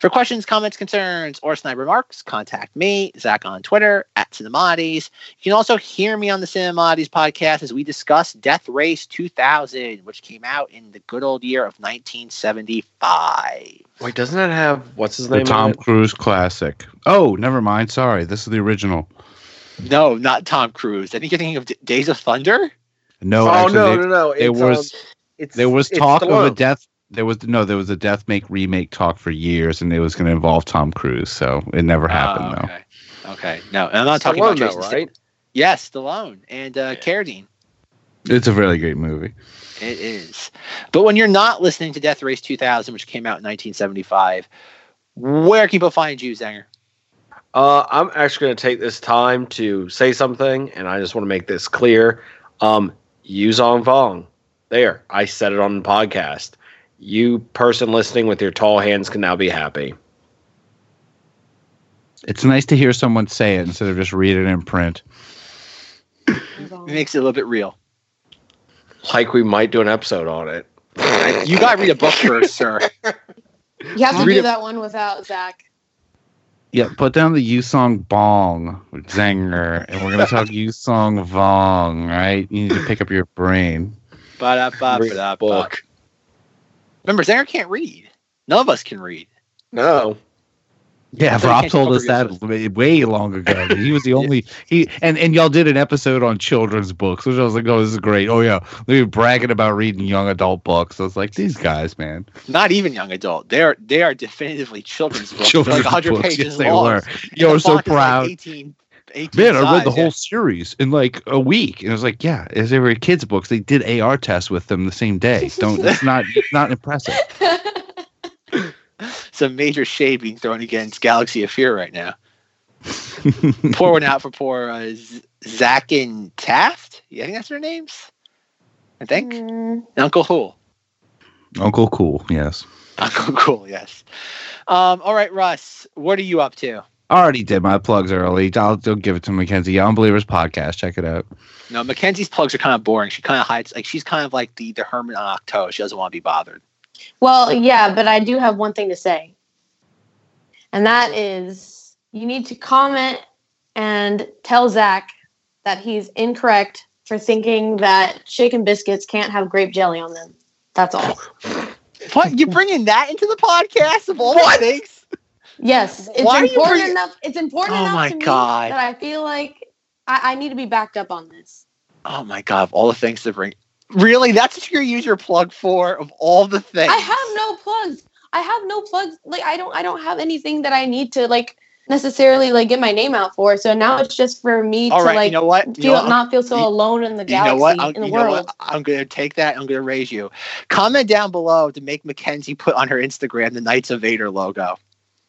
For questions, comments, concerns, or snide remarks, contact me, Zach, on Twitter at Cinemodities. You can also hear me on the Cinemodities podcast as we discuss Death Race 2000, which came out in the good old year of 1975. Wait, doesn't that have what's his The name? Tom? Cruise classic. Oh, never mind. Sorry. This is the original. No, not Tom Cruise. I think you're thinking of D- Days of Thunder. No, oh actually, no, they- no, no! there It's, was um, it's, there was talk of a death. There was no, there was a death make remake talk for years, and it was going to involve Tom Cruise. So it never happened Oh, though. okay. Okay. No, and I'm not talking about though, Jason Statham. right? Yes, Stallone and uh, Carradine. It's a really great movie. It is. But when you're not listening to Death Race 2000, which came out in 1975, where can people find you, Zanger? Uh, I'm actually going to take this time to say something, and I just want to make this clear. Um, Yuuzhan Vong, there, I said it on the podcast. You person listening with your tall hands can now be happy. It's nice to hear someone say it instead of just read it in print. It makes it a little bit real. Like we might do an episode on it. You got to read a book first, sir. You have to Read do it- that one without Zach. Yeah, put down the Yuuzhan Vong with Zanger, and we're gonna talk Yuuzhan Vong. Right? You need to pick up your brain. Ba-da-ba-ba-da-ba. Book. Remember, Zanger can't read. None of us can read. No. Yeah, So Rob told us that way, way long ago. He was the only he and and y'all did an episode on children's books, which I was like, oh, this is great. Oh yeah, they were bragging about reading young adult books. I was like, these guys, man, Not even young adult. They are they are definitively children's books. They're children's like 100 books. pages Yes, they long. were. And Yo, so font is like proud. 18, 18 Man, I read the size, whole series in like a week, and I was like, yeah, as they were kids' books, they did AR tests with them the same day. Don't it's not it's not impressive. Some major shade being thrown against Galaxy of Fear right now. pour one out for poor uh, Zach and Tash. Yeah, I think that's their names. I think. Mm, Uncle Hoole. Uncle Cool, yes. Uncle Cool, yes. Um, all right, Russ, what are you up to? I already did my plugs early. I'll, I'll give it to Mackenzie. Yeah, Unbelievers podcast. Check it out. No, Mackenzie's plugs are kind of boring. She kind of hides, like she's kind of like the the hermit on Ahch-To. She doesn't want to be bothered. Well, yeah, but I do have one thing to say. And that is you need to comment and tell Zach that he's incorrect for thinking that chicken biscuits can't have grape jelly on them. That's all. What you bringing that into the podcast of all the things? Yes, it's Why are you important enough. It's important Oh enough to me that I feel like I, I need to be backed up on this. Oh my god, all the things to bring. Really, that's what you're gonna use your plug for? Of all the things, I have no plugs. I have no plugs. Like I don't. I don't have anything that I need to like necessarily like get my name out for. So now it's just for me All to right, like you know what? You feel know not feel so you- alone in the You galaxy know what? I'm, in the you know world. what? I'm gonna take that. I'm gonna raise you. Comment down below to make Mackenzie put on her Instagram the Knights of Vader logo.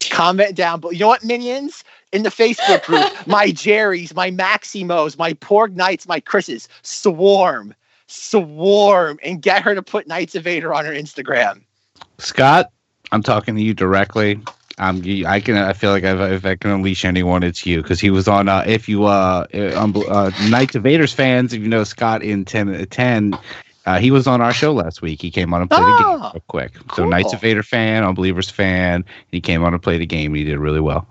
Comment down below. You know what, minions? In the Facebook group, my Jerry's, my Maximos, my Porg Knights, my Chris's, swarm, swarm, and get her to put Knights of Vader on her Instagram. Scott, I'm talking to you directly. Um, you- I can. I feel like I've, if I can unleash anyone, it's you because he was on. Uh, if you uh, uh, um, uh, Knights of Vader's fans, if you know Scott in 10, 10 uh, he was on our show last week. He came on and played a game Oh, real quick. So cool. Knights of Vader fan, Unbelievers fan. He came on and played a game. and He did really well.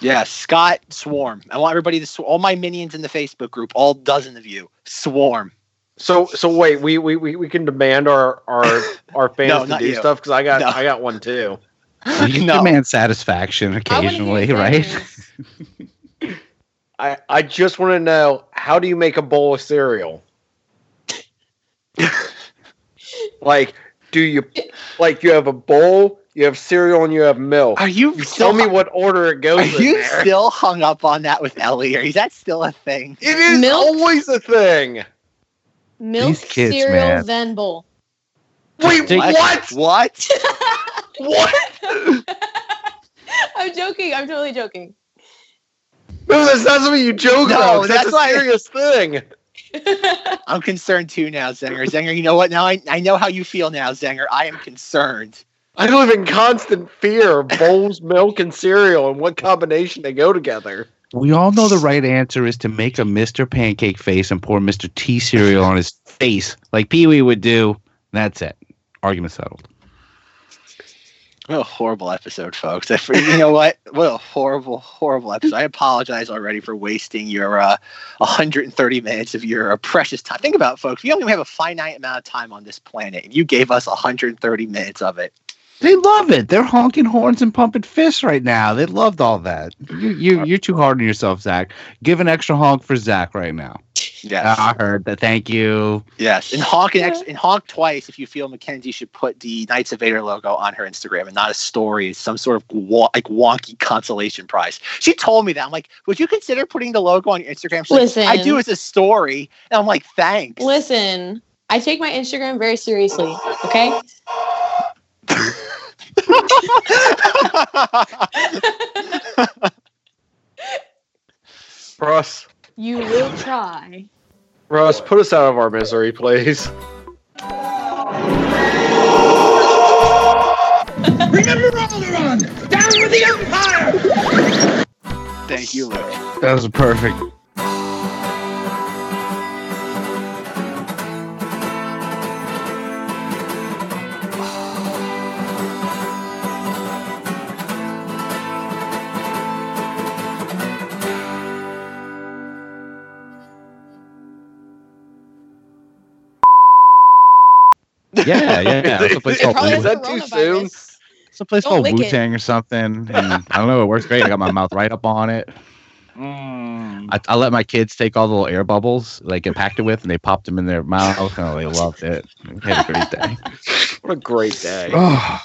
Yeah, Scott Swarm. I want everybody to sw- all my minions in the Facebook group, all dozen of you, swarm. So so wait, we we, we, we can demand our our our fans No, to do you. stuff because I got No. I got one too. You can No. demand satisfaction occasionally, right? I I just want to know how do you make a bowl of cereal? like, do you like you have a bowl? You have cereal and you have milk. Are you You still tell me what order it goes Are in you there. still hung up on that with Ellie? Or is that still a thing? It is Milk? always a thing. Milk, These kids, cereal, man. then bowl. Wait, take- what? What? What? I'm joking. I'm totally joking. No, that's not something you joke No, about. 'cause That's, that's a why- serious thing. I'm concerned too now, Zenger. Zenger, you know what? Now I, I know how you feel now, Zenger. I am concerned. I live in constant fear of bowls, milk, and cereal and what combination they go together. We all know the right answer is to make a Mr. Pancake face and pour Mr. T cereal on his face, like Pee Wee would do. That's it. Argument settled. What a horrible episode, folks. If- you know what? What a horrible, horrible episode. I apologize already for wasting your uh, 130 minutes of your uh, precious time. Think about it, folks. We only have a finite amount of time on this planet, and you gave us 130 minutes of it. They love it. They're honking horns and pumping fists right now. They loved all that. You, you, you're too hard on yourself, Zach. Give an extra honk for Zach right now. Yes. I heard that. Thank you. Yes, and honk and, ex- and honk twice if you feel Mackenzie should put the Knights of Vader logo on her Instagram and not a story, some sort of wa- like wonky consolation prize. She told me that. I'm like, would you consider putting the logo on your Instagram? She's like, Listen. I do as a story, and I'm like, thanks. Listen, I take my Instagram very seriously. Okay. Russ, You will try. Russ, put us out of our misery, please. Remember Alderaan! Down with the Empire! Thank you, Luke. That was perfect. Yeah, yeah, yeah. It's a place It called probably Is that too soon? coronavirus. it's a place Don't called. Wu Tang or something. And I don't know. It works great. I got my mouth right up on it. Mm. I, I let my kids take all the little air bubbles, like get packed it with, and they popped them in their mouth. Oh, they loved it. We had a great day. What a great day. Oh,